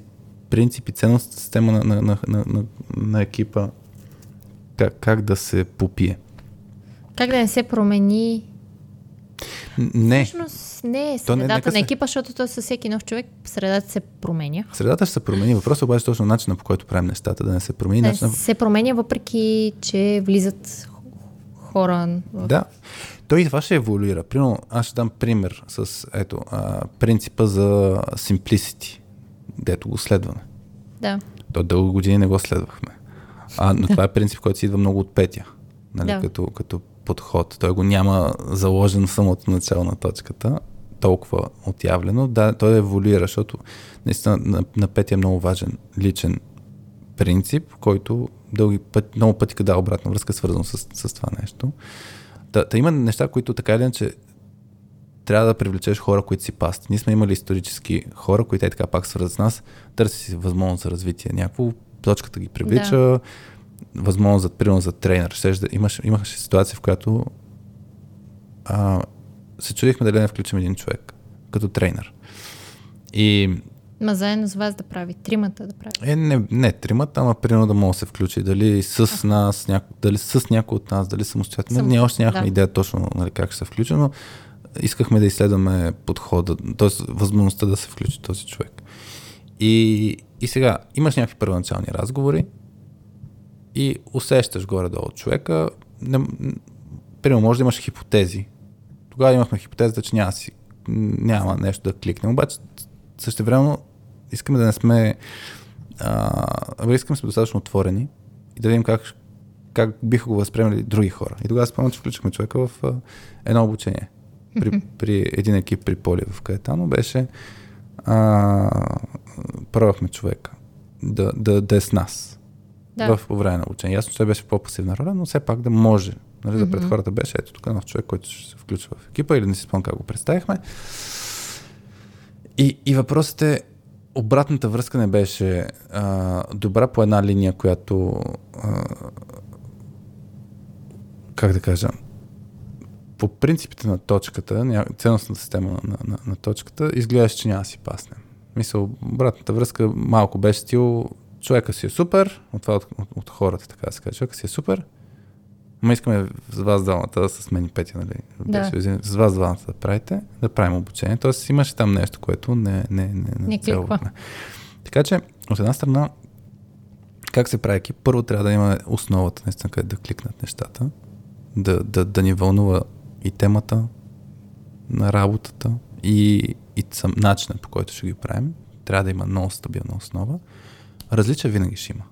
Speaker 2: принципи, ценност, система на, на, на, на, на, екипа, как, как да се попие.
Speaker 3: Как да не се промени?
Speaker 2: Не,
Speaker 3: Всъщност не е
Speaker 2: не-
Speaker 3: средата
Speaker 2: нека
Speaker 3: на екипа, защото то със всеки нов човек средата се променя.
Speaker 2: средата ще се промени. Въпросът обаче е точно начина по който правим нещата, да не се промени.
Speaker 3: Не,
Speaker 2: Начина...
Speaker 3: се променя, въпреки че влизат хора в...
Speaker 2: Да. Той и това ще еволюира. Примерно, аз ще дам пример с ето, а, принципа за simplicity, дето го следваме.
Speaker 3: да.
Speaker 2: То дълго години не го следвахме. А, но това е принцип, който си идва много от Петя, нали,
Speaker 3: Да.
Speaker 2: като, като подход. Той го няма заложен в самото начало на точката, толкова отявлено. Да, той еволюира, защото наистина на, на Петя е много важен личен принцип, който дълги път, много пъти дава обратна връзка, свързано с, с това нещо. Та, та има неща, които така или иначе трябва да привлечеш хора, които си пасти. Ние сме имали исторически хора, които е така пак свързват с нас, търси си възможност за развитие. Някакво точката ги привлича, да. възможност за, примерно за тренер. Щеш да, имаш, имаше ситуация, в която а, се чудихме дали да не включим един човек като тренер. И
Speaker 3: Ма заедно с вас да прави, тримата да прави.
Speaker 2: е, не, не тримата, ама примерно да може да се включи. Дали с нас, няко, дали с някой от нас, дали самостоятелно.
Speaker 3: Само-
Speaker 2: Ние още нямахме
Speaker 3: да.
Speaker 2: идея точно нали, как ще се включи, но искахме да изследваме подхода, т.е. възможността да се включи този човек. И, и сега имаш някакви първоначални разговори и усещаш горе-долу човека. Не, примерно, може да имаш хипотези. Тогава имахме хипотезата, че няма, си, няма нещо да кликнем, обаче същевременно искаме да не сме а, искаме да сме достатъчно отворени и да видим как, как биха го възприемали други хора. И тогава спомням, че включихме човека в а, едно обучение. При, при един екип при Поли в Каетано беше а, пробвахме човека да, да, да е с нас
Speaker 3: Да.
Speaker 2: в по време на обучение. Ясно, че той беше по-пасивна роля, но все пак да може. Нали, за пред хората беше ето тук е нов човек, който ще се включва в екипа или не си спомням как го представихме. И, и въпросът е, обратната връзка не беше а, добра по една линия, която а, как да кажа, по принципите на точката, ценностната система на, на, на, на точката, изглеждаше, че няма да си пасне. Мисъл, обратната връзка малко беше стил, човека си е супер, от това от, от, от хората, така да се каже, човека си е супер, Ма искаме с вас двамата, да с мен и Петя, нали?
Speaker 3: Да.
Speaker 2: Беше, с вас двамата да правите, да правим обучение. Тоест имаше там нещо, което не, не, не,
Speaker 3: Не кликва.
Speaker 2: целвахме. Така че, от една страна, как се прави екип? Първо трябва да има основата, наистина, къде да кликнат нещата, да, да, да ни вълнува и темата на работата, и, и сам, начинът по който ще ги правим. трябва да има много стабилна основа, различия винаги ще има.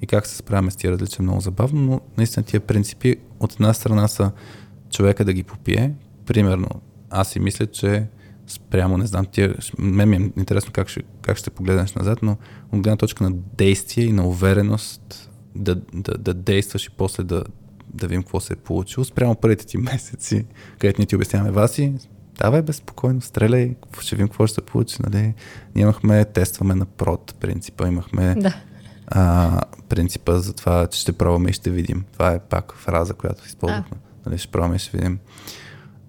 Speaker 2: И как се справяме с тия различия е много забавно, но наистина тия принципи от една страна са човека да ги попие. Примерно, аз си мисля, че спрямо, не знам, тия, мен ми е интересно как ще, как ще погледнеш назад, но от гледна точка на действие и на увереност да, да, да действаш и после да, да видим какво се е получило. Спрямо първите ти [laughs] месеци, където ние ти обясняваме Васи, давай безпокойно, стреляй, ще видим какво ще се получи. Нали? Ние имахме, тестваме на прод принципа, имахме
Speaker 3: Да.
Speaker 2: а, принципа за това, че ще пробваме и ще видим. Това е пак фраза, която използвахме. Нали, ще пробваме и ще видим.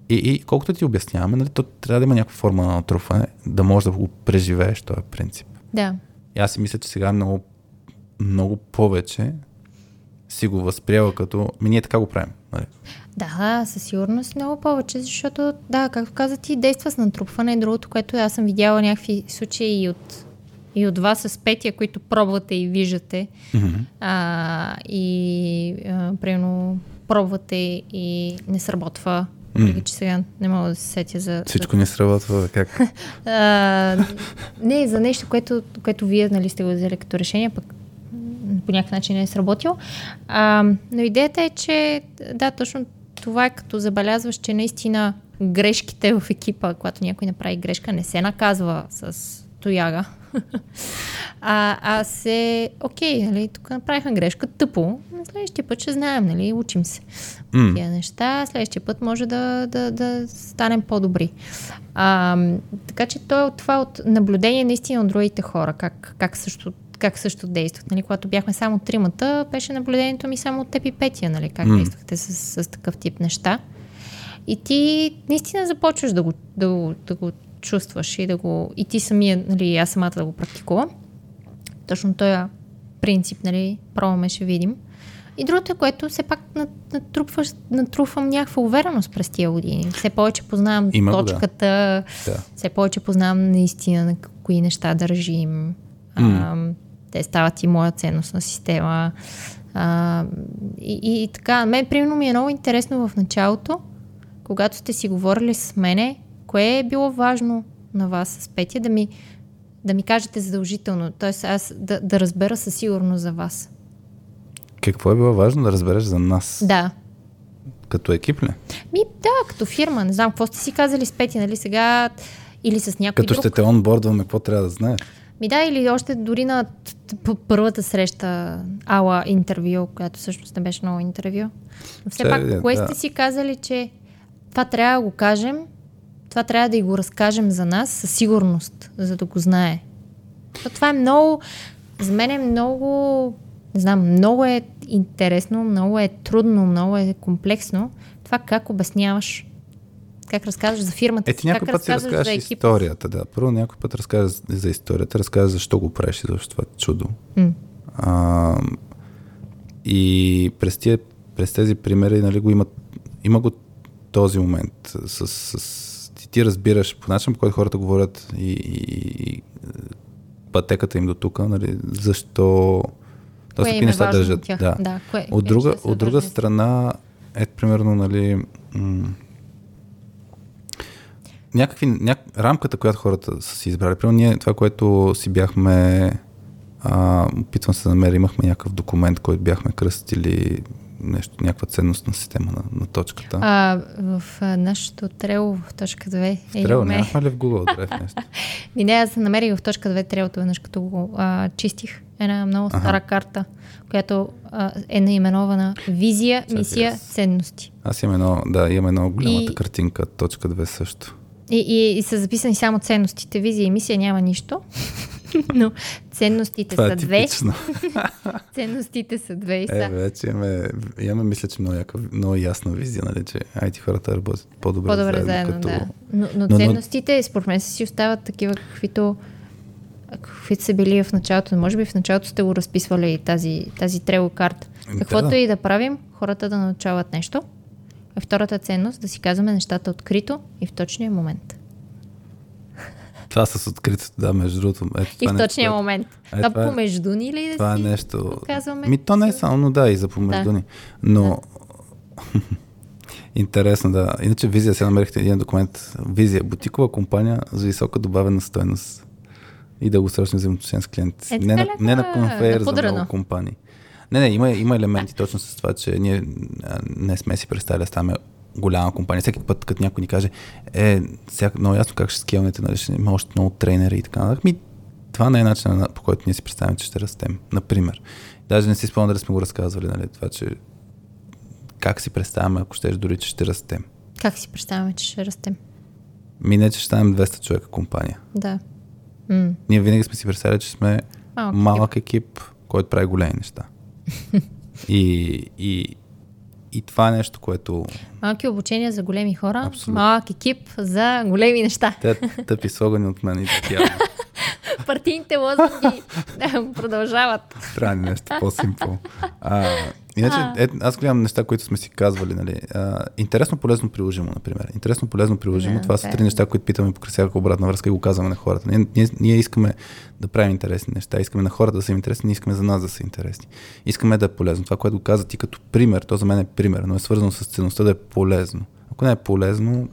Speaker 2: И, и колкото ти обясняваме, нали, то трябва да има някаква форма на натрупване, да можеш да го преживееш този принцип.
Speaker 3: Да.
Speaker 2: И аз си мисля, че сега много, много повече си го възприела като... Ми ние така го правим. Нали?
Speaker 3: Да, със сигурност много повече, защото, да, както каза ти, действа с натрупване. Другото, което аз съм видяла някакви случаи и от, и от вас с петия, които пробвате и виждате.
Speaker 2: Mm-hmm.
Speaker 3: А, и, а, примерно, пробвате и не сработва. Въпреки, че сега не мога да се сетя за...
Speaker 2: Всичко ни сработва, как? [laughs]
Speaker 3: А, не, за нещо, което, което вие нали, сте го взели като решение, пък по някакъв начин не е сработил. А, но идеята е, че да, точно това е като забелязваш, че наистина грешките в екипа, когато някой направи грешка, не се наказва с тояга. [laughs] а, а се, окей, нали, тук направиха грешка тъпо, на следващия път ще знаем, нали, учим се
Speaker 2: М.
Speaker 3: тия неща, следващия път може да, да, да станем по-добри. А, така че то е това от наблюдение наистина от другите хора, как, как също как също действат. Нали? Когато бяхме само тримата, беше наблюдението ми само от теб и Петия, нали? как
Speaker 2: М.
Speaker 3: действахте с, с такъв тип неща. И ти наистина започваш да го, да, го, да го чувстваш и да го... И ти самия, нали, аз самата да го практикувам. Точно този принцип, нали, пробваме, ще видим. И другото е, което все пак нат- натрупваш, натрупвам някаква увереност през тия години. Все повече познавам
Speaker 2: Има
Speaker 3: точката,
Speaker 2: Да.
Speaker 3: все повече познавам наистина на кои неща държим. А, те стават и моя ценностна система. А, и, и така, мен примерно ми е много интересно в началото, когато сте си говорили с мене, кое е било важно на вас с Петя, да ми, да ми кажете задължително, т.е. аз да, да разбера със сигурност за вас.
Speaker 2: Какво е било важно да разбереш за нас?
Speaker 3: Да.
Speaker 2: Като екип ли?
Speaker 3: Ми, да, като фирма, не знам, какво сте си казали с Петя, нали сега, или с някой
Speaker 2: Като
Speaker 3: друг.
Speaker 2: ще те онбордваме, какво трябва да знаеш?
Speaker 3: Ми да, или още дори на първата среща, ала интервю, която всъщност не беше много интервю. Но все
Speaker 2: Че,
Speaker 3: пак, кое
Speaker 2: да.
Speaker 3: сте си казали, че това трябва да го кажем, това трябва да и го разкажем за нас със сигурност, за да го знае. То това е много, за мен е много, не знам, много е интересно, много е трудно, много е комплексно. Това как обясняваш, как разказваш за фирмата
Speaker 2: Е, ти някой път си
Speaker 3: разказваш за
Speaker 2: историята, да. Първо някой път разказваш за историята, разказваш защо го правиш и защо това чудо.
Speaker 3: М.
Speaker 2: А, и през, тия, през тези примери нали, го има, има го този момент. С, с, ти, ти разбираш по начин, по който хората говорят и, и, и пътеката им до тук, нали, защо Тоест, какви
Speaker 3: е
Speaker 2: неща държат.
Speaker 3: тях?
Speaker 2: Да.
Speaker 3: Да, кое-
Speaker 2: от друга, от друга страна, ето примерно, нали, м- някакви, няк... рамката, която хората са си избрали. Примерно ние, това, което си бяхме, а, опитвам се да намеря, имахме някакъв документ, който бяхме кръстили нещо, някаква ценностна система на, на точката.
Speaker 3: А, в а, нашото трело в точка 2
Speaker 2: Трябва,
Speaker 3: имаме...
Speaker 2: нямахме ли в Google [laughs] Drive нещо?
Speaker 3: Ми не, аз намерих в точка 2 трелото веднъж, като го а, чистих. Една много стара карта, която а, е наименована Визия, мисия,
Speaker 2: аз-
Speaker 3: ценности.
Speaker 2: Аз имам едно, да, имам едно голямата
Speaker 3: И-
Speaker 2: картинка, точка 2 също.
Speaker 3: И, и, и са записани само ценностите. Визия и мисия няма нищо. [laughs] Но ценностите
Speaker 2: Това
Speaker 3: са
Speaker 2: е
Speaker 3: две. [laughs] Ценностите са две и
Speaker 2: Е,
Speaker 3: са.
Speaker 2: вече имаме, имаме, мисля, че много, яка, много ясна визия, нали, че IT хората работят по-добре,
Speaker 3: По-добре заедно,
Speaker 2: като...
Speaker 3: да. Но, но,
Speaker 2: но-
Speaker 3: ценностите, според мен, си остават такива, каквито, каквито са били в началото. Може би в началото сте го разписвали тази, тази трело карта.
Speaker 2: Ами,
Speaker 3: Каквото
Speaker 2: да.
Speaker 3: и да правим, хората да научават нещо. А втората ценност да си казваме нещата открито и в точния момент.
Speaker 2: Това с откритото, да, между другото. Ето,
Speaker 3: И в
Speaker 2: нещо,
Speaker 3: точния
Speaker 2: което-
Speaker 3: момент.
Speaker 2: Е,
Speaker 3: това
Speaker 2: това е-
Speaker 3: помежду ни ли да
Speaker 2: Това е
Speaker 3: си
Speaker 2: нещо...
Speaker 3: го казваме?
Speaker 2: Ми то не е само, но да, и за помежду
Speaker 3: Да.
Speaker 2: ни. Но... [laughs] Интересно, да. Иначе Визия, сега намерихте един документ. Визия, бутикова компания за висока добавена стойност. и дългосрочни взаимоотношения с клиентите.
Speaker 3: Е,
Speaker 2: не, на, не на
Speaker 3: е
Speaker 2: конвейер за много компании. Не, не, има, има елементи точно с това, че ние не сме си представили да ставаме голяма компания. Всеки път, като някой ни каже, е, сега много ясно как ще скелнете, нали, ще има още много тренери и така нататък. Ми, това не е начинът, на- по който ние си представяме, че ще растем. Например. Даже не си спомням дали сме го разказвали, нали, това, че как си представяме, ако щеш дори, че ще растем.
Speaker 3: Как си представяме, че ще растем?
Speaker 2: Ми не, че ще станем 200 човека компания.
Speaker 3: Да. М.
Speaker 2: Ние винаги сме си представили, че сме
Speaker 3: Малък
Speaker 2: малък екип, който прави големи неща. И, и, и това е нещо, което
Speaker 3: Малки обучения за големи хора,
Speaker 2: Абсолютно.
Speaker 3: малък екип за големи неща.
Speaker 2: те тъпи слогани от мен и такива. [laughs]
Speaker 3: Партийните лозунги продължават.
Speaker 2: Трябва нещо по-симпл. А, иначе, е, аз гледам неща, които сме си казвали. Нали. А, интересно, полезно, приложимо, например. Интересно, полезно, приложимо.
Speaker 3: Да,
Speaker 2: това са три неща, които питаме по всяка обратна връзка и го казваме на хората. Ние, ние, ние искаме да правим интересни неща, искаме на хората да са интересни, ние искаме за нас да са интересни. Искаме да е полезно. Това, което го каза ти като пример, то за мен е пример, но е свързано с ценността да е полезно. Ако не е полезно,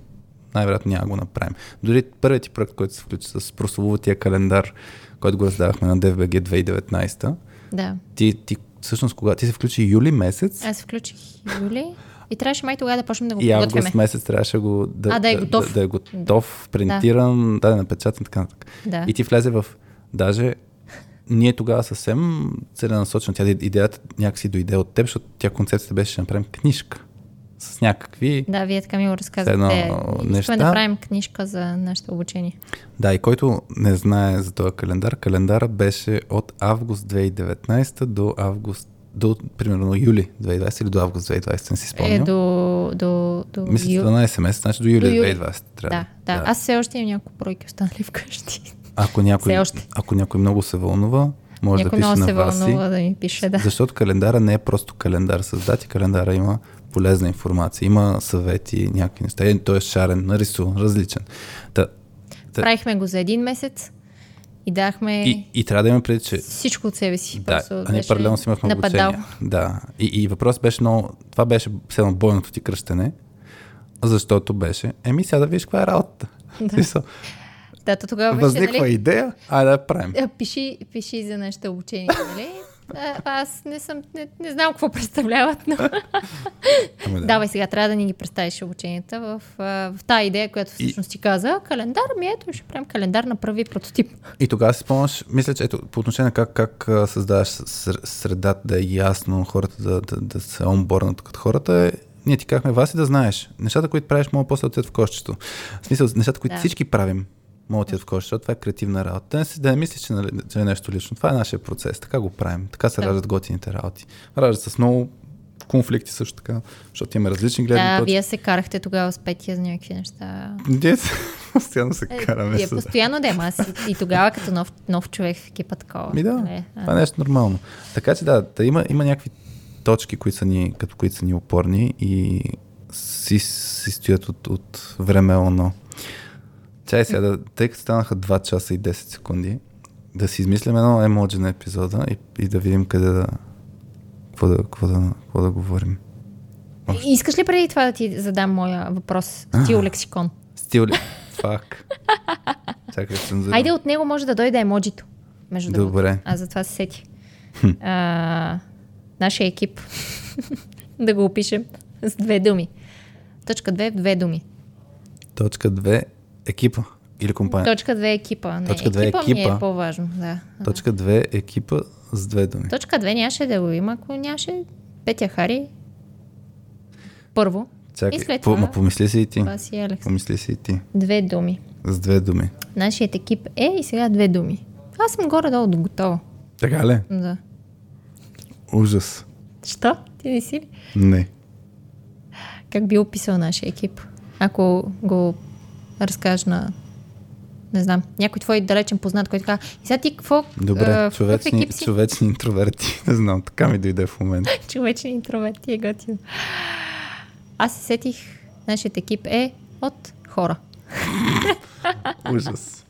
Speaker 2: най-вероятно няма го направим. Дори първият ти проект, който се включи с прословутия календар, който го раздавахме на DFBG 2019,
Speaker 3: Да.
Speaker 2: ти, ти всъщност кога? Ти се включи юли месец
Speaker 3: Аз включих юли и трябваше май тогава да почнем да го
Speaker 2: и август
Speaker 3: подготвяме.
Speaker 2: месец трябваше го да,
Speaker 3: А, да е готов.
Speaker 2: Да, да е готов, принтиран, да, да е напечатан и така нататък.
Speaker 3: Да.
Speaker 2: И ти влезе в... Даже ние тогава съвсем целенасочено, тя идеята някакси дойде от теб, защото тя концепцията беше да направим книжка с някакви...
Speaker 3: Да, вие така ми го разказвате.
Speaker 2: Едно неща.
Speaker 3: да правим книжка за нашето обучение.
Speaker 2: Да, и който не знае за този календар, календара беше от август 2019 до август до примерно юли 2020 или до август 2020, не си спомням.
Speaker 3: Е, до, до, до
Speaker 2: Мисля,
Speaker 3: ю-
Speaker 2: 12 месеца, значи до юли,
Speaker 3: До юли.
Speaker 2: 2020 трябва.
Speaker 3: Да, да, Аз все още имам няколко бройки останали вкъщи.
Speaker 2: Ако някой, ако някой много се вълнува, може
Speaker 3: Някой
Speaker 2: да пише на вас.
Speaker 3: вълнува да ми пише, да.
Speaker 2: Защото календара не е просто календар с дати, календара има полезна информация, има съвети, някакви неща. Е, Той е шарен, нарисуван, различен. Та, та,
Speaker 3: Правихме го за един месец и дахме
Speaker 2: и, и трябва да имаме преди, че
Speaker 3: всичко от себе си.
Speaker 2: Да, а ние паралелно си имахме
Speaker 3: нападал.
Speaker 2: обучение. Да. И, и въпрос беше много... Това беше все едно бойното ти кръщене, защото беше... Еми, сега да видиш каква е работата.
Speaker 3: Да. [laughs] Да, то тогава беше,
Speaker 2: Възниква
Speaker 3: нали,
Speaker 2: идея, айде да правим.
Speaker 3: а, пиши, пиши за нашето обучение, нали? А, аз не съм, не, не знам какво представляват, но...
Speaker 2: Ами да.
Speaker 3: Давай сега, трябва да ни ги представиш обученията в, а, в тази идея, която всъщност ти каза. Календар ми, ето, ще правим календар на първи прототип.
Speaker 2: И тогава си спомняш, мисля, че ето, по отношение на как, как а, създаваш средата да е ясно, хората да, да, да се онборнат като хората е ние ти казахме, вас и да знаеш. Нещата, които правиш, могат после да отидат в кошчето. В смисъл, нещата, които
Speaker 3: Да.
Speaker 2: всички правим, могат да в кошчето, защото това е креативна работа. Да не, си- да не мислиш, че, нали, че е нещо лично. Това е нашия процес. Така го правим. Така се
Speaker 3: Да.
Speaker 2: раждат готините работи. Раждат с много конфликти също така, защото имаме различни гледни
Speaker 3: Да,
Speaker 2: точки.
Speaker 3: вие се карахте тогава с Петия за някакви неща.
Speaker 2: Ние постоянно се
Speaker 3: Е,
Speaker 2: караме
Speaker 3: Вие постоянно да, аз и, и тогава като нов, нов човек в екипа такова.
Speaker 2: Ми да,
Speaker 3: нали?
Speaker 2: Това е нещо нормално. Така че да, да има, има някакви точки, които са ни, като които са ни опорни и си, си стоят от, от време оно. Чай сега, да, тъй като станаха 2 часа и 10 секунди, да си измислим едно емоджи на епизода и, и да видим къде да... Какво да, какво да, какво да говорим.
Speaker 3: Искаш ли преди това да ти задам моя въпрос? Стил лексикон.
Speaker 2: Стил? Фак. Чакай, цензурирам.
Speaker 3: Айде от него може да дойде емоджито. Между другото.
Speaker 2: Добре.
Speaker 3: Аз затова се сетих. А, нашия екип. [laughs] да го опишем с две думи. Точка 2 в две думи.
Speaker 2: Точка 2. Екипа или компания.
Speaker 3: Точка 2 екипа. Не,
Speaker 2: Точка две
Speaker 3: екипа, ми
Speaker 2: екипа.
Speaker 3: е по-важно. Да.
Speaker 2: Точка 2. Екипа с две думи.
Speaker 3: Точка 2 нямаше да го има, ако нямаше Петя Хари. Първо.
Speaker 2: Чакай,
Speaker 3: И след
Speaker 2: по,
Speaker 3: това-
Speaker 2: помисли си и ти.
Speaker 3: Си Алекс.
Speaker 2: Помисли си и ти.
Speaker 3: Две думи.
Speaker 2: С две думи.
Speaker 3: Нашият екип е и сега две думи. Аз съм горе-долу готова.
Speaker 2: Така ли?
Speaker 3: Да.
Speaker 2: Ужас.
Speaker 3: Що? Ти не си ли?
Speaker 2: Не.
Speaker 3: Как би описал нашия екип? Ако го разкажеш на не знам, някой твой далечен познат, който казва, и сега ти какво?
Speaker 2: Добре,
Speaker 3: какъв
Speaker 2: човечни, човечни интроверти. [laughs] Не знам, така ми дойде в момента. [laughs]
Speaker 3: Човечен интровert ти е готин. Аз се сетих, нашият екип е от хора. [laughs]
Speaker 2: Ужас.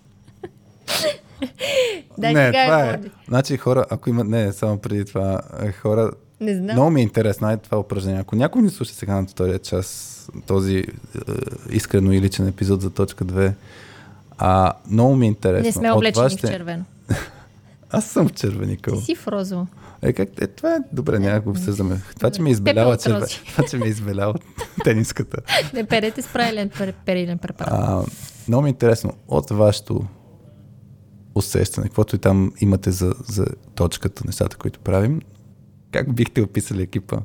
Speaker 3: Да,
Speaker 2: не,
Speaker 3: сега
Speaker 2: това е. Значи хора, ако имат, не, само преди това, е, хора,
Speaker 3: Не знам.
Speaker 2: много ми е интересно, айде това упражнение. Ако някой ни слуша сега на втория час, този е, искрено и личен епизод за точка 2, а, много ми е интересно.
Speaker 3: не сме облечени
Speaker 2: вашите-
Speaker 3: в червено. [laughs]
Speaker 2: Аз съм в червеникъл.
Speaker 3: Ти си в розово.
Speaker 2: Е, как, е, това е добре, няма го обсъждаме. Това, че е
Speaker 3: от
Speaker 2: черве,
Speaker 3: рози. [laughs]
Speaker 2: това, че ми е избеляла [laughs] тениската.
Speaker 3: Не перете с правилен пер- перилен препарат.
Speaker 2: А, много ми е интересно, от вашето усещане, каквото и там имате за, за точката, нещата, които правим, как бихте описали екипа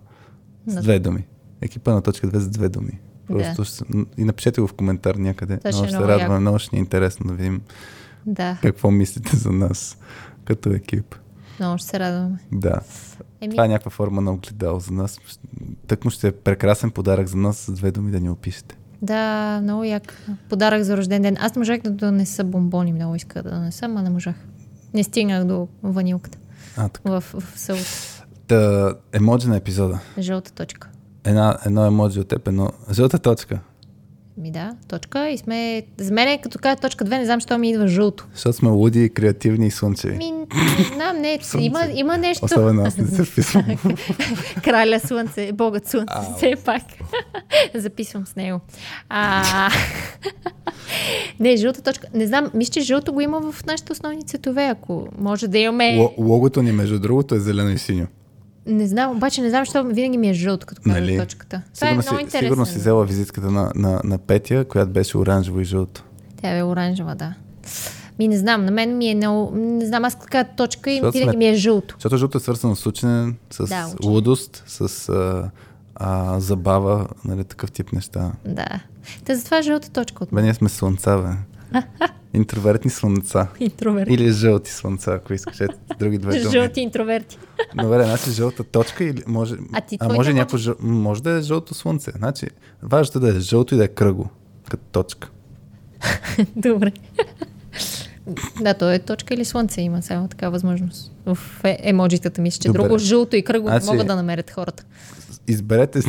Speaker 2: с две думи? Екипа на точка 2 с две думи. Просто ще, и напишете го в коментар някъде.
Speaker 3: Това
Speaker 2: много
Speaker 3: е
Speaker 2: ще
Speaker 3: много
Speaker 2: радваме, много ще ни е интересно да видим
Speaker 3: Да,
Speaker 2: какво мислите за нас като екип.
Speaker 3: много ще се радваме.
Speaker 2: Да.
Speaker 3: Еми,
Speaker 2: Това е някаква форма на огледал за нас. Так му ще е прекрасен подарък за нас с две думи да ни опишете.
Speaker 3: да, много як. Подарък за рожден ден. Аз можах да донеса бомбони, много иска да донеса, но не можах. Не стигнах до ванилката
Speaker 2: А, така.
Speaker 3: в, в сълта.
Speaker 2: Та, емоджи на епизода.
Speaker 3: Жълта точка.
Speaker 2: Една, едно емоджи от теб, едно... Жълта точка.
Speaker 3: Ми да, точка. И сме... За мен, е, като кажа точка 2, не знам, защо ми идва жълто.
Speaker 2: Защото сме луди, креативни и слънчеви.
Speaker 3: Ми, не знам, не, [laughs]
Speaker 2: Слънце.
Speaker 3: има, има нещо.
Speaker 2: Особено аз не се [laughs] вписвам. [laughs]
Speaker 3: Краля Слънце, Богът Слънце, все пак. Записвам с него. А... не, жълта точка. Не знам, мисля, че жълто го има в нашите основни цветове, ако може да имаме...
Speaker 2: Ло- Логото ни, между другото, е зелено и синьо.
Speaker 3: Не знам, обаче не знам, защо винаги ми е жълто, като
Speaker 2: Нали?
Speaker 3: точката. Това
Speaker 2: Сигурно,
Speaker 3: е много интересно.
Speaker 2: сигурно си взела визитката на, на, на Петя, която беше оранжево и жълто.
Speaker 3: Тя е оранжева, да. Ми не знам, на мен ми е много... Не знам, аз кажа точка и винаги
Speaker 2: сме-
Speaker 3: ми е жълто.
Speaker 2: Защото жълто е свързано с учене, с
Speaker 3: Да, учене.
Speaker 2: лудост, с а, а, забава, нали, такъв тип неща.
Speaker 3: Да. Та затова е жълта точка от
Speaker 2: Бе, ние сме слънца, бе. [laughs] Интровертни слънца.
Speaker 3: интроверти.
Speaker 2: Или жълти слънца, ако искаш. Ето, други две думи.
Speaker 3: Жълти интроверти.
Speaker 2: Добре, значи жълта точка или може,
Speaker 3: А ти
Speaker 2: а може някакво жъл... може да е жълто слънце. Значи, важното е да е жълто и да е кръго, като точка. [laughs]
Speaker 3: Добре. да, то е точка или слънце има само така възможност. В е- емоджитата мисля, че
Speaker 2: Добре.
Speaker 3: друго жълто и кръго
Speaker 2: Значи-
Speaker 3: могат да намерят хората.
Speaker 2: Изберете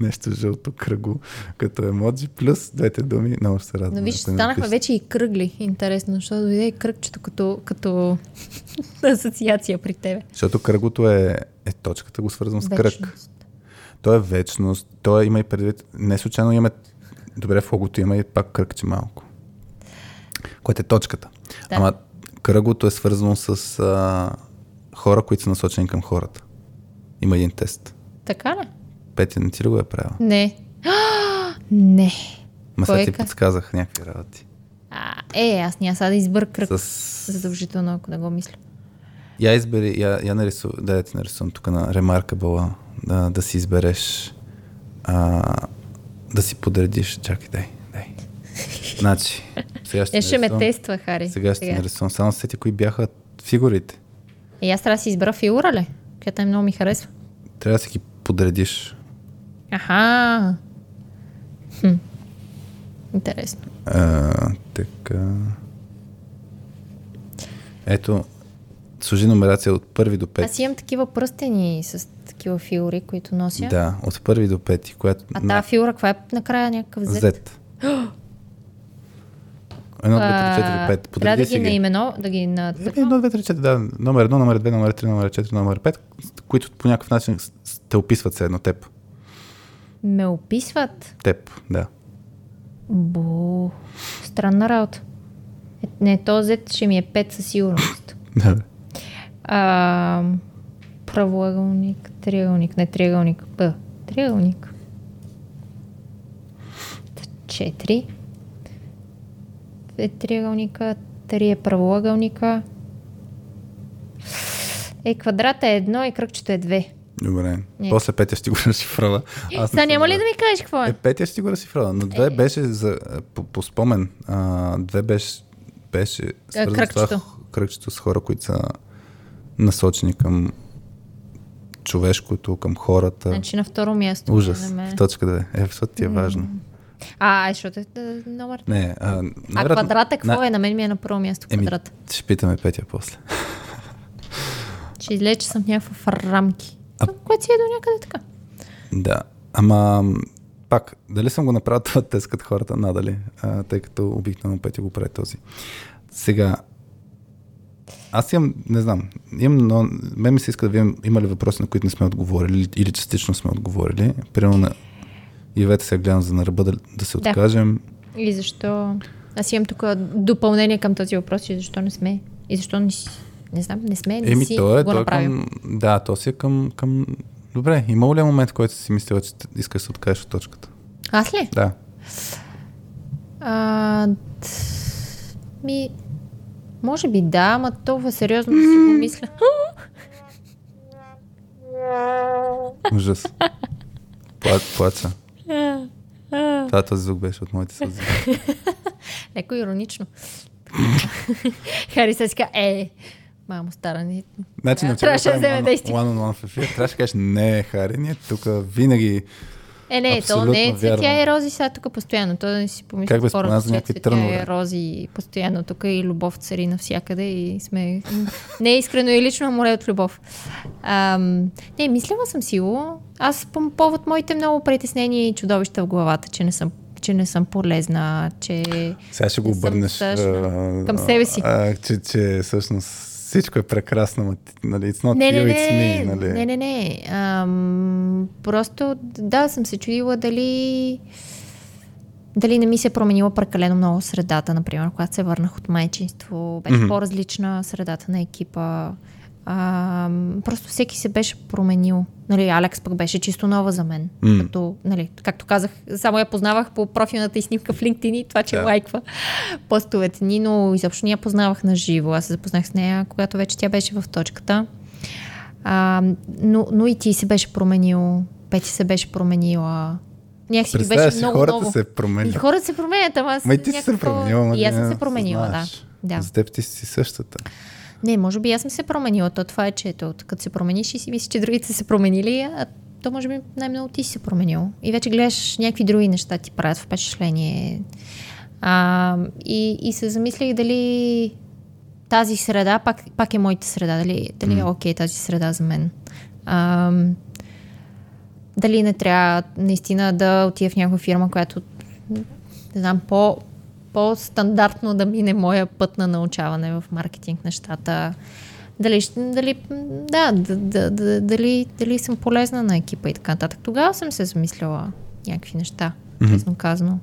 Speaker 2: нещо жълто кръго като емоджи, плюс двете думи. Много ще се радвам.
Speaker 3: Но виж, станахме вече и кръгли. Интересно, защото дойде и кръгчето като, като [laughs] асоциация при тебе.
Speaker 2: Защото кръгото е, е точката, го свързвам с кръг. То е вечност. То е, има и предвид. Не случайно имаме. Добре, в логото има и пак кръгче малко. Което е точката.
Speaker 3: Да.
Speaker 2: Ама кръгото е свързано с а, хора, които са насочени към хората. Има един тест.
Speaker 3: Така ли?
Speaker 2: Петя, не ти ли го е правил?
Speaker 3: Не. [gasps] Не.
Speaker 2: Ма сега
Speaker 3: е
Speaker 2: ти
Speaker 3: ка-
Speaker 2: подсказах някакви работи.
Speaker 3: А, е, аз няма сега да избър кръг.
Speaker 2: С...
Speaker 3: Задължително, ако не го мисля.
Speaker 2: Я избери, я, я нарису, да, я ти нарисувам тук на Remarkable, да, да си избереш, а, да си подредиш, чакай, дай, дай. Значи, сега ще, [laughs]
Speaker 3: Е, ще ме
Speaker 2: нарисувам-
Speaker 3: тества, Хари.
Speaker 2: Сега ще нарисувам, само сети кои бяха фигурите.
Speaker 3: И аз трябва да си избера фигура ли? Която много ми харесва.
Speaker 2: Трябва да си ги подредиш.
Speaker 3: Аха. Хм. Интересно.
Speaker 2: А, така. Ето, служи номерация от първи до пети.
Speaker 3: Аз имам такива пръстени с такива фигури, които нося.
Speaker 2: Да, от първи до пети, която...
Speaker 3: А тази фигура, каква е накрая някакъв Z?
Speaker 2: Z. Едно, две, три, четири, пет.
Speaker 3: Трябва да ги наимено, да ги на...
Speaker 2: Едно, две, три, четири, да. Номер едно, номер две, номер три, номер четири, номер пет, които по някакъв начин те описват се едно теб.
Speaker 3: Ме описват.
Speaker 2: Теб, да.
Speaker 3: Бо, странна работа. Е, не, този ще ми е 5 със сигурност. [laughs]
Speaker 2: Да.
Speaker 3: А, правоъгълник, триъгълник, не триъгълник, Б. Триъгълник. Четири. Две триъгълника, три е правоъгълника. Е, квадрата е едно и кръгчето е две.
Speaker 2: Добре. [laughs]
Speaker 3: Не.
Speaker 2: После Петя ще го разшифрова. Аз съм
Speaker 3: няма ли да ми кажеш какво
Speaker 2: Е,
Speaker 3: е?
Speaker 2: Петя ти го разшифрова. Но две беше за, по, по спомен. А, две беше, беше с
Speaker 3: кръгчето.
Speaker 2: това, кръгчето с хора, които са насочени към човешкото, към хората.
Speaker 3: Значи на второ място.
Speaker 2: Ужас.
Speaker 3: За мен.
Speaker 2: В точка 2. Е, защото ти е важно.
Speaker 3: А, е, защото е е, номер.
Speaker 2: Не, а,
Speaker 3: А квадрата какво
Speaker 2: на-
Speaker 3: е? На мен ми е на първо място
Speaker 2: Еми,
Speaker 3: квадрата.
Speaker 2: ще питаме Петя после.
Speaker 3: Ще излезе, че съм в някаква рамки.
Speaker 2: А-
Speaker 3: Което си е до някъде така.
Speaker 2: Да. Ама, пак, дали съм го направил [laughs] това тест като хората? Надали, а, тъй като обикновено Петя го прави този. Сега, аз имам, не знам, имам, но мен ми се иска да видим има ли въпроси, на които не сме отговорили или частично сме отговорили. Примерно на Ивета сега гледам за на ръба да, да се
Speaker 3: Да.
Speaker 2: откажем.
Speaker 3: И защо... Аз имам тук допълнение към този въпрос, и защо не сме И защо не си? Не знам, не сме, не
Speaker 2: Еми,
Speaker 3: си
Speaker 2: то е,
Speaker 3: го
Speaker 2: то е
Speaker 3: направил.
Speaker 2: към... Да, то си е към, към... Добре, имало ли е момент, в който си мислила, че искаш да се откажеш от точката?
Speaker 3: Аз ли?
Speaker 2: Да.
Speaker 3: А, ми, може би да, ама толкова сериозно да си го мисля.
Speaker 2: Ужас. Пла, плача. [laughs] Това този звук беше от моите сълзи.
Speaker 3: Леко иронично. [laughs] Хари се си е, мамо стара ни.
Speaker 2: Значи, на
Speaker 3: трябваше да вземе действие.
Speaker 2: One on one в ефир. Трябваше да кажеш, не, Хари, ние тук винаги...
Speaker 3: Е, не, то не е цветя и рози сега тук постоянно. То да не си помисли
Speaker 2: Как
Speaker 3: хората,
Speaker 2: за
Speaker 3: че
Speaker 2: някакви трънове?
Speaker 3: и рози постоянно тук и любов цари навсякъде и сме не е искрено и лично, море от любов. Ам, не, мислила съм сило. Аз по повод моите много притеснения и чудовища в главата, че не съм че не съм полезна, че
Speaker 2: Сега ще го обърнеш
Speaker 3: Към себе си.
Speaker 2: А, че, че всъщност всичко е прекрасно, нали, it's not
Speaker 3: Не,
Speaker 2: you,
Speaker 3: не,
Speaker 2: it's me, нали?
Speaker 3: не, не, не. Ам, просто, да, съм се чудила дали дали не ми се е променила прекалено много средата, например, когато се върнах от майчинство, беше
Speaker 2: Мгм.
Speaker 3: по-различна средата на екипа. Ам, просто всеки се беше променил. Нали, Алекс пък беше чисто нова за мен.
Speaker 2: М.
Speaker 3: Като, нали, както казах, само я познавах по профилната и снимка в LinkedIn и това, че
Speaker 2: Да.
Speaker 3: лайква постовете ни, но изобщо не я познавах на живо. Аз се запознах с нея, когато вече тя беше в точката. А, но, но и ти се беше променил, Пети се беше променила. Някакси ти беше много
Speaker 2: хората
Speaker 3: ново.
Speaker 2: се
Speaker 3: И
Speaker 2: променят.
Speaker 3: хората се променят, ама аз
Speaker 2: Ма и ти си се
Speaker 3: някакво-
Speaker 2: променила,
Speaker 3: И аз съм
Speaker 2: не
Speaker 3: се променила, да. да.
Speaker 2: За теб ти си същата.
Speaker 3: Не, може би аз съм се променила. То това е, че ето, като се промениш и си мислиш, че другите са се променили, а то може би най-много ти си се променил. И вече гледаш някакви други неща ти правят впечатление. А, и, и се замислих дали тази среда пак, пак е моята среда, дали, дали е окей тази среда за мен. А, дали не трябва наистина да отида в някаква фирма, която не знам, по, по-стандартно да мине моя път на научаване в маркетинг нещата. Дали, дали, да, да, да, да, дали, дали съм полезна на екипа и така нататък. Тогава съм се замислила някакви неща, честно казано.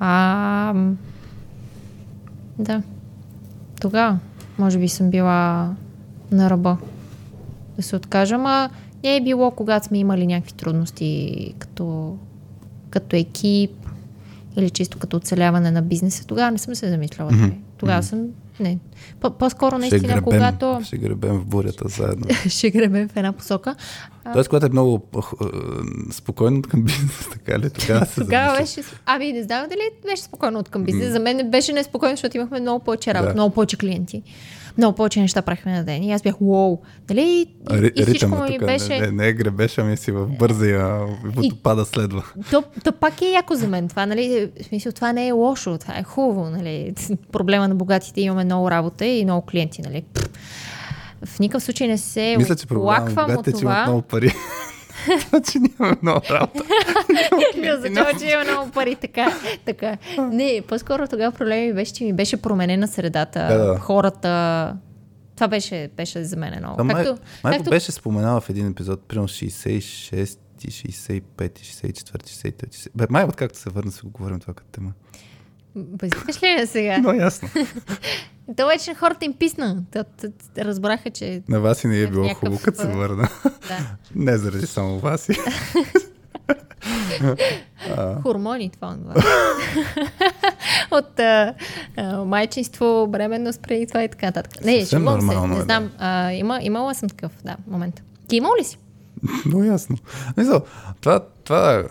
Speaker 3: А, да. Тогава, може би съм била на ръба да се откажа, ама не е било, когато сме имали някакви трудности като, като екип или чисто като оцеляване на бизнеса. Тогава не съм се замисляла. Mm-hmm. Тогава съм... Не. По- по-скоро
Speaker 2: Ще
Speaker 3: наистина,
Speaker 2: гребем,
Speaker 3: когато
Speaker 2: ще гребем в бурята заедно. [laughs]
Speaker 3: ще гребем в една посока.
Speaker 2: Тоест, когато е много а, спокойно към бизнес, така ли? Тогава се [laughs]
Speaker 3: Тогава беше... Ами не знам дали беше спокойно от към бизнес. За мен беше неспокойно, защото имахме много повече работа,
Speaker 2: Да.
Speaker 3: много повече клиенти. Много повече неща правихме на ден. И аз бях, уоу, нали? И,
Speaker 2: Ри-
Speaker 3: и всичко ми
Speaker 2: тук
Speaker 3: беше...
Speaker 2: не, не, не е гребеш, ами си в бързия водопада следва.
Speaker 3: То, то пак е яко за мен това, нали? В смисъл, това не е лошо, това е хубаво, нали? Проблема на богатите имаме много работа и много клиенти, нали? Пф, В никакъв случай не се
Speaker 2: Мисля, че
Speaker 3: оплаквам от
Speaker 2: богатите, е, че
Speaker 3: това.
Speaker 2: много пари. Значи нямаме много работа. [laughs]
Speaker 3: Не означава, че има много пари, така, така. Не, по-скоро тогава проблема ми беше, че ми беше променена средата,
Speaker 2: Да, да.
Speaker 3: хората. Това беше, беше за мен много.
Speaker 2: Май,
Speaker 3: Както,
Speaker 2: май
Speaker 3: както
Speaker 2: го беше споменала в един епизод, примерно 66, 65, 64, 65. 60. Бе, май откакто се върна, си го говорим това като тема.
Speaker 3: Бъзикаш ли сега? [laughs]
Speaker 2: Но ясно. [laughs]
Speaker 3: То вече хората им писна. Разбраха, че...
Speaker 2: На вас и не е било
Speaker 3: Някакъв,
Speaker 2: хубаво, като се върна.
Speaker 3: Да. [laughs]
Speaker 2: Не заради само вас.
Speaker 3: Хормони, това това. От а, а, майчинство, бременност, преди това и така нататък. Не, шегувам се. Не
Speaker 2: е,
Speaker 3: знам. А, има, имала съм такъв, да, момент. Ти имал ли си? [laughs]
Speaker 2: Но ясно. Мисъл, това, това,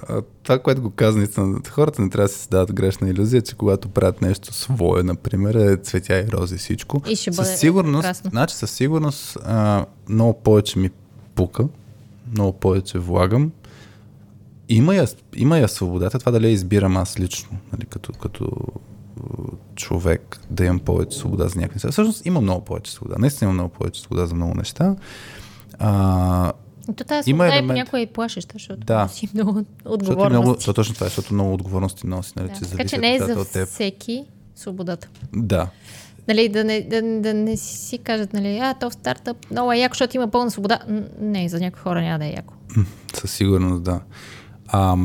Speaker 2: това, което го каза, наистина, хората не трябва да се създават грешна иллюзия, че когато правят нещо свое, например, е цветя и рози всичко.
Speaker 3: И ще
Speaker 2: със сигурност,
Speaker 3: прекрасно.
Speaker 2: значи със сигурност а, много повече ми пука, много повече влагам. Има я, има я свободата, това дали я избирам аз лично, нали, като, като човек, да имам повече свобода за някакви неща. Всъщност има много повече свобода. Наистина има много повече свобода за много неща. А,
Speaker 3: То тази
Speaker 2: Има
Speaker 3: е
Speaker 2: елемент.
Speaker 3: понякога и плашеща, защото
Speaker 2: Да.
Speaker 3: си много
Speaker 2: Защото е много,
Speaker 3: отговорности.
Speaker 2: то точно това е, защото много отговорности носи, нали,
Speaker 3: Да. Така че не е за всеки свободата.
Speaker 2: Да.
Speaker 3: Нали, да, не, да, да не си кажат, нали, а, то в стартъп много е яко, защото има пълна свобода. Не, за някои хора няма да е яко.
Speaker 2: Със сигурност, да. А,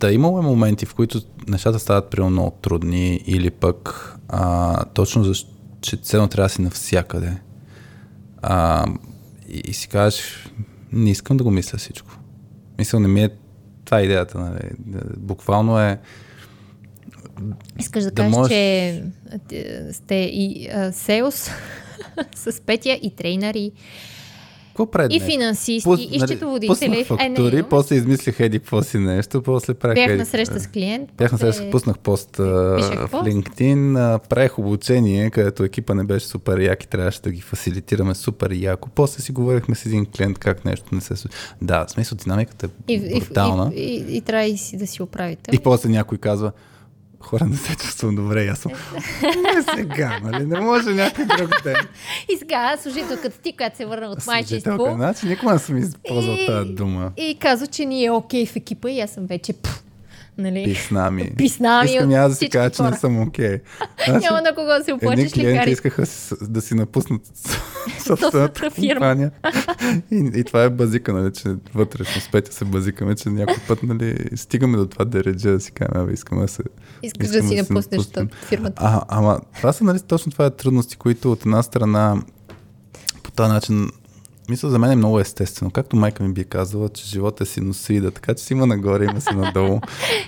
Speaker 2: да, имало е моменти, в които нещата стават примерно много трудни или пък а, точно защ... че ценно трябва да си навсякъде. А, и, и си кажеш, не искам да го мисля всичко. Мисля, не ми е това е идеята. Нали? Буквално е
Speaker 3: Искаш да,
Speaker 2: Да
Speaker 3: кажеш,
Speaker 2: можеш-
Speaker 3: че сте и сейлс [laughs] с Петя и трейнери,
Speaker 2: Какво прави
Speaker 3: и финансисти,
Speaker 2: Пус-
Speaker 3: и
Speaker 2: нали,
Speaker 3: счетоводители.
Speaker 2: Пуснах
Speaker 3: Е, не,
Speaker 2: фактури,
Speaker 3: имам.
Speaker 2: после измислих еди какво си нещо, после правих
Speaker 3: Бях на среща с клиент.
Speaker 2: Бях на среща, пуснах пост в. LinkedIn, правих обучение, където екипа не беше супер як и трябваше да ги фасилитираме супер яко. После си говорихме с един клиент как нещо не се случи. Да, в смисъл динамиката е
Speaker 3: И, и,
Speaker 2: брутална.
Speaker 3: и, и, и, трябва и си да си управител.
Speaker 2: И после някой казва, хора, не се чувствам добре. Аз съм, не сега, нали? Не може някой друг ден. [laughs]
Speaker 3: И сега служителката ти, която се върна от
Speaker 2: Служителка, Значи никога не съм използвал тази дума.
Speaker 3: и казва, че ни е окей в екипа и аз съм вече пф, нали?
Speaker 2: Писна ми.
Speaker 3: Писна ми
Speaker 2: Искам аз да си кажа, че не съм окей. [laughs] Значи,
Speaker 3: Няма на кого да се
Speaker 2: Едни
Speaker 3: оплачеш
Speaker 2: клиенти
Speaker 3: лекари.
Speaker 2: искаха да си напуснат собствената компания. И, и това е базика, нали, че вътрешно с Петя се базикаме, че някой път нали, стигаме до това да реджа, да си кажем, искаме да се...
Speaker 3: Искаш да си
Speaker 2: да се
Speaker 3: напуснеш от фирмата.
Speaker 2: А, ама това са нали, точно това е трудности, които от една страна по този начин мисля, за мен е много естествено. Както майка ми би казала, че живота е синусоида, така че си има нагоре, има си надолу.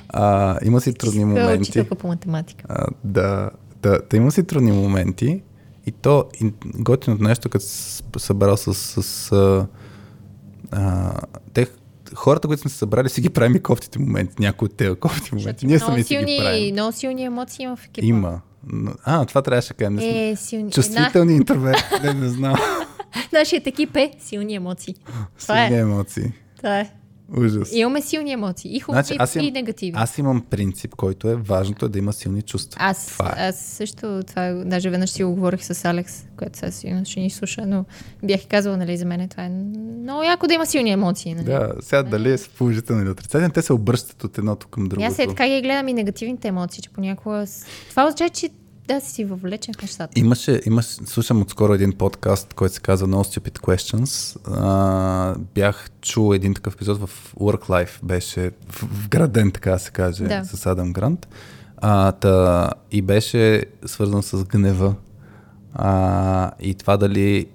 Speaker 2: А, има си трудни моменти.
Speaker 3: по математика.
Speaker 2: А, да, да, да има си трудни моменти и то и готиното нещо, като се събрал с, с, с а, те, хората, които сме се събрали, си ги правим и кофтите моменти, някои от тези кофти моменти. Ние сами си ги правим.
Speaker 3: много силни емоции има в екипа.
Speaker 2: Има. А, това трябваше да кажем.
Speaker 3: Е, силни.
Speaker 2: Чувствителни интроверти, не, не знам. [laughs]
Speaker 3: На, нашият екип е силни емоции. Това
Speaker 2: Силни
Speaker 3: е.
Speaker 2: емоции.
Speaker 3: Това е.
Speaker 2: Ужас.
Speaker 3: Имаме силни емоции. И хубави,
Speaker 2: Значи, аз
Speaker 3: и негативни.
Speaker 2: Аз имам принцип, който е важното е да има силни чувства.
Speaker 3: Аз,
Speaker 2: Това е.
Speaker 3: аз също, това, е- даже веднъж си го говорих с Алекс, който сега сигурно ще ни слуша, но бях казала, нали, за мен това е много яко да има силни емоции. Нали?
Speaker 2: Да, сега дали е положително или отрицателно, те се обръщат от едното към
Speaker 3: И
Speaker 2: другото.
Speaker 3: аз сега така ги гледам и негативните емоции, че понякога... Това означава, че да си въвлечен в нещата.
Speaker 2: Имаше, имаш, слушам отскоро един подкаст, който се казва No Stupid Questions. А, бях чул един такъв епизод в Work Life, беше вграден, така да се каже,
Speaker 3: Да.
Speaker 2: с Адам Грант. А, та, и беше свързан с гнева. А, и това дали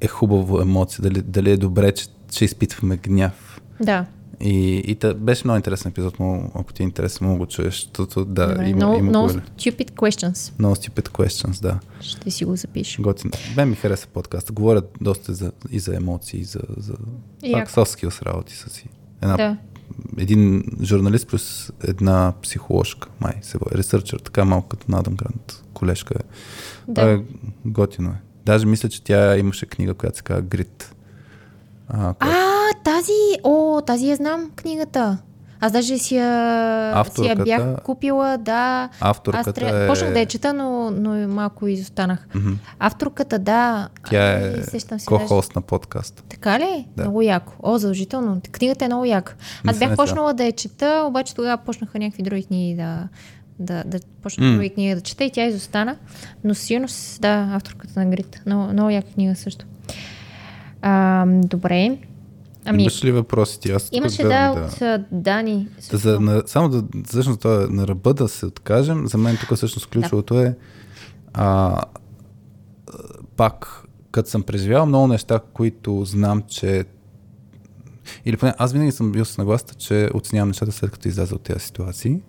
Speaker 2: е хубаво емоция, дали, дали е добре, че, че изпитваме гняв.
Speaker 3: Да.
Speaker 2: И, и та, беше много интересен епизод, много, ако ти е интересно, много го чуеш, защото да,
Speaker 3: Добре.
Speaker 2: има,
Speaker 3: no,
Speaker 2: има
Speaker 3: no stupid questions.
Speaker 2: No Stupid Questions, да.
Speaker 3: Ще си го запиша.
Speaker 2: Готин. Мен ми хареса подкаста. Говорят доста за, и за емоции, и за, за
Speaker 3: И
Speaker 2: пак
Speaker 3: яко.
Speaker 2: soft skills работи са си. Една,
Speaker 3: Да.
Speaker 2: Един журналист плюс една психоложка, май се. Ресърчър, така малко като на Адам Грант. Колежка е.
Speaker 3: Да.
Speaker 2: Е, готино е. Даже мисля, че тя имаше книга, която се казва Грит. А,
Speaker 3: А, тази, о, тази я знам книгата. Аз даже си я, си я
Speaker 2: Авторката-
Speaker 3: бях купила, да.
Speaker 2: Авторката
Speaker 3: Аз трябва,
Speaker 2: е-
Speaker 3: почнах да я чета, но, но малко изостанах.
Speaker 2: Мгм.
Speaker 3: Авторката, да.
Speaker 2: Тя е ко-хост на подкаст.
Speaker 3: Така ли?
Speaker 2: Да.
Speaker 3: Много яко. О, задължително. Книгата е много яка. Аз
Speaker 2: Мисля,
Speaker 3: бях почнала да я чета, обаче тогава почнаха някакви други книги да, да, да почнах
Speaker 2: М.
Speaker 3: други книги да чета и тя изостана. Но сигурно, да, авторката на Грит. Много, много яка книга също. А, добре. Ами,
Speaker 2: Имаш ли въпроси? Аз
Speaker 3: имаше
Speaker 2: гледам
Speaker 3: да, от Дани.
Speaker 2: Да,
Speaker 3: също.
Speaker 2: за, на, само да, всъщност това е на ръба да се откажем, за мен тук всъщност ключовото е а, пак, като съм преживял много неща, които знам, че или поне аз винаги съм бил с нагласта, че оценявам нещата след като изляза от тези ситуации.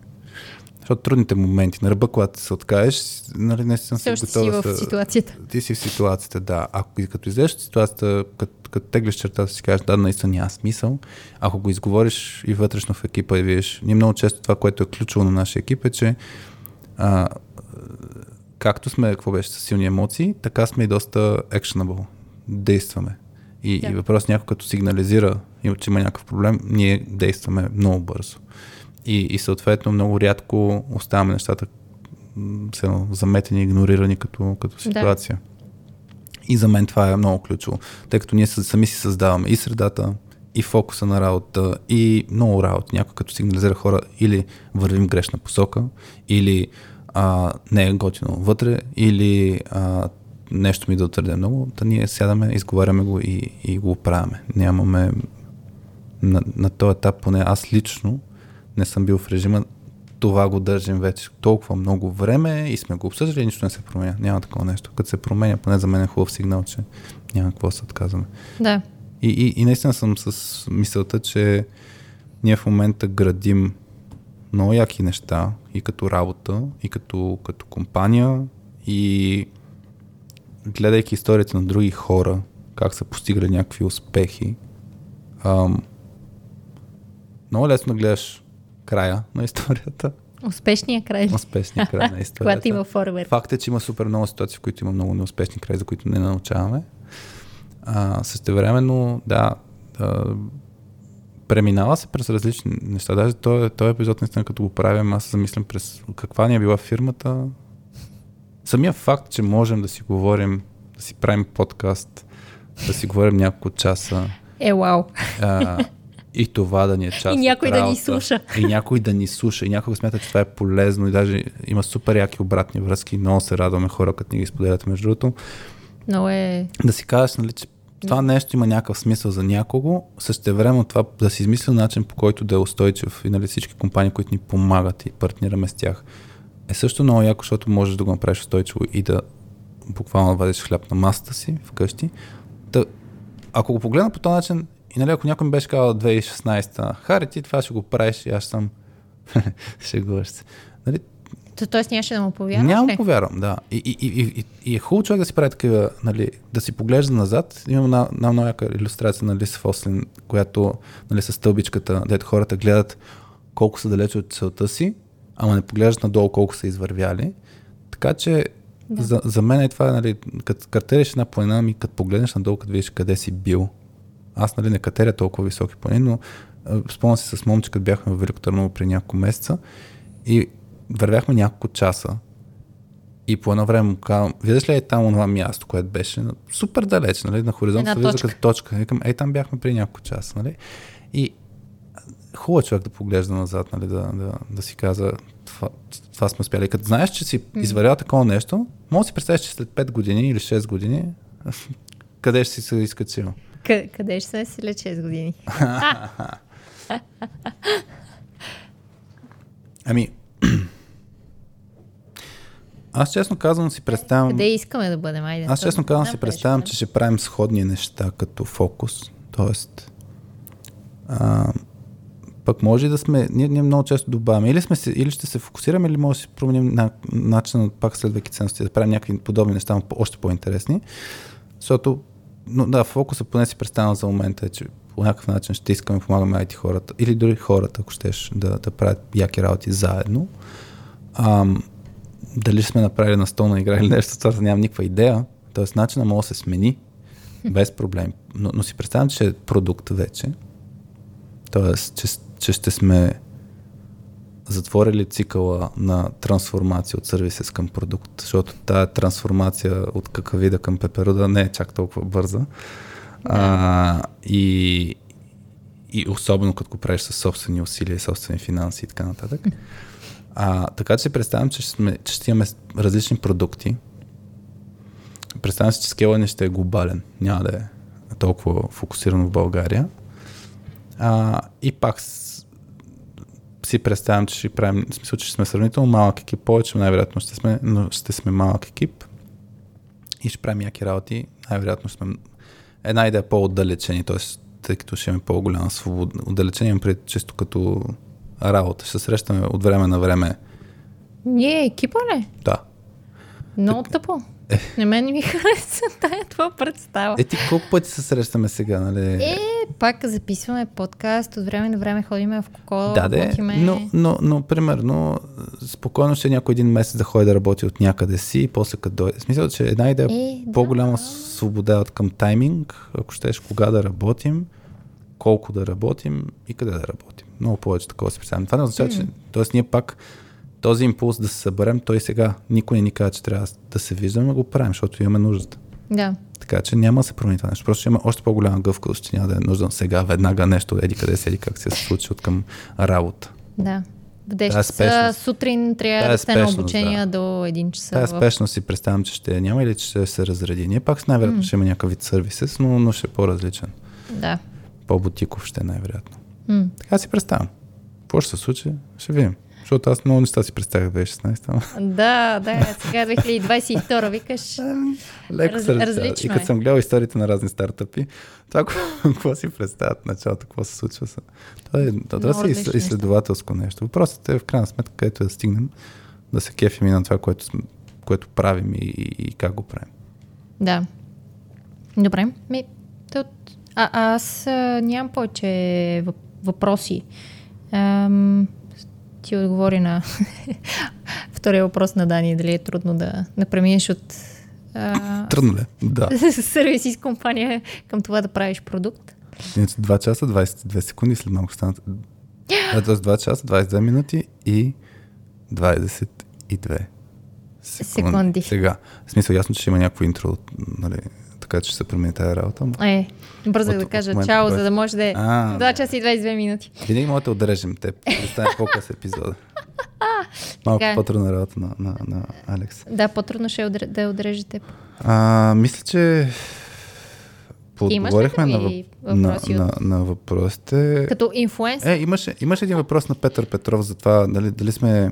Speaker 2: Защото трудните моменти на ръба, когато се откажеш, нали, наистина
Speaker 3: Все
Speaker 2: си готова
Speaker 3: си в ситуацията.
Speaker 2: ти си в ситуацията, да. Ако и като излезеш от ситуацията, като, като теглиш чертата си кажеш, да, наистина няма смисъл. Ако го изговориш и вътрешно в екипа и виеш, ние много често това, което е ключово на нашия екип е, че а, както сме, какво беше, с силни емоции, така сме и доста actionable. Действаме. И,
Speaker 3: Да.
Speaker 2: и въпрос някой като сигнализира, че има някакъв проблем, ние действаме много бързо. И, и съответно много рядко оставяме нещата заметени, игнорирани като, като ситуация. И за мен това е много ключово, тъй като ние сами си създаваме и средата, и фокуса на работа, и много работа. Някой като сигнализира хора или вървим грешна посока, или а, не е готино вътре, или а, нещо ми да отвърде много, да ние сядаме, изговаряме го и, и го оправяме. Нямаме на, на този етап, поне аз лично не съм бил в режима това го държим вече толкова много време и сме го обсъждали нищо не се променя. Няма такова нещо. Като се променя, поне за мен е хубав сигнал, че няма какво да се отказваме.
Speaker 3: Да.
Speaker 2: И, и, и наистина съм с мисълта, че ние в момента градим много яки неща и като работа, и като, като компания, и гледайки историята на други хора, как са постигали някакви успехи, ам, много лесно да гледаш края на историята.
Speaker 3: Успешния край.
Speaker 2: Успешния край на [laughs] историята.
Speaker 3: Когато има форвард.
Speaker 2: Факт е, че има супер много ситуации, в които има много неуспешни краи, за които не научаваме. А, същевременно, да, да, преминава се през различни неща. Даже този, този епизод, наистина, като го правим, аз се замислям през каква ни е била фирмата. Самия факт, че можем да си говорим, да си правим подкаст, да си говорим няколко часа.
Speaker 3: Е, вау.
Speaker 2: А, и това да ни е част
Speaker 3: И някой да ни слуша.
Speaker 2: И някой да ни слуша. И някой смята, че това е полезно. И даже има супер яки обратни връзки. Много се радваме хора, като ни ги споделят между другото.
Speaker 3: Много е...
Speaker 2: Да си кажеш, нали, че това нещо има някакъв смисъл за някого, също време това да си измисля начин по който да е устойчив и нали, всички компании, които ни помагат и партнираме с тях, е също много яко, защото можеш да го направиш устойчиво и да буквално вадиш хляб на масата си вкъщи. Та, ако го погледна по този начин, и нали, ако някой ми беше казал 2016, Хари, ти това ще го правиш и аз съм [laughs] шегуваш се. Нали,
Speaker 3: То, тоест нямаше да му повярваш
Speaker 2: няма да повярвам, да. И, и, и, и, и е хубаво човек да си прави такива, нали, да си поглежда назад. Имам една, една много яка иллюстрация на Лис Фослин, която нали, с стълбичката, дето хората гледат колко са далече от целта си, ама не поглеждат надолу колко са извървяли. Така че да. за, за мен е това, нали, като катериш една планина, ми като погледнеш надолу, като видиш къде си бил. Аз нали, не катеря толкова високи планини, но спомням си с момче, като бяхме в Велико Търново при няколко месеца и вървяхме няколко часа и по едно време му казвам, виждаш ли е там това място, което беше супер далеч, нали, на хоризонта се вижда като точка. Викам, ей там бяхме при няколко часа, нали. И хубаво е човек да поглежда назад, нали, да, да, да си каза, това, това сме успяли. Като знаеш, че си извървял такова нещо, може да си представиш, че след 5 години или 6 години, [laughs] къде ще си се изкачил.
Speaker 3: Къ- къде ще се след 6 години? [laughs]
Speaker 2: Ами, [clears throat] аз честно казвам си представям...
Speaker 3: Къде искаме да бъдем? Айде.
Speaker 2: Аз честно казвам си представям, че ще правим сходни неща като фокус. Тоест, а, пък може да сме, ние, ние много често добавяме, или, сме се, или ще се фокусираме, или може да си променим на, начина, пак следвайки ценности, да правим някакви подобни неща, още по-интересни. Защото, но да, фокуса поне си представям за момента е, че по някакъв начин ще искаме да помагаме IT хората, или дори хората, ако щеш, да, да правят яки работи заедно. Ам, дали сме направили на столна игра или нещо, това нямам никаква идея. Тоест, начина може да се смени без проблем. Но, но си представям, че е продукт вече. Тоест, че, че ще сме затворили цикъла на трансформация от сервисес към продукт, защото тая трансформация от какавида към пеперуда не е чак толкова бърза. А, и, и особено като го правиш със собствени усилия, собствени финанси и така нататък. А, така че си представям, че ще, сме, че ще имаме различни продукти. Представям си, че скела не ще е глобален. Няма да е толкова фокусиран в България. А, и пак си представям, че ще правим, в смисъл, че сме сравнително малък екип, повече най-вероятно ще сме, но ще сме малък екип и ще правим яки работи. Най-вероятно сме една идея по-отдалечени, т.е. тъй като ще имаме по-голяма свобода. Отдалечени имам пред чисто като работа. Ще се срещаме от време на време.
Speaker 3: Ние екипа ли?
Speaker 2: Да.
Speaker 3: Много тъпо. Не мен не ми [laughs] хареса тая това представа.
Speaker 2: Е, ти колко пъти се срещаме сега, нали?
Speaker 3: Е, пак записваме подкаст, от време на време ходиме в коко,
Speaker 2: да, де,
Speaker 3: работиме.
Speaker 2: но, но, но, примерно, спокойно ще някой един месец да ходи да работи от някъде си и после като дойде. Смисъл, че една идея
Speaker 3: Е, да.
Speaker 2: по-голяма свобода от към тайминг, ако щеш кога да работим, колко да работим и къде да работим. Много повече такова си представям. Това не означава, че тоест ние пак този импулс да се съберем, той сега никой не ни казва, че трябва да се виждаме, го правим, защото имаме нуждата.
Speaker 3: Да.
Speaker 2: Така че няма да се промени това нещо. Просто ще има още по-голяма гъвкавост, че няма да е нужда сега веднага нещо, еди къде седи, как се случи от към работа.
Speaker 3: Да. В 10
Speaker 2: Тая
Speaker 3: часа
Speaker 2: спешност.
Speaker 3: сутрин трябва
Speaker 2: Тая
Speaker 3: да сте на
Speaker 2: спешност,
Speaker 3: обучение
Speaker 2: да.
Speaker 3: до 1 часа.
Speaker 2: Тая
Speaker 3: в-
Speaker 2: спешно си представям, че ще няма или че ще се разреди. Ние пак най-вероятно ще има някакъв вид сервисес, но, но ще е по-различен.
Speaker 3: Да.
Speaker 2: По-бутиков ще е най-вероятно. Така си представям. Какво ще се случи? Ще видим. Защото аз много неща си представях 2016. ама
Speaker 3: Да, да, сега 2022 викаш.
Speaker 2: Леко
Speaker 3: Раз-
Speaker 2: се
Speaker 3: различно
Speaker 2: И като
Speaker 3: е.
Speaker 2: съм гледал историите на разни стартъпи, това какво [laughs] си представят началото, какво се случва. Са. Това е, това си изследователско нещо. Въпросът е в крайна сметка, където да стигнем, да се кефим и на това, което, което правим и, и, и как го правим.
Speaker 3: Да. Добре. Ми, то, а, аз а, нямам повече въп- въпроси. Ам, ти отговори на [laughs] втория въпрос на Дани, дали е трудно да, да преминеш от а,
Speaker 2: Трудно ли? е? Да. [laughs]
Speaker 3: сервис компания към това да правиш продукт.
Speaker 2: Иначе 2 часа, 22 секунди, след малко станат. Т.е. 2 часа, 22 минути и 22 секунди.
Speaker 3: Секунди.
Speaker 2: Сега. В смисъл, ясно, че има някакво интро, нали, така че ще се промени тази работа. ама
Speaker 3: Е, бързо
Speaker 2: От-
Speaker 3: да кажа
Speaker 2: момента,
Speaker 3: чао, за да може да е
Speaker 2: А,
Speaker 3: 2 часа и 22 минути.
Speaker 2: Винаги може да отрежем теб, стане по-къс епизода. [laughs] Малко
Speaker 3: е.
Speaker 2: по-трудна работа на, на, на Алекс.
Speaker 3: Да, по-трудно ще е да отрежете.
Speaker 2: А, мисля, че отговорихме на, въп... на,
Speaker 3: от-
Speaker 2: на, на въпросите.
Speaker 3: Като инфлуенс,
Speaker 2: Е, имаше, имаше един въпрос на Петър Петров за това дали, дали сме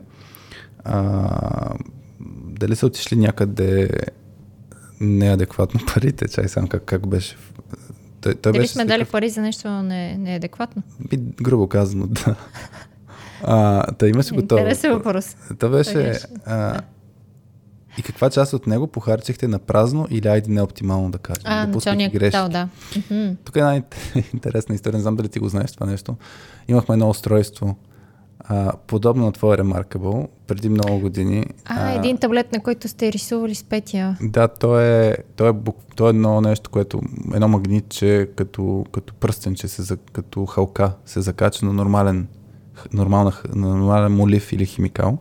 Speaker 2: а, дали са отишли някъде неадекватно парите. Чай само как, как беше. Той, той
Speaker 3: дали сме дали
Speaker 2: такъв-
Speaker 3: пари за нещо не, неадекватно?
Speaker 2: Би, грубо казано, да. А, та имаше го това.
Speaker 3: Интересен въпрос.
Speaker 2: То
Speaker 3: Той
Speaker 2: беше...
Speaker 3: беше-
Speaker 2: А, и каква част от него похарчихте на празно или айде неоптимално да кажем?
Speaker 3: А,
Speaker 2: грешки?
Speaker 3: капитал, да.
Speaker 2: Тук е една ин- [laughs] интересна история, не знам дали ти го знаеш това нещо. Имахме едно устройство, а, подобно на твоя Remarkable, преди много години.
Speaker 3: А, един таблет, на който сте рисували с Петя.
Speaker 2: Да, то е, то е, бук, то е едно нещо, което, едно магнитче, като, като пръстенче, се, като халка, се закача на нормален, нормална, на нормален молив или химикал.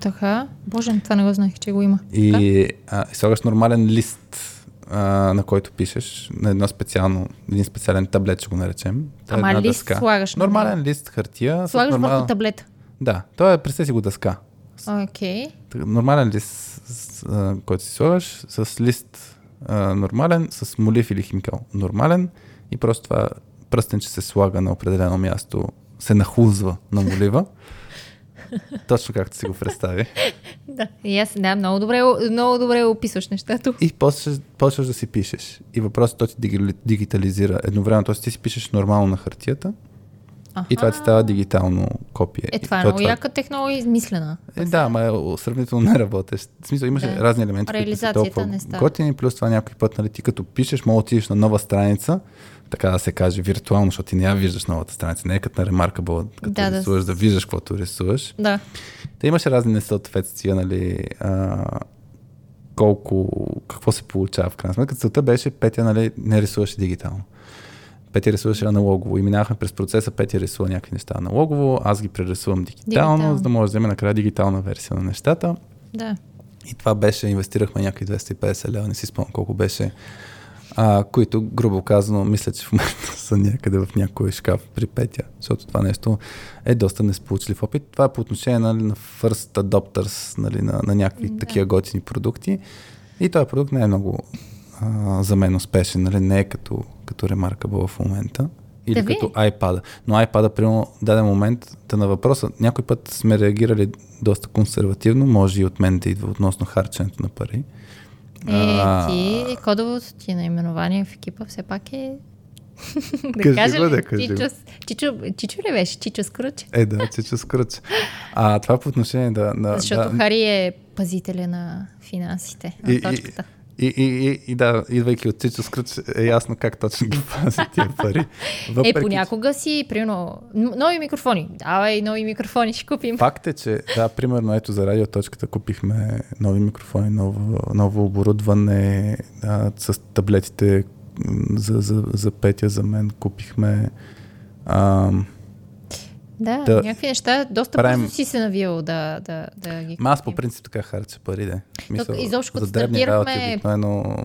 Speaker 3: Така. Боже, това не го знаех, че го има. Така?
Speaker 2: И, а, и слагаш нормален лист, а, на който пишеш, на едно специално, един специален таблет, ще го наречем. Това е
Speaker 3: Ама лист
Speaker 2: дъска.
Speaker 3: слагаш на
Speaker 2: Нормален лист хартия.
Speaker 3: Слагаш
Speaker 2: нормална...
Speaker 3: върху таблета.
Speaker 2: Да, то е, представи си го дъска.
Speaker 3: Окей.
Speaker 2: Така, Нормален лист, с, който си слагаш, с лист а, нормален, с молив или химикал нормален и просто това пръстенче се слага на определено място, се нахлузва на молива. [laughs] Точно както си го представи. [laughs]
Speaker 3: Да. И аз, да, много добре, много добре описваш нещата.
Speaker 2: И почваш да си пишеш. И въпросът той ти дигитали- дигитализира едновременно. Тоест ти си пишеш нормално на хартията и това ти става дигитално копие.
Speaker 3: Е, това е
Speaker 2: то
Speaker 3: много яка технология, измислена.
Speaker 2: Е, да, ма е сравнително не работещ. В смисъл, имаше
Speaker 3: Да.
Speaker 2: разни елементи, които са толкова
Speaker 3: не става.
Speaker 2: готини, плюс това някой път, нали, ти като пишеш, мога да отидеш на нова страница, така да се каже, виртуално, защото ти не я виждаш новата страница, не е като на Remarkable, като
Speaker 3: Да, да.
Speaker 2: рисуваш, да виждаш каквото рисуваш.
Speaker 3: Да.
Speaker 2: Те имаше разни несъответствия, нали, а, колко, какво се получава в крайна сметка. Целта беше Петя, нали, не рисуваше дигитално. Петя рисуваше аналогово и минавахме през процеса, Петя рисува някакви неща аналогово, аз ги прерисувам дигитално,
Speaker 3: Дигитално.
Speaker 2: за да може да вземе накрая дигитална версия на нещата.
Speaker 3: Да.
Speaker 2: И това беше, инвестирахме някакви 250 лева, не си спомням колко беше, а, които, грубо казано, мисля, че в момента [laughs] са някъде в някой шкаф при Петя, защото това нещо е доста несполучлив опит. Това е по отношение нали, на first adopters, нали, на, на някакви
Speaker 3: Да.
Speaker 2: такива готини продукти. И този продукт не е много а, за мен успешен, нали, не е като, като Remarkable в момента. Или
Speaker 3: Да
Speaker 2: като iPad. Но iPad, примерно, даден момент, да на въпроса, някой път сме реагирали доста консервативно, може и от мен да идва относно харченето на пари.
Speaker 3: Е,
Speaker 2: А,
Speaker 3: ти, кодовото ти наименование в екипа все пак е... да [laughs]
Speaker 2: Кажи
Speaker 3: кажа
Speaker 2: го, да, кажи.
Speaker 3: Чичо, Чичо, Чичо ли беше? Чичо Скруч?
Speaker 2: Е, да, че скръч. А това по отношение да... на
Speaker 3: Защото
Speaker 2: да,
Speaker 3: Хари е пазителя на финансите, на
Speaker 2: И- и-
Speaker 3: точката.
Speaker 2: И, и, и, и да, идвайки от Чичо Скръч, е ясно как точно ги пази тия пари. [laughs]
Speaker 3: Е, понякога си, примерно, нови микрофони. Давай, нови микрофони ще купим.
Speaker 2: Факт е, че да, примерно ето за радиоточката купихме нови микрофони, ново, ново оборудване да, с таблетите за, за, за Петя, за мен купихме. Ам,
Speaker 3: Да,
Speaker 2: Да.
Speaker 3: някакви неща, доста
Speaker 2: Правим-
Speaker 3: бързо си се навил да, да, да ги
Speaker 2: ма аз по принцип така харча пари, да.
Speaker 3: Тук изобщо като
Speaker 2: работи
Speaker 3: стартирахме-
Speaker 2: обикновено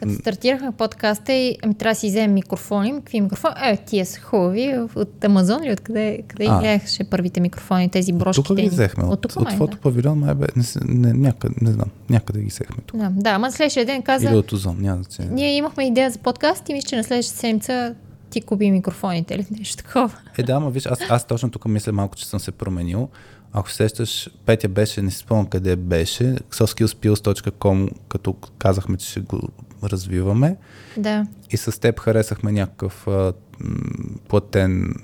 Speaker 3: Като стартирахме подкаста и ами, трябва да си вземем микрофони. Какви микрофони? Е, тия са хубави. От Амазон ли? Откъде къде
Speaker 2: А.
Speaker 3: гледаше първите микрофони, тези брошките?
Speaker 2: Тук ги взехме. От,
Speaker 3: От тук,
Speaker 2: от
Speaker 3: май,
Speaker 2: фотопавилион май бе. Не, не, някъде, не знам. Някъде ги взехме тук.
Speaker 3: да. да, да, ама следващия ден каза,
Speaker 2: Или от Озон, няма значение.
Speaker 3: ние имахме идея за подкаст и мисля, че на следващата седмица ти купи микрофоните или нещо такова.
Speaker 2: Е, да, ма виж, аз, аз точно тук мисля малко, че съм се променил. Ако се сещаш, Петя беше, не си спомням къде беше, soskillspills.com, като казахме, че ще го развиваме.
Speaker 3: Да.
Speaker 2: И с теб харесахме някакъв а, платен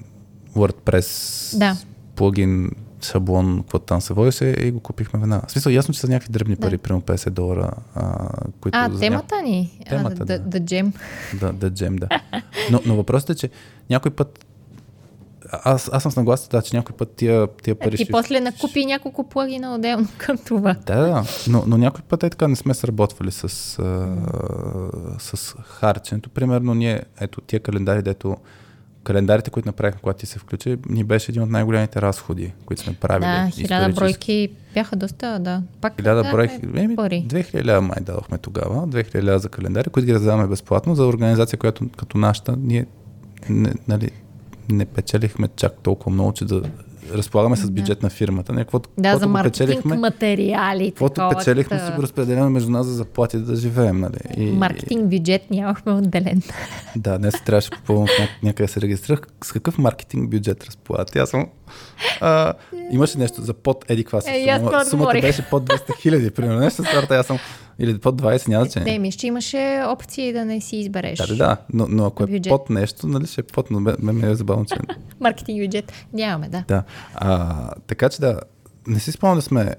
Speaker 2: WordPress
Speaker 3: Да.
Speaker 2: плагин, шаблон, какво там се водеше и го купихме веднага. В смисъл, ясно, че са някакви дребни
Speaker 3: Да.
Speaker 2: пари, примерно 50 долара, а, които
Speaker 3: А, темата ни?
Speaker 2: Темата,
Speaker 3: а, да.
Speaker 2: да.
Speaker 3: Джем.
Speaker 2: Да, да джем, да. Но, но въпросът е, че някой път аз, аз съм съгласен, да, че някой път тия, тия пари
Speaker 3: А ти
Speaker 2: ще-
Speaker 3: после накупи няколко плагина отделно [laughs] към това.
Speaker 2: Да, да, но, но някой път е така не сме сработвали с, а, с харченето. Примерно ние, ето тия календари, дето календарите, които направихме, когато ти се включи, ни беше един от най-големите разходи, които сме правили.
Speaker 3: Да, хиляда бройки бяха доста, да. Пак
Speaker 2: Хиляда
Speaker 3: да,
Speaker 2: бройки.
Speaker 3: е,
Speaker 2: Еми,
Speaker 3: пари.
Speaker 2: 2000 лева май дадохме тогава. 2000 лева за календари, които ги раздаваме безплатно за организация, която като нашата ние не, нали, не печелихме чак толкова много, че да разполагаме с бюджет на фирмата. Не, каквото,
Speaker 3: Да, за маркетинг, материали.
Speaker 2: Каквото
Speaker 3: такова,
Speaker 2: печелихме, си го разпределяме между нас за заплати да живеем. Нали? И,
Speaker 3: Маркетинг бюджет нямахме отделен.
Speaker 2: Да, днес трябваше купувам някъде се регистрирах. С какъв маркетинг бюджет разполагате? Аз съм... А, имаше нещо за под еди каква си
Speaker 3: Е,
Speaker 2: сума. Сумата беше под 200 хиляди, примерно. Нещо старта, аз съм... Или под 20, няма
Speaker 3: Не,
Speaker 2: значение.
Speaker 3: мисля, че имаше опции да не си избереш.
Speaker 2: Да, да, да. Но, но ако е
Speaker 3: Бюджет.
Speaker 2: под нещо, нали ще е под, но ме, ме, е забавно, че... [laughs]
Speaker 3: Маркетинг бюджет. Нямаме, да.
Speaker 2: Да. А, така че да, не си спомням да сме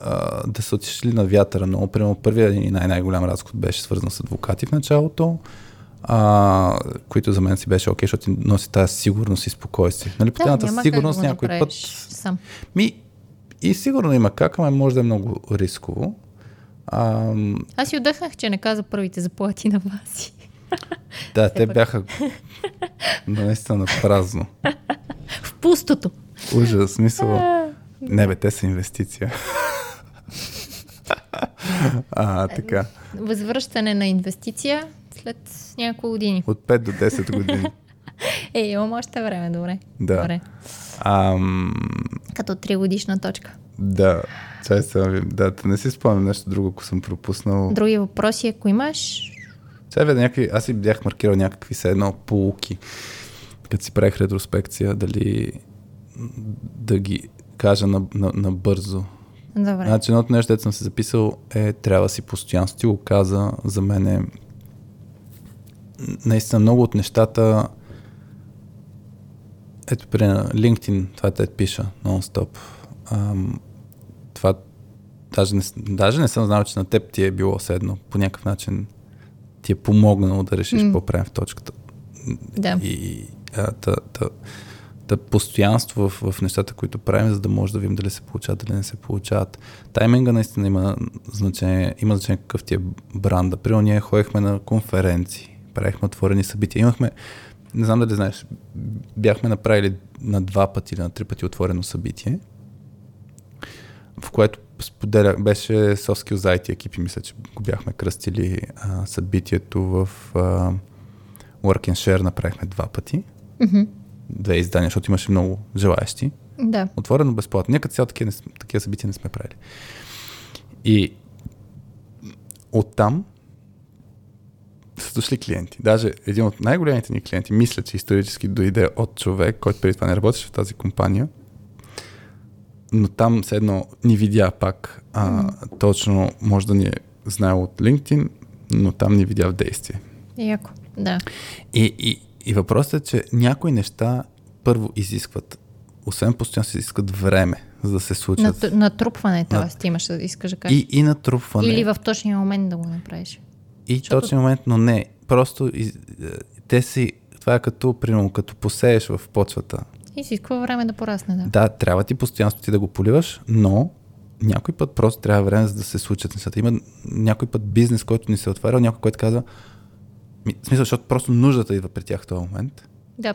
Speaker 2: а, да са отишли на вятъра, но примерно първият и най- най-голям разход беше свързан с адвокати в началото, а, които за мен си беше окей, защото ти носи тази сигурност и спокойствие. Нали, по
Speaker 3: Да,
Speaker 2: темата сигурност някой път...
Speaker 3: Сам.
Speaker 2: Ми, и сигурно има как, ама може да е много рисково. А,
Speaker 3: Аз си отдъхнах, че не каза първите заплати на вас.
Speaker 2: да, те бяха наистина на празно.
Speaker 3: В пустото.
Speaker 2: Ужас, смисъл. Не бе, те са инвестиция. а, така.
Speaker 3: Възвръщане на инвестиция след няколко години.
Speaker 2: От 5 до 10 години. [laughs]
Speaker 3: Е, имам още време, добре.
Speaker 2: Да.
Speaker 3: Добре.
Speaker 2: Ам,
Speaker 3: Като три годишна точка.
Speaker 2: да, чай сега ви. Да, не си спомням нещо друго, ако съм пропуснал.
Speaker 3: Други въпроси, ако имаш,
Speaker 2: Чай бе, някакви, аз си бях маркирал някакви се едно полуки, като си правих ретроспекция, дали да ги кажа на, на, набързо.
Speaker 3: добре.
Speaker 2: Значи, едното нещо, което съм се записал е трябва си постоянство. Ти го каза, за мен е наистина много от нещата ето при на LinkedIn, това те пиша нон-стоп. Ам, това даже не, даже не съм знал, че на теб ти е било седно по някакъв начин ти е помогнало да решиш
Speaker 3: М.
Speaker 2: какво правим в точката.
Speaker 3: Да.
Speaker 2: И а, та, та, та постоянство в, в нещата, които правим, за да може да видим дали се получават, дали не се получават. Тайминга наистина има значение, има значение какъв ти е бранда. Примерно ние ходихме на конференции, правихме отворени събития. Имахме, не знам дали знаеш, бяхме направили на два пъти или на три пъти отворено събитие, в което споделя, беше Soft Skills за IT екипи, мисля, че го бяхме кръстили а, събитието в а, Work and Share направихме два пъти.
Speaker 3: Мгм.
Speaker 2: Две издания, защото имаше много желаящи.
Speaker 3: Да.
Speaker 2: Отворено безплатно. Ние като цяло такива, такива събития не сме правили. И оттам са дошли клиенти. Даже един от най-големите ни клиенти, мисля, че исторически дойде от човек, който преди това не работеше в тази компания, но там все едно ни видя пак. А, точно може да ни е знаел от LinkedIn, но там ни видя в действие.
Speaker 3: Яко. Да.
Speaker 2: И, и, и въпросът е, че някои неща първо изискват, освен постоянно се изискват време, за да се случат.
Speaker 3: Нат, натрупване,
Speaker 2: На-
Speaker 3: т.е. ти имаш искаш да кажеш.
Speaker 2: И, и натрупване.
Speaker 3: Или в точния момент да го направиш.
Speaker 2: И
Speaker 3: защото-
Speaker 2: точен момент, но не. Просто из, е, те си, това е като, примерно, като посееш в почвата.
Speaker 3: Изисква време да порасне, да.
Speaker 2: Да, трябва ти постоянно ти да го поливаш, но някой път просто трябва време за да се случат нещата. Има някой път бизнес, който ни се е отварял, някой, който казва, в смисъл, защото просто нуждата идва при тях в този момент.
Speaker 3: Да.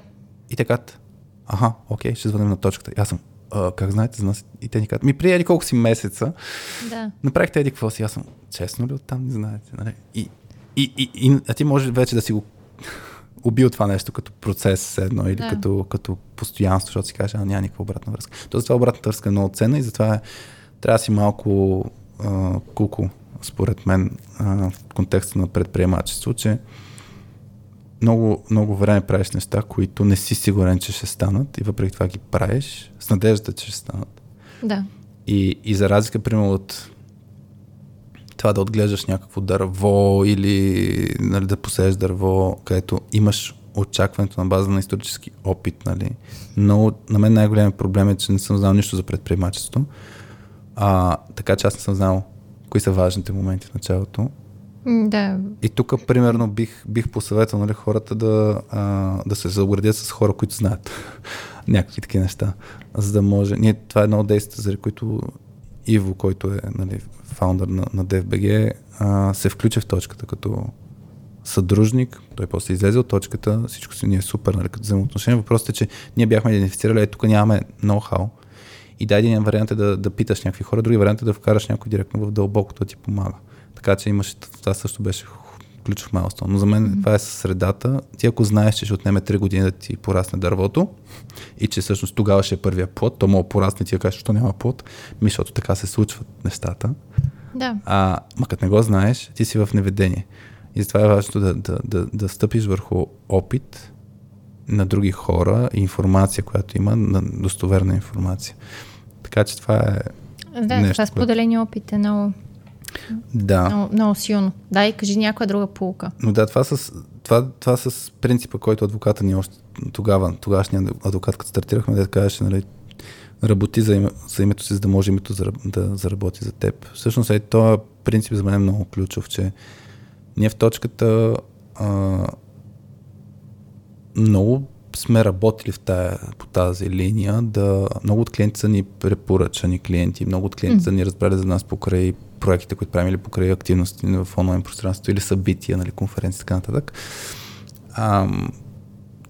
Speaker 2: И те казват, аха, окей, ще звънем на точката. И аз съм, а, как знаете за нас? И те ни казват, ми при еди колко си месеца,
Speaker 3: Да.
Speaker 2: направихте еди какво си. Аз съм, честно ли оттам не знаете? Нали? И, и, и, и, а ти може вече да си го убил това нещо като процес едно или
Speaker 3: Да.
Speaker 2: като, като постоянство, защото си кажеш, а няма никаква обратна връзка. Тоест това обратната връзка е много ценна и затова трябва да си малко а, куко, според мен, а, в контекста на предприемачество, че много, много време правиш неща, които не си сигурен, че ще станат и въпреки това ги правиш с надежда, че ще станат.
Speaker 3: Да.
Speaker 2: И, и за разлика, примерно, от това да отглеждаш някакво дърво или нали, да посееш дърво, където имаш очакването на база на исторически опит. Нали. Но на мен най-големият проблем е, че не съм знал нищо за предприемачество. А, така че аз не съм знал кои са важните моменти в началото.
Speaker 3: Да.
Speaker 2: И тук, примерно, бих, бих посъветвал нали, хората да, а, да се заобградят с хора, които знаят [laughs] някакви такива неща. За да може. Ние, това е едно от действията, заради които Иво, който е нали, фаундър на, на DFBG, а, се включи в точката като съдружник. Той после излезе от точката, всичко си ни е супер, нали, като взаимоотношение. Въпросът е, че ние бяхме идентифицирали, е, тук нямаме ноу-хау. И да, един вариант е да, да питаш някакви хора, други вариант е да вкараш някой директно в дълбокото да ти помага. Така че имаше, това също беше ключов майлстон. Но за мен mm-hmm. това е средата. Ти ако знаеш, че ще отнеме 3 години да ти порасне дървото и че всъщност тогава ще е първия плод, то мога порасне ти да кажеш, що няма плод, ми, защото така се случват нещата.
Speaker 3: Да.
Speaker 2: А, ма като не го знаеш, ти си в неведение. И затова е важно да, да, да, да стъпиш върху опит на други хора и информация, която има, на достоверна информация. Така че това е.
Speaker 3: Да, нещо, това споделени което... опит е много,
Speaker 2: да.
Speaker 3: много, много силно. Да, и кажи някоя друга полука.
Speaker 2: Но да, това с, това, това с принципа, който адвоката ни още тогава, тогашния адвокат, като стартирахме, да кажеше, нали, работи за, име, за името си, за да може името за, да заработи за теб. Всъщност е този принцип за мен е много ключов, че ние в точката а, много сме работили в тая, по тази линия, да много от клиенти са ни препоръчани клиенти, много от клиенти mm. са ни разбрали за нас покрай проектите, които правим или покрай активности в онлайн пространството или събития, нали, конференции и така нататък. А,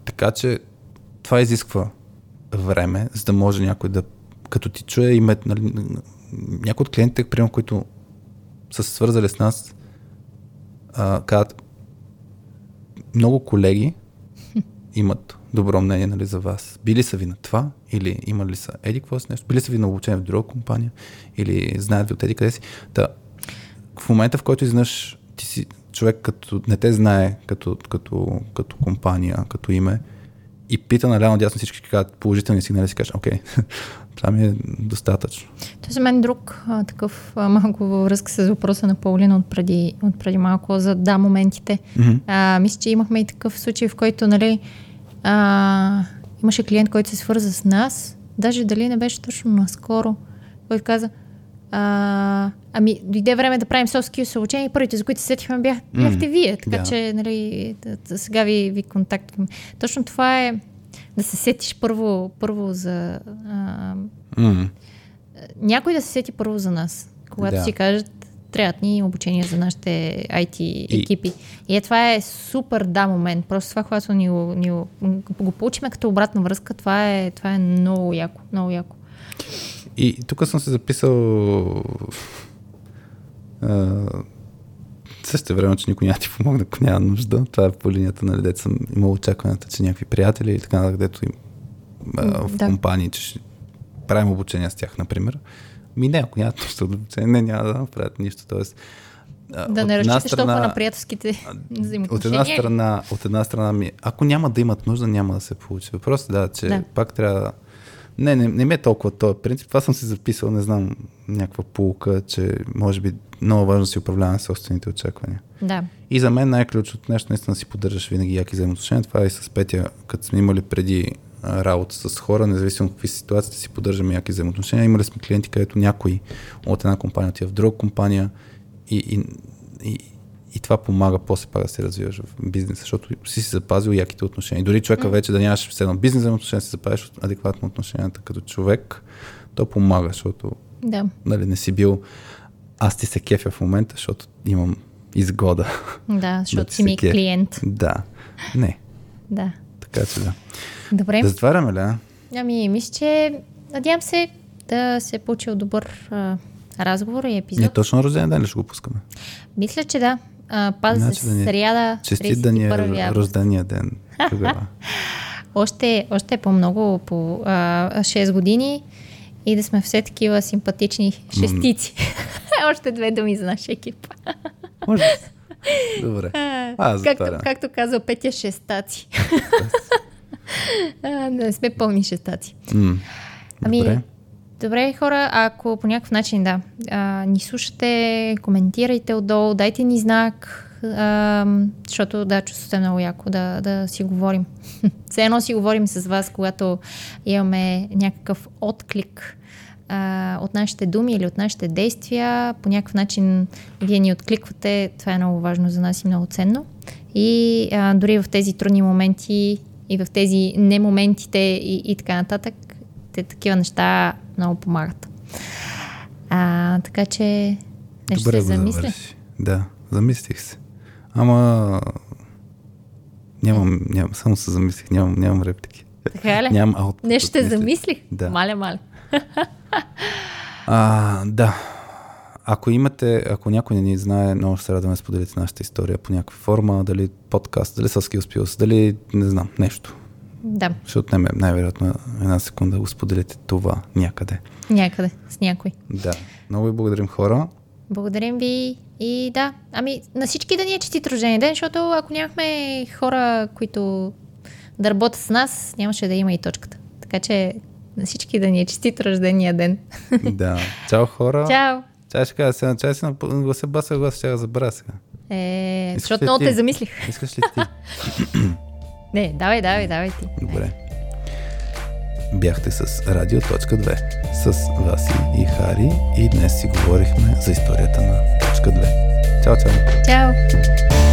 Speaker 2: така че това изисква време, за да може някой да, като ти чуе име, нали, някои от клиентите, примерно, които са се свързали с нас, а, казват, много колеги [laughs] имат добро мнение нали, за вас. Били са ви на това или имали са еди какво с нещо, били са ви на обучение в друга компания или знаят ви от еди къде си. Та, в момента, в който изнъж ти си човек, като не те знае като, като, като компания, като име, и пита наляво дясно всички казват положителни сигнали, си кажеш, окей, [laughs] това ми е достатъчно.
Speaker 3: Това за мен друг а, такъв а, малко във връзка с въпроса на Паулина от преди, от преди малко за да моментите. Mm-hmm. А, мисля, че имахме и такъв случай, в който нали, а, имаше клиент, който се свърза с нас, даже дали не беше точно наскоро, който каза, а, ами, дойде време да правим skills обучение и първите, за които се сетихме, бях, бяхте mm. вие. Така yeah. че, нали, да, да, сега ви, ви контактвам. Точно това е да се сетиш първо, първо за... А, mm. Някой да се сети първо за нас. Когато yeah. си кажат, трябват ни обучение за нашите IT и... екипи. И е, това е супер да момент. Просто това, когато ни, ни го получиме като обратна връзка, това е, това е много яко. Много яко.
Speaker 2: И тук съм се записал също време, че никой няма ти помогне, ако няма нужда. Това е по линията на нали, съм имал очакването, че някакви приятели или така, където им а, в да. компании, че ще правим обучение с тях, например. Ми не, ако нямат нужда от обучение, не, няма да направят нищо. Тоест,
Speaker 3: да не разчиташ толкова на приятелските [laughs] взаимоотношения.
Speaker 2: От една страна, от една страна ми, ако няма да имат нужда, няма да се получи. Въпросът е да, че да. пак трябва не, не, не ми е толкова този принцип. Това съм си записал, не знам, някаква полука, че може би много важно да си управляваме собствените очаквания.
Speaker 3: Да.
Speaker 2: И за мен най-ключовото нещо наистина си поддържаш винаги яки взаимоотношения. Това е и с Петя, като сме имали преди работа с хора, независимо какви ситуации си поддържаме яки взаимоотношения. Имали сме клиенти, където някой от една компания отива в друга компания и, и, и, и това помага после пак да се развиваш в бизнеса, защото си си запазил яките отношения. И дори човека вече да нямаш все едно бизнес отношение, си запазиш адекватно отношенията като човек, то помага, защото
Speaker 3: да.
Speaker 2: нали, не си бил аз ти се кефя в момента, защото имам изгода.
Speaker 3: Да, [laughs] защото да си ми клиент.
Speaker 2: Да. Не.
Speaker 3: Да.
Speaker 2: Така че да.
Speaker 3: Добре.
Speaker 2: Да затваряме ли?
Speaker 3: Ами, мисля, че надявам се да се е получил добър а, разговор и епизод.
Speaker 2: Не, точно рожден ден ли ще го пускаме?
Speaker 3: Мисля, че да. А, пази значи, се сряда.
Speaker 2: Честит да ни е рождения ден. [laughs]
Speaker 3: още, още по-много, по а, 6 години и да сме все такива симпатични шестици. [laughs] още две думи за нашия екип.
Speaker 2: Може. Добре. [laughs]
Speaker 3: А, както, както казва Петя, шестаци. А, не сме пълни шестаци. Ами,
Speaker 2: Добре.
Speaker 3: добре. хора, ако по някакъв начин, да, а, ни слушате, коментирайте отдолу, дайте ни знак, а, защото, да, чувството е много яко да, да си говорим. [laughs] Все едно си говорим с вас, когато имаме някакъв отклик а, от нашите думи или от нашите действия. По някакъв начин вие ни откликвате. Това е много важно за нас и много ценно. И а, дори в тези трудни моменти и в тези не моментите и, и така нататък, те такива неща много помагат. А, така че нещо
Speaker 2: Добре
Speaker 3: се замисля.
Speaker 2: завърши. Да, замислих се. Ама... Нямам, нямам, само се замислих, нямам, нямам реплики.
Speaker 3: Така ли?
Speaker 2: Нямам аут.
Speaker 3: Нещо те замислих?
Speaker 2: Да.
Speaker 3: Маля, маля.
Speaker 2: А, да. Ако имате, ако някой не ни знае, много ще се радваме да споделите нашата история по някаква форма, дали подкаст, дали с Skills дали не знам, нещо.
Speaker 3: Да,
Speaker 2: Ще отнеме най-вероятно една секунда да го споделите това някъде.
Speaker 3: някъде с някой.
Speaker 2: Да. Много ви благодарим хора.
Speaker 3: Благодарим ви и да, ами на всички да ни е честит рождения ден, защото ако нямахме хора, които да работят с нас, нямаше да има и точката. Така че на всички да ни е честит рождения ден.
Speaker 2: да. Чао хора.
Speaker 3: Чао!
Speaker 2: Чай ще кажа сега, чай си на гласа баса глас, ще я забравя сега.
Speaker 3: Е,
Speaker 2: Искаш
Speaker 3: защото много те замислих.
Speaker 2: Искаш ли ти? [coughs]
Speaker 3: Не, давай, давай, давай ти.
Speaker 2: Добре. Бяхте с Радио.2 с Васи и Хари и днес си говорихме за историята на точка 2. Чао, чао!
Speaker 3: Чао!